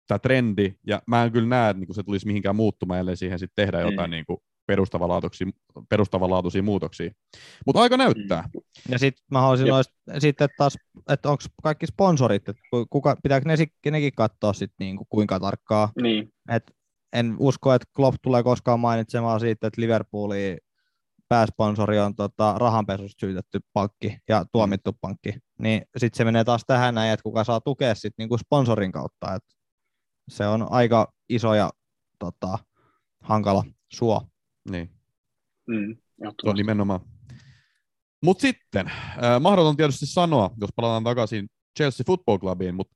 tämä trendi, ja mä en kyllä näe, että niin se tulisi mihinkään muuttumaan, ellei siihen sitten tehdä jotain mm. niin kuin perustavanlaatuisia, perustavanlaatuisia muutoksia. Mutta aika näyttää. Ja sitten mä haluaisin noista, sitten taas, että onko kaikki sponsorit, että kuka, pitääkö ne, nekin katsoa sitten niin kuin kuinka tarkkaa. Niin. Et en usko, että Klopp tulee koskaan mainitsemaan siitä, että Liverpoolin pääsponsori on tota, rahanpesusta syytetty pankki ja tuomittu pankki. Niin sitten se menee taas tähän näin, että kuka saa tukea sitten niinku sponsorin kautta. Et se on aika iso ja tota, hankala suo. Niin. Mm, se on nimenomaan. Mutta sitten, äh, mahdoton tietysti sanoa, jos palataan takaisin Chelsea Football Clubiin, mutta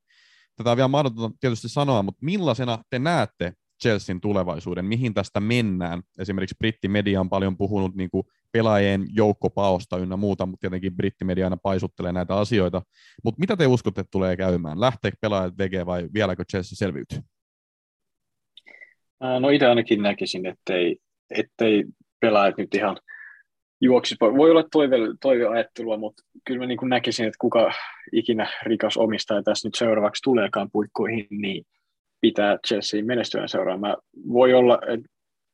tätä on vielä mahdoton tietysti sanoa, mutta millaisena te näette Chelsean tulevaisuuden, mihin tästä mennään. Esimerkiksi brittimedia on paljon puhunut niin kuin pelaajien joukkopaosta ynnä muuta, mutta tietenkin brittimedia aina paisuttelee näitä asioita. Mutta mitä te uskotte, että tulee käymään? Lähteekö pelaajat VG vai vieläkö Chelsea selviytyy? No itse ainakin näkisin, ettei, ettei pelaajat nyt ihan juoksisi. Voi olla toive, toiveajattelua, mutta kyllä mä niin näkisin, että kuka ikinä rikas omistaja tässä nyt seuraavaksi tuleekaan puikkoihin, niin pitää Chelsea menestyvän seuraamaan. Voi olla, että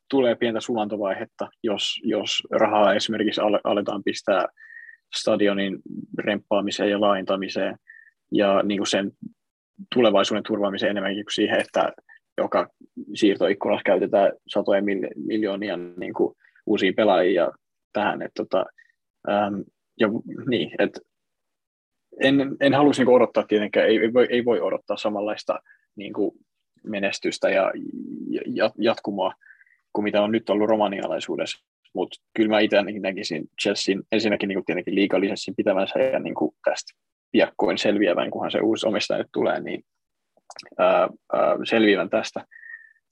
tulee pientä sulantovaihetta, jos, jos rahaa esimerkiksi aletaan pistää stadionin remppaamiseen ja laajentamiseen ja niin kuin sen tulevaisuuden turvaamiseen enemmänkin kuin siihen, että joka siirtoikkunassa käytetään satoja miljoonia niin kuin uusia pelaajia tähän. Että, tota, äm, ja, niin, että en, en halusi niin odottaa tietenkään, ei, ei, voi, ei voi odottaa samanlaista niin kuin menestystä ja, ja jatkumoa kuin mitä on nyt ollut romanialaisuudessa. Mutta kyllä mä itse näkisin Chelsea ensinnäkin niin tietenkin liikallisesti pitävänsä ja niin kuin tästä piakkoin selviävän, kunhan se uusi omistaja nyt tulee, niin ää, ää, selviävän tästä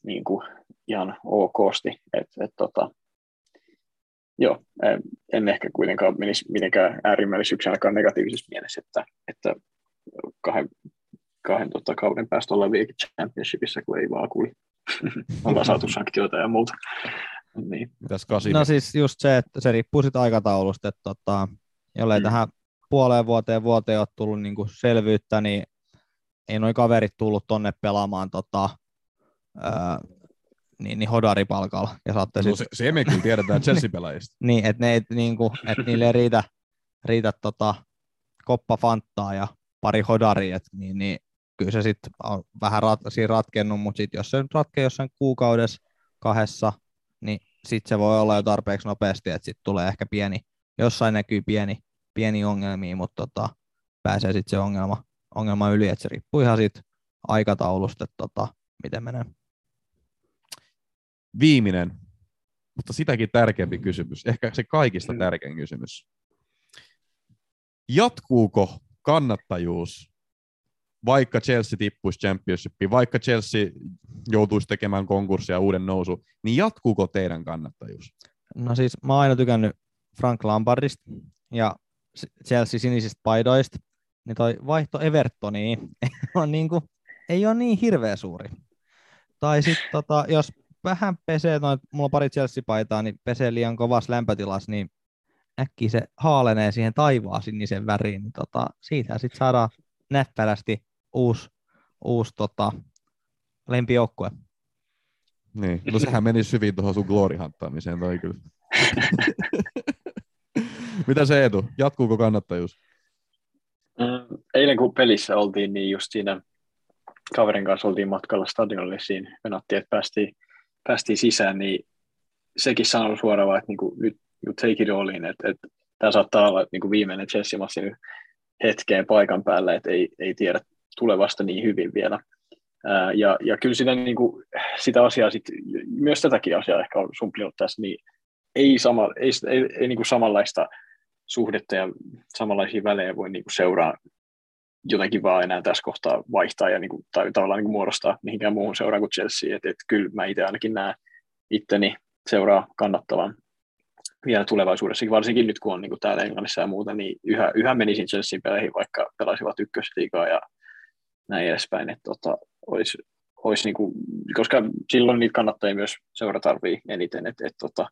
niin kuin ihan okosti. Et, et, tota, joo, en ehkä kuitenkaan menisi mitenkään äärimmäisyyksiä ainakaan negatiivisessa mielessä, että, että kahden kahden tota, kauden päästä ollaan vieläkin championshipissa, kun ei vaan kuli. Ollaan saatu sanktioita ja muuta. Niin. Mitäs kasi? No siis just se, että se riippuu sitten aikataulusta, että tota, jollei Mm. tähän puoleen vuoteen vuoteen ole tullut niinku selvyyttä, niin ei noi kaverit tullut tonne pelaamaan tota, ää, niin, niin hodaripalkalla. Ja saatte no, sit, se, se me kyllä tiedetään Chelsea-pelaajista. niin, että ne, ei, niinku, et niille ei riitä, riitä tota, koppa fanttaa ja pari hodaria, et, niin, niin kyllä se sitten on vähän rat, siinä ratkennut, mutta sitten jos se nyt ratkee jossain kuukaudessa, kahdessa, niin sitten se voi olla jo tarpeeksi nopeasti, että sitten tulee ehkä pieni, jossain näkyy pieni, pieni ongelmia, mutta tota, pääsee sitten se ongelma, ongelma yli, että se riippuu ihan siitä aikataulusta, että tota, miten menee. Viimeinen, mutta sitäkin tärkeämpi kysymys, ehkä se kaikista tärkein kysymys. Jatkuuko kannattajuus, vaikka Chelsea tippuisi championshipiin, vaikka Chelsea joutuisi tekemään konkurssia uuden nousu, niin jatkuuko teidän kannattajuus? No siis mä oon aina tykännyt Frank Lampardista ja Chelsea sinisistä paidoista, niin toi vaihto Evertoniin on niinku, ei ole niin hirveä suuri. Tai sitten tota, jos vähän pesee, noin, mulla on pari Chelsea-paitaa, niin pesee liian kovassa lämpötilassa, niin äkkiä se haalenee siihen taivaan sinisen väriin, niin tota, siitä sitten saadaan näppärästi uusi, uusi tota, lempijoukkue. Niin. No sehän menisi hyvin tuohon sun glory-hanttaamiseen toi kyllä. Mitä se Eetu? Jatkuuko kannattajuus? Mm, Eilen kun pelissä oltiin, niin just siinä kaverin kanssa oltiin matkalla stadionille siinä, venattiin, että päästiin, päästiin sisään, niin sekin sanoi suoraan, vaan, että niinku, nyt you take it all in, että, että tämä saattaa olla niinku viimeinen Chelsea-massi nyt hetkeen paikan päällä, että ei, ei tiedä tulevasta niin hyvin vielä. Ää, ja, ja kyllä sitä, niin kuin, sitä asiaa, sit, myös tätäkin asiaa ehkä on sumplinut tässä, niin ei, sama, ei, ei, ei niin kuin samanlaista suhdetta ja samanlaisia välejä voi niin kuin seuraa jotenkin vaan enää tässä kohtaa vaihtaa ja niin kuin, tai tavallaan niin kuin muodostaa mihinkään muuhun seuraan kuin Chelsea. Että et kyllä mä itse ainakin näen itteni seuraa kannattavan vielä tulevaisuudessakin, varsinkin nyt kun on niin kuin täällä Englannissa ja muuta, niin yhä, yhä menisin Chelsean peleihin, vaikka pelaisivat ykkösliigaa ja näin edespäin, että tota, olisi, olisi niin kuin, koska silloin niitä kannattajia myös seura tarvii eniten, että et, tota,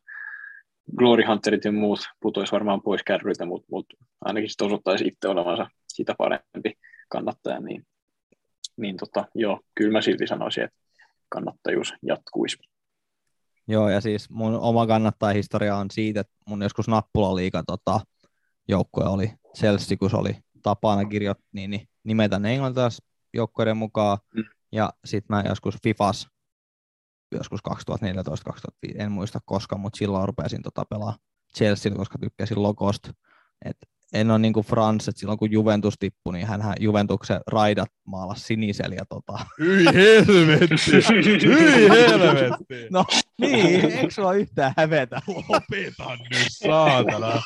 Glory Hunterit ja muut putoisi varmaan pois kärryiltä, mutta mut ainakin sitten osoittaisi itse olevansa sitä parempi kannattaja, niin, niin tota, joo, kyllä mä silti sanoisin, että kannattajuus jatkuisi. Joo, ja siis mun oma kannattajahistoria on siitä, että mun joskus nappulaliiga tota, joukkue oli Chelsea, kun se oli tapana kirjoittaa, niin, niin ne englantilaisjoukkueiden mukaan, Mm. ja sitten mä joskus Fifas, joskus 2014-2015, en muista koska, mutta silloin rupesin tota pelaa Chelsea, koska tykkäsin logosta. Et en ole niin kuin Frans, että silloin kun Juventus tippui, niin hän Juventuksen raidat maalasi sinisellä. Ja tota... Hyi helvetti! Hyi helvetti! No niin, eikö sua yhtään hävetä? Lopeta nyt, saatana.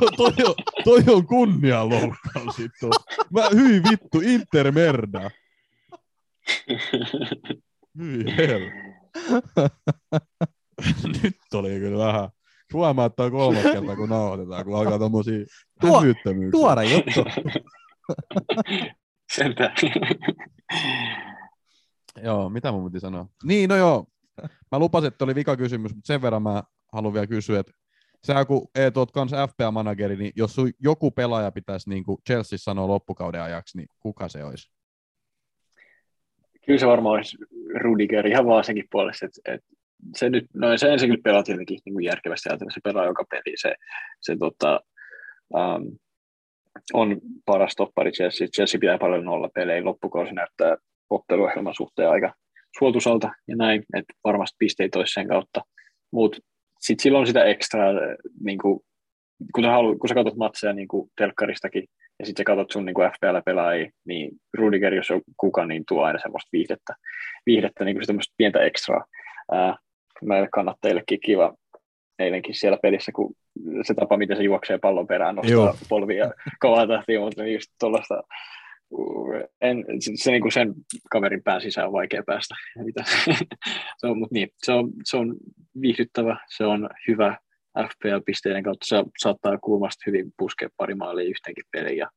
To, toi, on, toi on kunnianloukkaus vittu. Mä, hyi vittu, intermerda. Hyi hel. Nyt oli kyllä vähän. Huomaa, että on kolmas kerta, kun nauhoitetaan, kun alkaa tommosia Tuo- älyttömyyksiä. Tuore juttu. Sentään. Joo, mitä mun piti sanoa? Niin, no joo. Mä lupasin, että oli vika kysymys, mutta sen verran mä haluan vielä kysyä, että sä kun Eetu oot kans FPA-manageri, niin jos sun joku pelaaja pitäisi niin kuin Chelsea sanoa loppukauden ajaksi, niin kuka se olisi? Kyllä se varmaan olisi Rudiger ihan vaan senkin puolesta, että, että se nyt, no se ensin kyllä pelaa tietenkin niin kuin järkevästi ajatellen, se pelaa joka peli, se, se tota, um, on paras toppari Chelsea. Chelsea pitää paljon nolla pelejä, loppukausi näyttää otteluohjelman suhteen aika suotuisalta ja näin, että varmasti pisteitä olisi sen kautta, mutta sitten silloin sitä ekstra, niin kuin, kun, sä kun sä katsot matseja niin kuin telkkaristakin, ja sitten sä katsot sun niin FPL-pelaajia, niin Rudiger, jos on kuka, niin tuo aina semmoista viihdettä, viihdettä niin kuin semmoista pientä ekstraa. Ää, meille kannattajillekin kiva eilenkin siellä pelissä, kun se tapa, miten se juoksee pallon perään, nostaa. Joo. polvia kovaa tahtia, mutta just tuollaista, en, se, se niin kuin sen kaverin pään sisään on vaikea päästä. Mitä se on, mutta niin, se on, se on viihdyttävä, se on hyvä FPL-pisteiden kautta, se saattaa kulmasta hyvin puskea pari maalia yhteenkin peliin. Ja,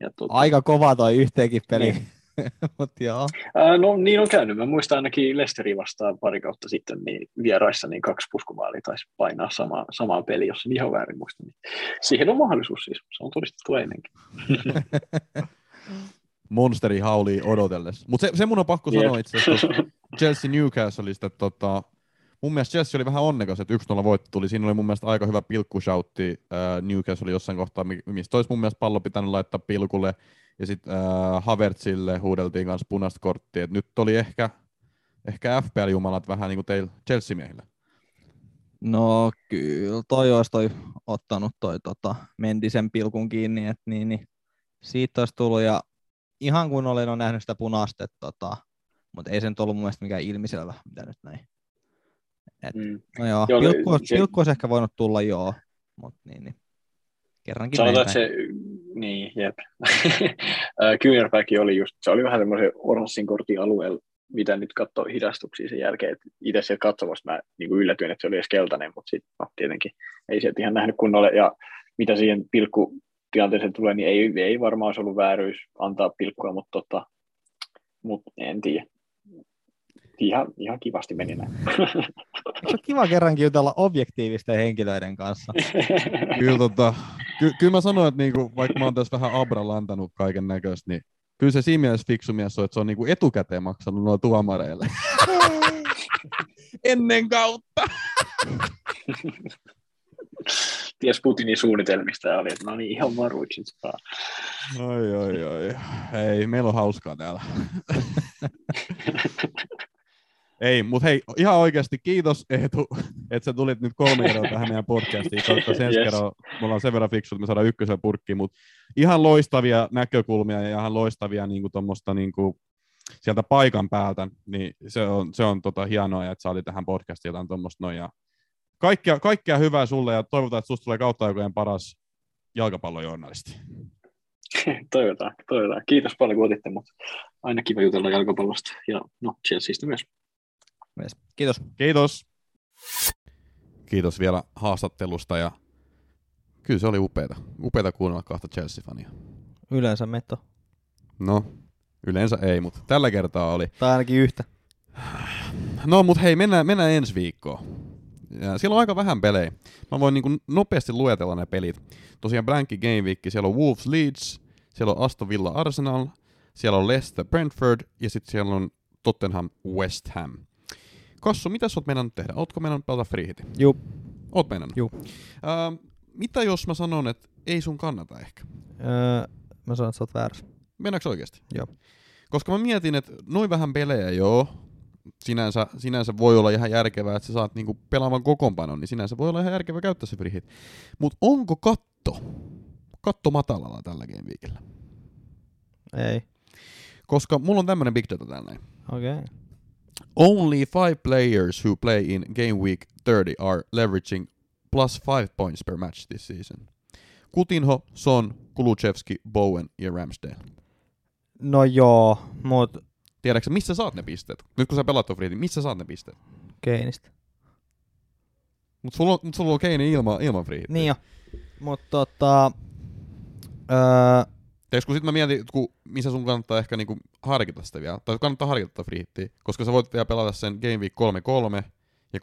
ja tuota, Aika kova toi yhteenkin peli. Niin. Joo. Ää, no niin on käynyt. Mä muistan ainakin Lesteri vastaan pari kautta sitten niin vieraissa niin kaksi puskumaalia taisi painaa sama, samaa peliä, jos en ihan väärin muista. Niin siihen on mahdollisuus siis. Se on todistettu ennenkin. Monsteri haulii odotellessa. Mutta se, se mun on pakko Jep. sanoa itse asiassa Chelsea Newcastleista, että tota, mun mielestä Chelsea oli vähän onnekas, että 1-0 voitto tuli. Siinä oli mun mielestä aika hyvä pilkkushoutti äh, Newcastle jossain kohtaa, mi- mistä olisi mun mielestä pallo pitänyt laittaa pilkulle. Ja sitten äh, Havertzille huudeltiin kanssa punaista korttia. Et nyt oli ehkä, ehkä FPL-jumalat vähän niin kuin teillä Chelsea-miehillä. No kyllä toi olisi toi ottanut toi tota, Mendisen pilkun kiinni, että niin, niin, siitä olisi tullut ja ihan kun olen on nähnyt sitä punaista, tota, mutta ei se nyt ollut mun mielestä mikään ilmiselvä, mitä nyt näin. Mm. No joo, Joo, pilkku, olisi, se- pilkku olisi ehkä voinut tulla joo, mutta niin, niin. kerrankin Sanotaan, se, niin, jep. Kyynärpäki oli just, se oli vähän semmoisen oranssin kortin alueella, mitä nyt katsoo hidastuksia sen jälkeen, itse sieltä katsomassa mä niin kuin yllätyin, että se oli edes keltainen, mutta sitten no, tietenkin ei sieltä ihan nähnyt kunnolla, ja mitä siihen pilkkutilanteeseen tulee, niin ei, ei varmaan olisi ollut vääryys antaa pilkkua, mutta, tota, mutta en tiedä. Ihan, ihan kivasti meni näin. Se on kiva kerrankin jutella objektiivisten henkilöiden kanssa. Kyllä, tota, ky- kyllä mä sanoin, että niinku, vaikka mä oon tässä vähän Abra lantanut kaiken näköistä, niin kyllä se siinä mielessä fiksu mies on, että se on niinku etukäteen maksanut nuo tuomareille. Ennen kautta. Ties Putinin suunnitelmista ja oli, että no niin, ihan varuiksi saa. Oi, oi, oi. Ei, meillä on hauskaa täällä. Ei, mutta hei, ihan oikeasti kiitos Eetu, että sä tulit nyt kolme kertaa tähän meidän podcastiin. Toivottavasti ensi Yes. kerralla me ollaan sen verran fiksu, että me saadaan ykkösen purkkiin, mutta ihan loistavia näkökulmia ja ihan loistavia niin kuin tommosta, niin kuin, sieltä paikan päältä, niin se on, se on tota hienoa, että sä olit tähän podcastiin jotain tuommoista noin. Ja kaikkea, kaikkea hyvää sulle ja toivotaan, että susta tulee kautta aikojen paras jalkapallojournalisti. toivotaan, toivotaan. Kiitos paljon, kun otitte, mutta aina kiva jutella jalkapallosta ja no Chelseaista myös. Yes. Kiitos. Kiitos. Kiitos vielä haastattelusta ja kyllä se oli upeeta. Upeeta kuunnella kahta Chelsea-fania. Yleensä metto. No, yleensä ei, mutta tällä kertaa oli. Tai ainakin yhtä. No, mutta hei, mennään, mennään ensi viikkoon. Ja siellä on aika vähän pelejä. Mä voin niin nopeasti luetella ne pelit. Tosiaan Blanky Game Week, siellä on Wolves Leeds, siellä on Aston Villa Arsenal, siellä on Leicester Brentford ja sitten siellä on Tottenham West Ham. Kassu, mitä sä oot meinannut tehdä? Ootko meinannut pelata free hitin? Juu. Oot meinannut? Juu. Ähm, mitä jos mä sanon, että ei sun kannata ehkä? Öö, mä sanon, että sä oot väärässä. Mennäänkö oikeasti? Joo. Koska mä mietin, että noin vähän pelejä, joo, sinänsä, sinänsä voi olla ihan järkevää, että sä saat niinku pelaavan kokoonpanon, niin sinänsä voi olla ihan järkevää käyttää se free hit. Mutta onko katto, katto matalalla tällä game weekillä? Ei. Koska mulla on tämmönen big data täällä. Okei. Okay. Only five players who play in game week 30 are leveraging plus five points per match this season. Kutinho, Son, Kulusevski, Bowen ja Ramsdale. No joo, mut Tiedätkö, missä saat ne pisteet? Nyt kun sä pelaat tuon free hitin, missä saat ne pisteet? Keinistä. Mutta sulla, on- mut sulla on Keini ilman, ilman free hittiä. Niin jo. Mut tota... Öö, Tiedätkö, kun sit mä mietin, kun, missä sun kannattaa ehkä niinku harkita sitä vielä, tai kannattaa harkita hittiä, koska sä voit vielä pelata sen Game Week 3-3 ja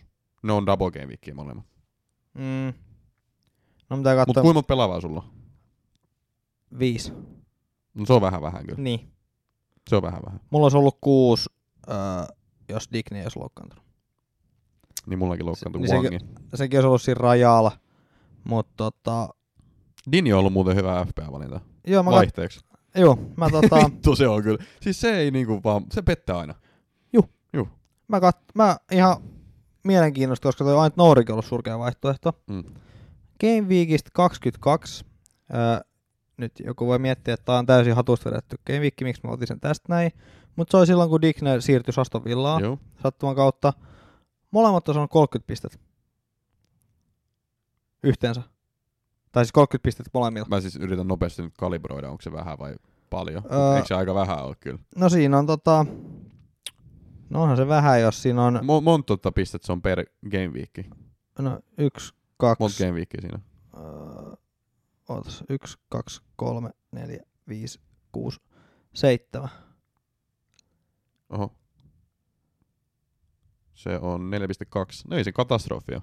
3-6. Ne on double Game Weekia molemmat. mm, no Mutta katsoa kuinka monta pelaavaa sulla on? viisi. No, se on vähän vähän kyllä. Niin. Se on vähän vähän. Mulla olisi ollut kuusi, öö, jos Dick ei olisi loukkaantunut. Niin mullakin loukkaantui niin niin sekin- Wangi. Sekin olisi ollut siinä rajalla. Mutta tota... Dini on ollut muuten hyvä FPA-valinta. Joo, mä, kat- Vaihteeksi. joo, mä, tota, Vittu se on kyllä. Siis se ei niinku vaan, se pettää aina. mä, kat- mä ihan mielenkiinnosta, koska toi Ant Nourikin ollut surkea vaihtoehto. Mm. Game Weekistä 22. Öö, nyt joku voi miettiä, että tämä on täysin hatusta vedetty Week, miksi mä otin sen tästä näin. Mutta se oli silloin, kun Dickner siirtyi Aston Villaan Joo. sattuman kautta. Molemmat on saanut 30 pistettä. Yhteensä. Tai siis 30 pistettä molemmilla. Mä siis yritän nopeasti nyt kalibroida, onko se vähän vai paljon. Öö. Eikö se aika vähän ole kyllä? No siinä on tota... No onhan se vähän, jos siinä on... Mo- monta tota pistettä se on per game week? No yksi, kaksi... Monta game weekia siinä? Öö, ootas, yksi, kaksi, kolme, neljä, viisi, kuusi, Seitsemän. Oho. Se on 4.2. No ei se katastrofi ole.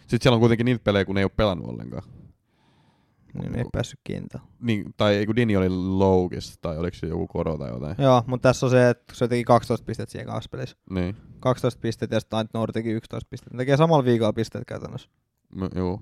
Sitten siellä on kuitenkin niitä pelejä, kun ne ei ole pelannut ollenkaan. Niin ei päässyt kiinni. Niin, tai ei kun Dini oli loukis, tai oliko se joku koro tai jotain. Joo, mutta tässä on se, että se teki 12 pistettä siihen kahdessa pelissä. Niin, 12 pistettä ja sitten Ant Nouri teki 11 pistettä. Ne tekee samalla viikolla pisteet käytännössä. M- joo.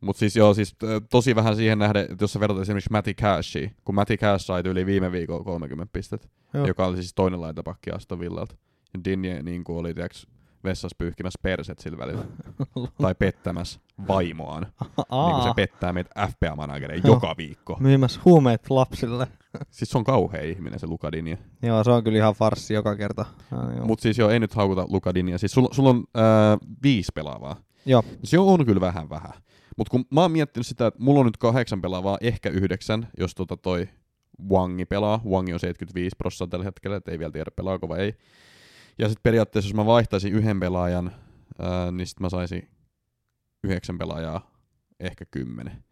Mut siis joo, siis ö, tosi vähän siihen nähden, että jos sä vertaat esimerkiksi Matty Cashiin, kun Matty Cash sai yli viime viikolla 30 pistettä, Joo. joka oli siis toinen laitapakki Aston Villalta. Ja Dinje niin kuin oli tiiäks, vessassa pyyhkimässä perset sillä välillä. tai pettämässä vaimoaan. niin kuin se pettää meitä FPA-managereja joka viikko. Myymässä huumeet lapsille. Siis se on kauhea ihminen se Luka Dinje. Joo, se on kyllä ihan farssi joka kerta. Mutta siis joo, ei nyt haukuta Luka Dinje. Siis sulla sul on äh, viisi pelaavaa. joo. Se on kyllä vähän vähän. Mutta kun mä oon miettinyt sitä, että mulla on nyt kahdeksan pelaavaa, ehkä yhdeksän, jos tota toi Wangi pelaa. Wangi on 75 prosenttia tällä hetkellä, et ei vielä tiedä pelaako vai ei. Ja sitten periaatteessa, jos mä vaihtaisin yhden pelaajan, ää, niin sitten mä saisin yhdeksän pelaajaa, ehkä kymmenen.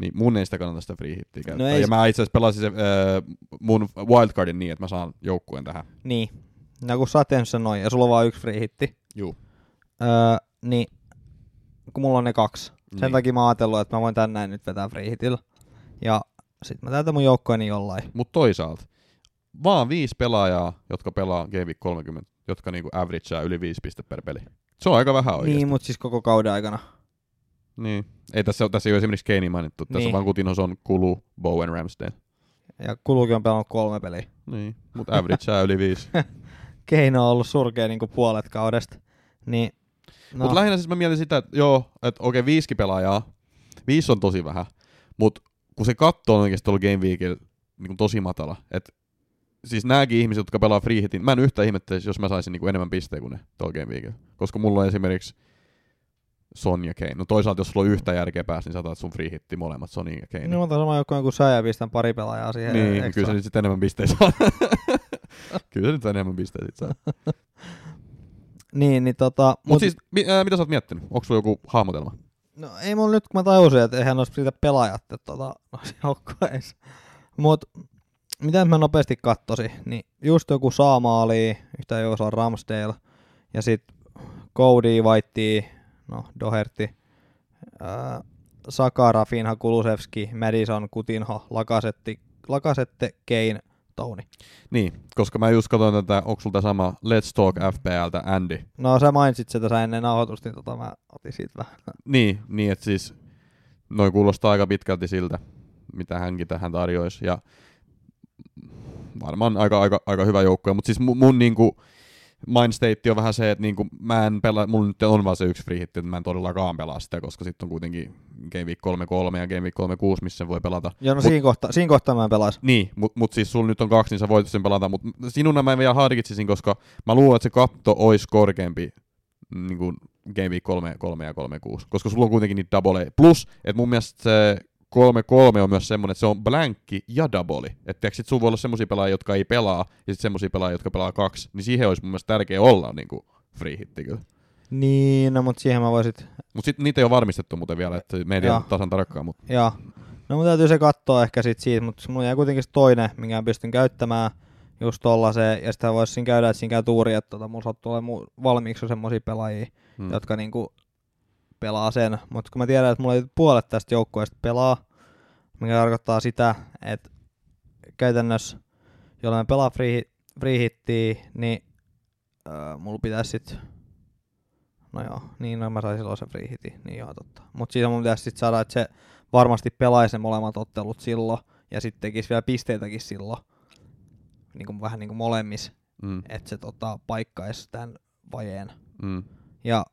Niin mun ei sitä kannata sitä free hittiä käyttää. ei ja mä itse asiassa pelasin se, ää, mun wildcardin niin, että mä saan joukkueen tähän. Niin. No kun sä oot tehnyt sen noin ja sulla on vaan yksi free hitti, Juu. öö, niin kun mulla on ne kaksi. Sen Niin. takia mä oon ajatellut, että mä voin tän näin nyt vetää free hitillä. Ja sit mä täytän mun joukkoeni jollain. Mutta toisaalta, vaan viisi pelaajaa, jotka pelaa Game Week 30, jotka niinku averagea yli viisi pistettä per peli. Se on aika vähän oikeasti. Niin, mutta siis koko kauden aikana. niin. Ei tässä, tässä ei ole esimerkiksi Kane mainittu. Tässä Niin. on vaan Kutinos on Kulu, Bowen, Ramsdale. Ja Kulukin on pelannut kolme peliä. Niin, mutta averagea yli viisi. Keino on ollut surkea niin kuin puolet kaudesta. Niin, No. Mutta lähinnä siis mä mietin sitä, että joo, että okei, viisikin pelaajaa. Viisi on tosi vähän. Mutta kun se katto on oikeasti tuolla Game Weekillä niin tosi matala. Et, siis nääkin ihmiset, jotka pelaa free hitin, mä en yhtään ihmettelisi, jos mä saisin niin enemmän pisteitä kuin ne tuolla Game Weekillä. Koska mulla on esimerkiksi Son ja Kane. No toisaalta, jos sulla on yhtä järkeä päässä, niin saatat sun free hitti molemmat, Sonin ja Kane. niin mä otan sama joukkojen kuin sä ja pistän pari pelaajaa siihen. niin, ekstra. kyllä se nyt sitten enemmän pisteitä saa. kyllä se nyt enemmän pisteitä saa. Niin, niin tota... Mutta mut- siis, mi- ää, mitä sä oot miettinyt? Onko sulla joku hahmotelma? No ei mulla nyt, kun mä tajusin, että eihän olisi siitä pelaajat että tota, noissa joukkueissa. Mut mitä mä nopeasti kattosin, niin just joku Saamaali, yhtä joukossa Ramsdale, ja sit Cody, Whitey, no Doherty, ää, Sakara, Finha, Kulusevski, Madison, Kutinho, Lakasetti, Lakasette, Kane, Tony. Niin, koska mä just katsoin tätä, onko sulta sama Let's Talk FPLtä Andy. No sä mainitsit sitä tässä ennen nauhoitusta, niin tota mä otin siitä vähän. Niin, niin että siis noin kuulostaa aika pitkälti siltä, mitä hänkin tähän tarjoisi. Ja varmaan aika, aika, aika hyvä joukkue, mutta siis mun, mun niinku mindstate on vähän se, että niinku mä en pelaa, mulla nyt on vaan se yksi free hit, että mä en todellakaan pelaa sitä, koska sitten on kuitenkin Game Week 3-3 ja Game Week 3-6, missä sen voi pelata. Joo, no Mut- siinä, kohtaa, siinä kohtaa mä en pelais. Niin, mutta mut siis sulla nyt on kaksi, niin sä voit sen pelata, mutta sinun mä vielä harkitsisin, koska mä luulen, että se katto olisi korkeampi niin kuin Game Week 3, 3 ja 3, 6, koska sulla on kuitenkin niitä double Plus, että mun mielestä se 3, 3 on myös semmoinen, että se on blankki ja double. Että sit sulla voi olla semmoisia pelaajia, jotka ei pelaa, ja sitten semmoisia pelaajia, jotka pelaa kaksi, niin siihen olisi mun mielestä tärkeä olla niin kuin free hitti kyllä. Niin, no mutta siihen mä voisit Mutta sitten niitä ei ole varmistettu muuten vielä, että me ei tiedä tasan tarkkaan, mutta Joo. No mun täytyy se katsoa ehkä sit siitä, mutta mulla jäi kuitenkin se toinen, minkä pystyn käyttämään just tollasen, ja sitä voisi siinä käydä, että siinä käy tuuri, että tota, mulla sattuu olemaan valmiiksi semmosia pelaajia, hmm. mm. jotka niinku pelaa sen, mutta kun mä tiedän, että mulla ei puolet tästä joukkueesta pelaa, mikä tarkoittaa sitä, että käytännössä, jolloin mä pelaan free, free hittiä, niin öö, mulla pitäisi sit No joo, niin no mä sain silloin sen free hitin, niin joo totta. Mutta siitä mun pitäisi sit saada, että se varmasti pelaisi ne molemmat ottelut silloin, ja sitten tekisi vielä pisteitäkin silloin, niin kuin, vähän niin kuin molemmissa, Mm. että se tota, paikkaisi tämän vajeen. Mm. Ja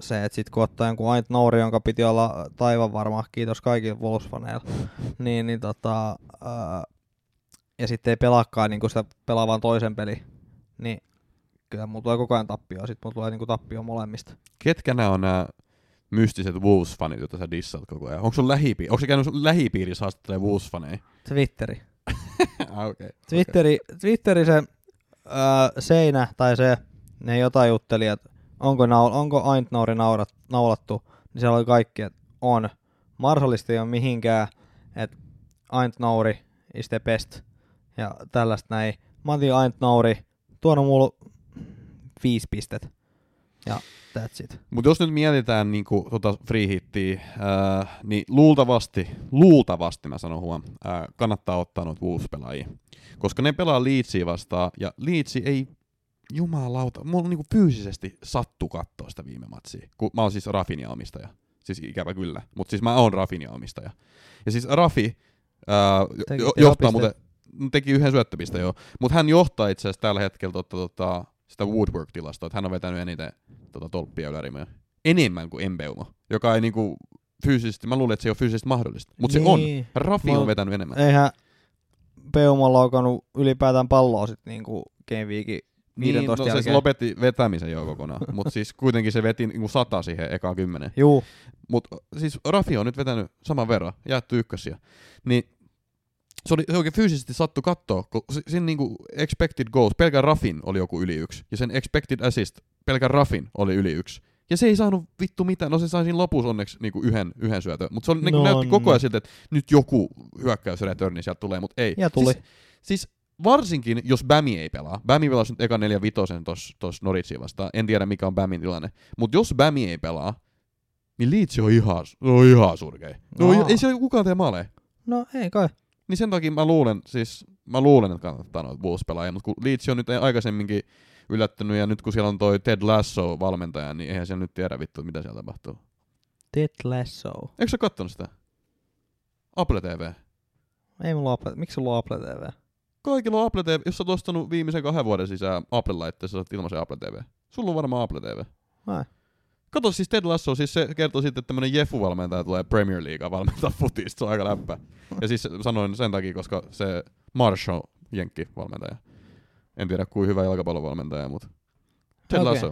se, että sitten kun ottaa jonkun Ait Nouri, jonka piti olla taivan varma, kiitos kaikille Wolves-faneille, niin, niin tota, ää, ja sitten ei pelaakaan niin sitä pelaa vaan toisen peli, niin kyllä mulla tulee koko ajan tappio, sitten mulla tulee niin tappio molemmista. Ketkä nämä on nämä mystiset Wolves-fanit, joita sä dissaat koko ajan? Onko sun lähipiiri, onko se käynyt sun lähipiirissä haastattelee Wolves-faneja? Twitteri. ah, okei. Twitteri, Twitteri se ää, seinä tai se, ne jotain jutteli, että onko, naul, onko Aintnauri naurat, naulattu, niin siellä oli kaikki, että on. Marsalista ei ole mihinkään, että Aintnauri is the best. ja tällaista näin. Mati Aintnauri, tuonut mulle viisi pistet. Ja that's it. Mutta jos nyt mietitään niinku tota free hittiä, ää, niin luultavasti, luultavasti mä sanon huom, ää, kannattaa ottaa noita Wolves-pelaajia. Koska ne pelaa Leedsiä vastaan, ja Leedsi ei jumalauta, mulla niinku fyysisesti sattu katsoa sitä viime matsia, kun mä oon siis Rafinia omistaja. Siis ikävä kyllä, mutta siis mä oon Rafinia omistaja. Ja siis Rafi ää, Teki johtaa muuten, teki yhden syöttöpistä joo, mutta hän johtaa itse asiassa tällä hetkellä tota, tota, sitä Woodwork-tilastoa, että hän on vetänyt eniten tota, tolppia ylärimeä. Enemmän kuin Embeumo, joka ei niinku fyysisesti, mä luulen, että se ei ole fyysisesti mahdollista. Mutta se on. Niin. Rafi Mä- on vetänyt enemmän. Eihän Peuma loukannut ylipäätään palloa sit niinku Game Weekin 15 niin, no, se jälkeen. lopetti vetämisen jo kokonaan, mutta siis kuitenkin se veti niinku sata siihen ekaan kymmenen. Juu, Mutta siis Rafi on nyt vetänyt saman verran, jaettu ykkösiä. Niin se, oli, se oikein fyysisesti sattu katsoa, kun se- siinä niinku expected goals, pelkän Rafin oli joku yli yksi. Ja sen expected assist, pelkän Rafin oli yli yksi. Ja se ei saanut vittu mitään, no se sai siinä lopussa onneksi niinku yhden, yhden syötön. Mutta se oli, niinku No näytti koko niin. ajan siltä, että nyt joku hyökkäysreturni sieltä tulee, mutta ei. ja tuli. Siis, siis varsinkin, jos Bämi ei pelaa. Bämi pelasi nyt eka 4 vitosen tossa tos Norwichin vastaan. En tiedä, mikä on Bämin tilanne. Mutta jos Bämi ei pelaa, niin Leeds on ihan, on ihan surkea. No, Aa. ei siellä kukaan tee maaleja. No ei kai. Niin sen takia mä luulen, siis mä luulen, että kannattaa noita Wolves-pelaajia, mutta kun Leeds on nyt aikaisemminkin yllättynyt, ja nyt kun siellä on toi Ted Lasso valmentaja, niin eihän siellä nyt tiedä vittu, mitä siellä tapahtuu. Ted Lasso. Eikö sä kattonut sitä? Apple TV. Ei mulla Apple. Miksi sulla on Apple TV? Kaikilla on Apple TV. Jos sä oot ostanut viimeisen kahden vuoden sisään Apple-laitteessa, sä saat ilmaisen Apple TV. Sulla on varmaan Apple TV. Ai. Kato siis Ted Lasso, siis se kertoo sitten, että tämmönen Jeffu-valmentaja tulee Premier Leaguea valmentaa futista, se on aika läppä. Ja siis sanoin sen takia, koska se Marshall, Jenkki valmentaja. En tiedä kuin hyvä jalkapallovalmentaja, mutta Ted Okei. Lasso.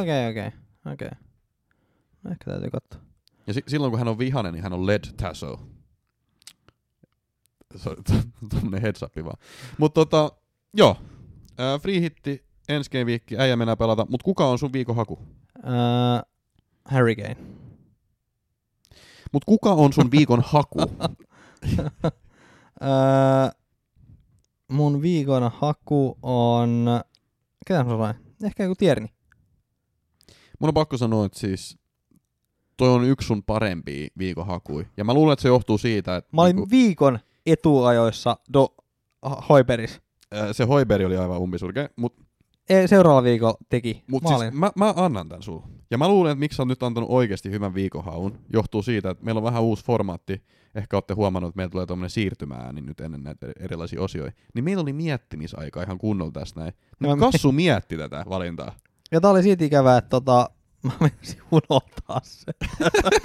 Okei, okei, okei. Ehkä täytyy katsoa. Ja si- silloin kun hän on vihanen, niin hän on Led Tasso. Se on tommonen heads up vaan. Mut tota, joo. Ää, free hitti, ensi game viikki, äijä mennään pelata. Mut kuka on sun viikon haku? Uh, Harry Kane. Mut kuka on sun viikon haku? Öö, mun viikon haku on... Ketä mä sanoin? Ehkä joku Tierni. Mun on pakko sanoa, että siis toi on yksi sun parempia viikon hakui. Ja mä luulen, että se johtuu siitä, että Mä olin niinku, viikon etuajoissa do Hoiberis. se Hoiberi oli aivan umpisurkea, mut, E, seuraava viikolla teki mut maalin. siis mä, mä annan tän sulle. Ja mä luulen, että miksi oot nyt antanut oikeasti hyvän viikonhaun, johtuu siitä, että meillä on vähän uusi formaatti. Ehkä olette huomannut, että meillä tulee tämmöinen siirtymäääni nyt ennen näitä erilaisia osioita. Niin meillä oli miettimisaikaa ihan kunnolla tässä näin. No Niin Kassu mietti tätä valintaa. Ja tää oli siitä ikävää, että tota, mä menisin unohtaa se.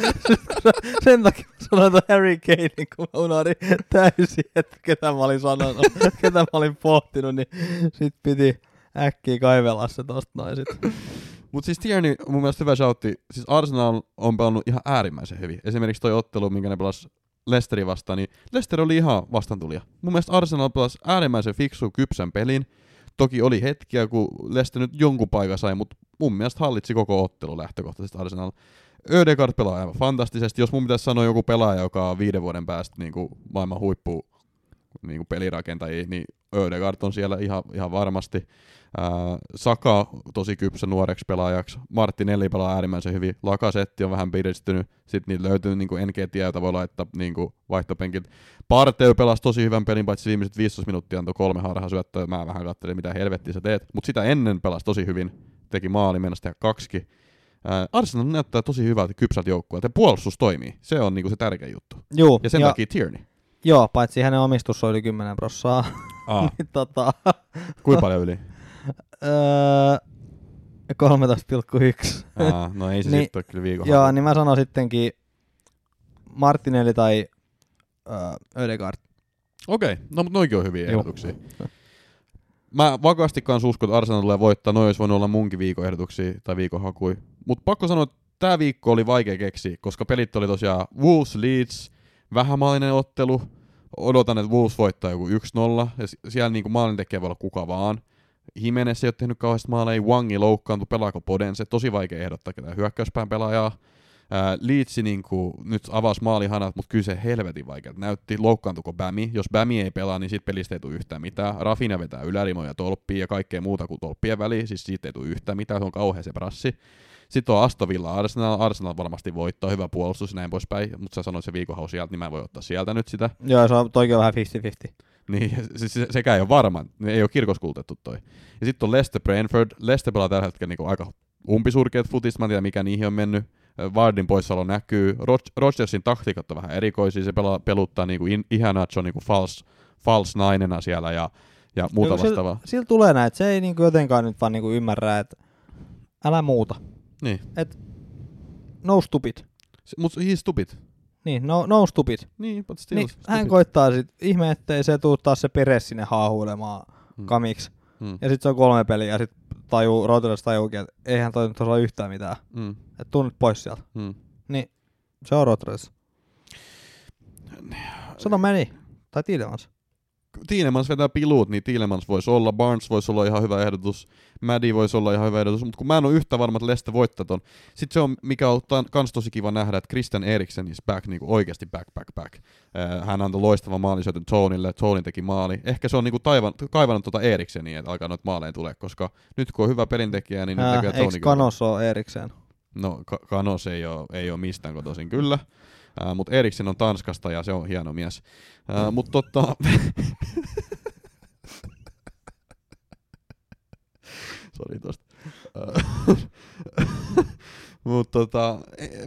Sen takia mä sanoin ton Harry Kanein, kun mä unohdin täysin, että ketä mä olin sanonut, ketä mä olin pohtinut, niin sit piti äkkiä kaivella se tosta noin sit. Mutta siis Tierney mun mielestä hyvä shoutti. Siis Arsenal on pelannut ihan äärimmäisen hyvin. Esimerkiksi toi ottelu, minkä ne pelasi Leicesterin vastaan, niin Leicester oli ihan vastantulija. Mun mielestä Arsenal pelasi äärimmäisen fiksu, kypsän pelin. Toki oli hetkiä, kun Leicester nyt jonkun paikan sai, mutta mun mielestä hallitsi koko ottelu lähtökohtaisesti Arsenal. Ödegaard pelaa aivan fantastisesti. Jos mun pitäisi sanoa joku pelaaja, joka on viiden vuoden päästä niin kuin maailman huippu niin kuin pelirakentajia, niin Ödegaard on siellä ihan, ihan varmasti. Ää, Saka tosi kypsä nuoreksi pelaajaksi. Martinelli pelaa äärimmäisen hyvin. Lakasetti on vähän piristynyt. Sitten niitä löytyy niin Enketia, jota voi laittaa niin kuin vaihtopenkit. Parteu pelasi tosi hyvän pelin, paitsi viimeiset 15 minuuttia antoi kolme harhasyöttöä. Mä vähän katselin, mitä helvettiä sä teet. Mutta sitä ennen pelasi tosi hyvin. Teki maali, mennessä tehdä kaksi. Ää, Arsenal näyttää tosi hyvältä kypsältä joukkueelta. Ja puolustus toimii. Se on niinku se tärkein juttu. Juu, Ja sen ja, takia Tierney. joo, paitsi hänen omistus on yli 10 prossaa. Aa, niin tota, kuinka paljon yli? Öö, 13,1. Aa, no ei se Niin, sitten ole kyllä viikon Joo, niin mä sanon sittenkin Martinelli tai öö, Ödegaard. Okei, no mutta noikin on hyviä Joo. ehdotuksia. Mä vakaasti kanssa uskon, että Arsenal tulee voittaa. Noin olisi voinut olla munkin viikon ehdotuksia tai viikon hakui. Mutta pakko sanoa, että tämä viikko oli vaikea keksiä, koska pelit oli tosiaan Wolves Leeds, vähämaalinen ottelu. Odotan, että Wolves voittaa joku 1-0, ja siellä niinku maalintekijä voi olla kuka vaan. Jimenez ei ole tehnyt kauheasti maaleja, Wangi loukkaantui, pelaako Podense, tosi vaikea ehdottaa ketään hyökkäyspään pelaajaa. Ää, Leedsi niinku, nyt avasi maalihanat, mutta kyllä se helvetin vaikea. Näytti, loukkaantuko Bämi. Jos Bämi ei pelaa, niin siitä pelistä ei tule yhtään mitään. Rafina vetää ylärimoja tolppia ja kaikkea muuta kuin tolppien väliin, siis siitä ei tule yhtään mitään, se on kauhean se brassi. Sitten on Astovilla Arsenal, Arsenal varmasti voittaa, hyvä puolustus ja näin poispäin, mutta sä sanoit se viikonhau sieltä, niin mä en voi ottaa sieltä nyt sitä. Joo, se on toikin on vähän 50-50. Niin, siis se, sekään ei ole varma, ei ole kirkoskultettu toi. Ja sitten on Leicester Brentford, Leicester pelaa tällä hetkellä niinku aika umpisurkeat futista, mä en tiedä mikä niihin on mennyt. Vardin poissaolo näkyy, Rog- Rodgersin taktiikat on vähän erikoisia, se pelaa, peluttaa niinku in, Ihanacho niinku false, false nainena siellä ja, ja muuta Joo, vastaavaa. Sillä, sillä tulee näin, että se ei niinku jotenkaan nyt vaan niinku ymmärrä, että älä muuta. Niin, No stupid. mutta he's stupid. Niin, no, no stupid. Niin, but still Niin, stupid. hän koittaa sit, ihme ettei se tuu taas se Peres sinne haahuilemaan Mm. kamiksi. Mm. Ja sit se on kolme peliä ja sit tajuu, Routers tajuukin, että eihän toi nyt osaa yhtään mitään. Mm. Että tuu nyt pois sieltä. Mm. Se on Routers. Sano meni. Tai Tiilemans. Vetää piluut, niin Tielemans voisi olla, Barnes voisi olla ihan hyvä ehdotus, Maddy voisi olla ihan hyvä ehdotus, mutta kun mä en ole yhtä varma, että Leste voittaa ton. Sitten se on, mikä on kans tosi kiva nähdä, että Christian Eriksen is back, niinku oikeasti back, back, back. Äh, hän antoi loistavan maalisyötön Tonille, Tonin teki maali. Ehkä se on niinku taivan, kaivannut tuota Erikseniä, että alkaa noita maaleja tulee, koska nyt kun on hyvä pelintekijä, niin nyt Äh, näkyy eikö Toni Kanos ole erikseen? No, Ka- Kanos ei ole, ei ole mistään kotoisin kyllä, äh, mutta Eriksen on Tanskasta ja se on hieno mies. Äh, mutta totta... Sori tosta. Äh, Mutta tota,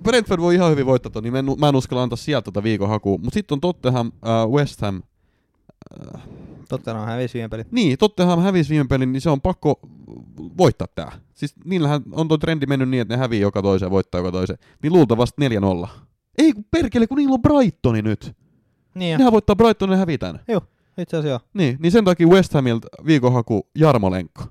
Brentford voi ihan hyvin voittaa niin mä en, mä en uskalla antaa sieltä tota viikon hakua. Mutta sitten on Tottenham, äh, West Ham. Äh, Tottenham hävisi viime pelin. niin, Tottenham hävisi viime pelin, niin se on pakko voittaa tää. Siis niillähän on tuo trendi mennyt niin, että ne hävii joka toisen ja voittaa joka toisen. Niin luultavasti 4-0. Ei kun perkele, kun niillä on Brightoni nyt. Niin jo, Nehän voittaa Brightonin ja hävitään. itse asiassa joo. Niin, niin sen takia West Hamilta viikonhaku Jarmolenko.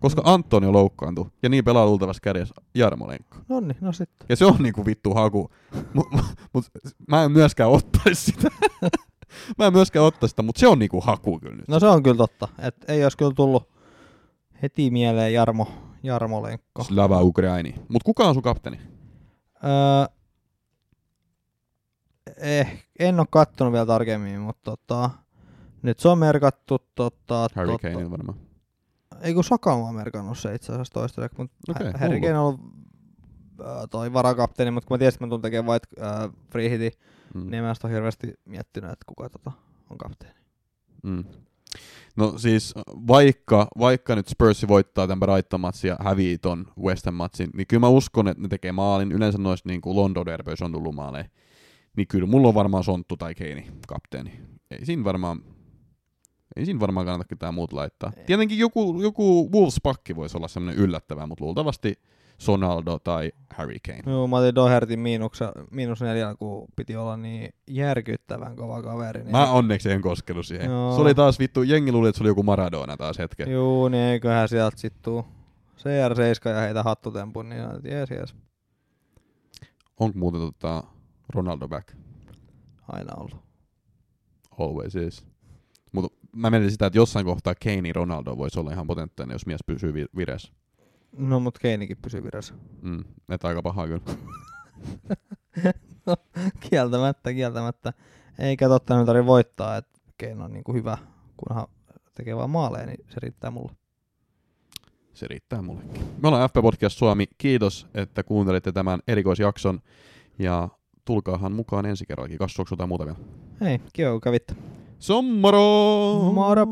Koska Antoni loukkaantui, ja niin pelaa luultavasti kärjessä Jarmolenko. No niin, no sitten. Ja se on niinku vittu haku. Mut, mut mä en myöskään ottaisi sitä. mä en myöskään ottaisi sitä, mutta se on niinku haku kyllä nyt. No se on kyllä totta. Et ei olisi kyllä tullut heti mieleen Jarmo, Jarmo Lenkko. Slava Ukraini. Mut kuka on sun kapteeni? Öö, eh, en ole kattonut vielä tarkemmin, mutta tota, nyt se on merkattu tota, Harry tota, Kane varmaan. ei kun Saka on merkannut se itse asiassa toistaiseksi, mutta okay, Harry. Kane on ollut äh, toi varakapteeni, mutta kun mä tiesin, että mä tulen tekemään white äh, free hitin, Mm. niin en mä sitä ole hirveästi miettinyt, että kuka tota on kapteeni. Mm. No siis vaikka, vaikka nyt Spurs voittaa tämän Brighton-matsin ja hävii ton West Ham-matsin, niin kyllä mä uskon, että ne tekee maalin. Yleensä noissa niin kuin London derbeissä on tullut maaleja. Niin kyllä mulla on varmaan Sonttu tai Keini kapteeni. Ei siinä varmaan, ei siinä varmaan kannata ketään muut laittaa. Ei. Tietenkin joku, joku Wolves-pakki voisi olla semmoinen yllättävä, mutta luultavasti Sonaldo tai Harry Kane. Joo, mä otin Dohertin miinuksa, miinus neljällä, kun piti olla niin järkyttävän kova kaveri. Niin Mä onneksi en koskenut siihen. Joo. Se oli taas vittu, jengi luuli, että se oli joku Maradona taas hetken. Juu, niin eiköhän sieltä sit tuu CR7 ja heitä hattutempun, niin jees, jees. Onko muuten tota Ronaldo back? Aina ollut. Always is. Mutta mä menin sitä, että jossain kohtaa Kane ja Ronaldo voisi olla ihan potentiaalinen, jos mies pysyy vi- vireessä. No, mut Keinikin pysyy vireessä. Mm, että aika paha kyllä. kieltämättä, kieltämättä. Eikä totta nyt tarvitse voittaa, että Keino on niinku hyvä, kunhan tekee vaan maaleja, niin se riittää mulle. Se riittää mullekin. Me ollaan FP Podcast Suomi. Kiitos, että kuuntelitte tämän erikoisjakson. Ja tulkaahan mukaan ensi kerrallakin. Kasvoksi jotain muuta vielä. Hei, kiva kun kävitte. Sommaro! Moro!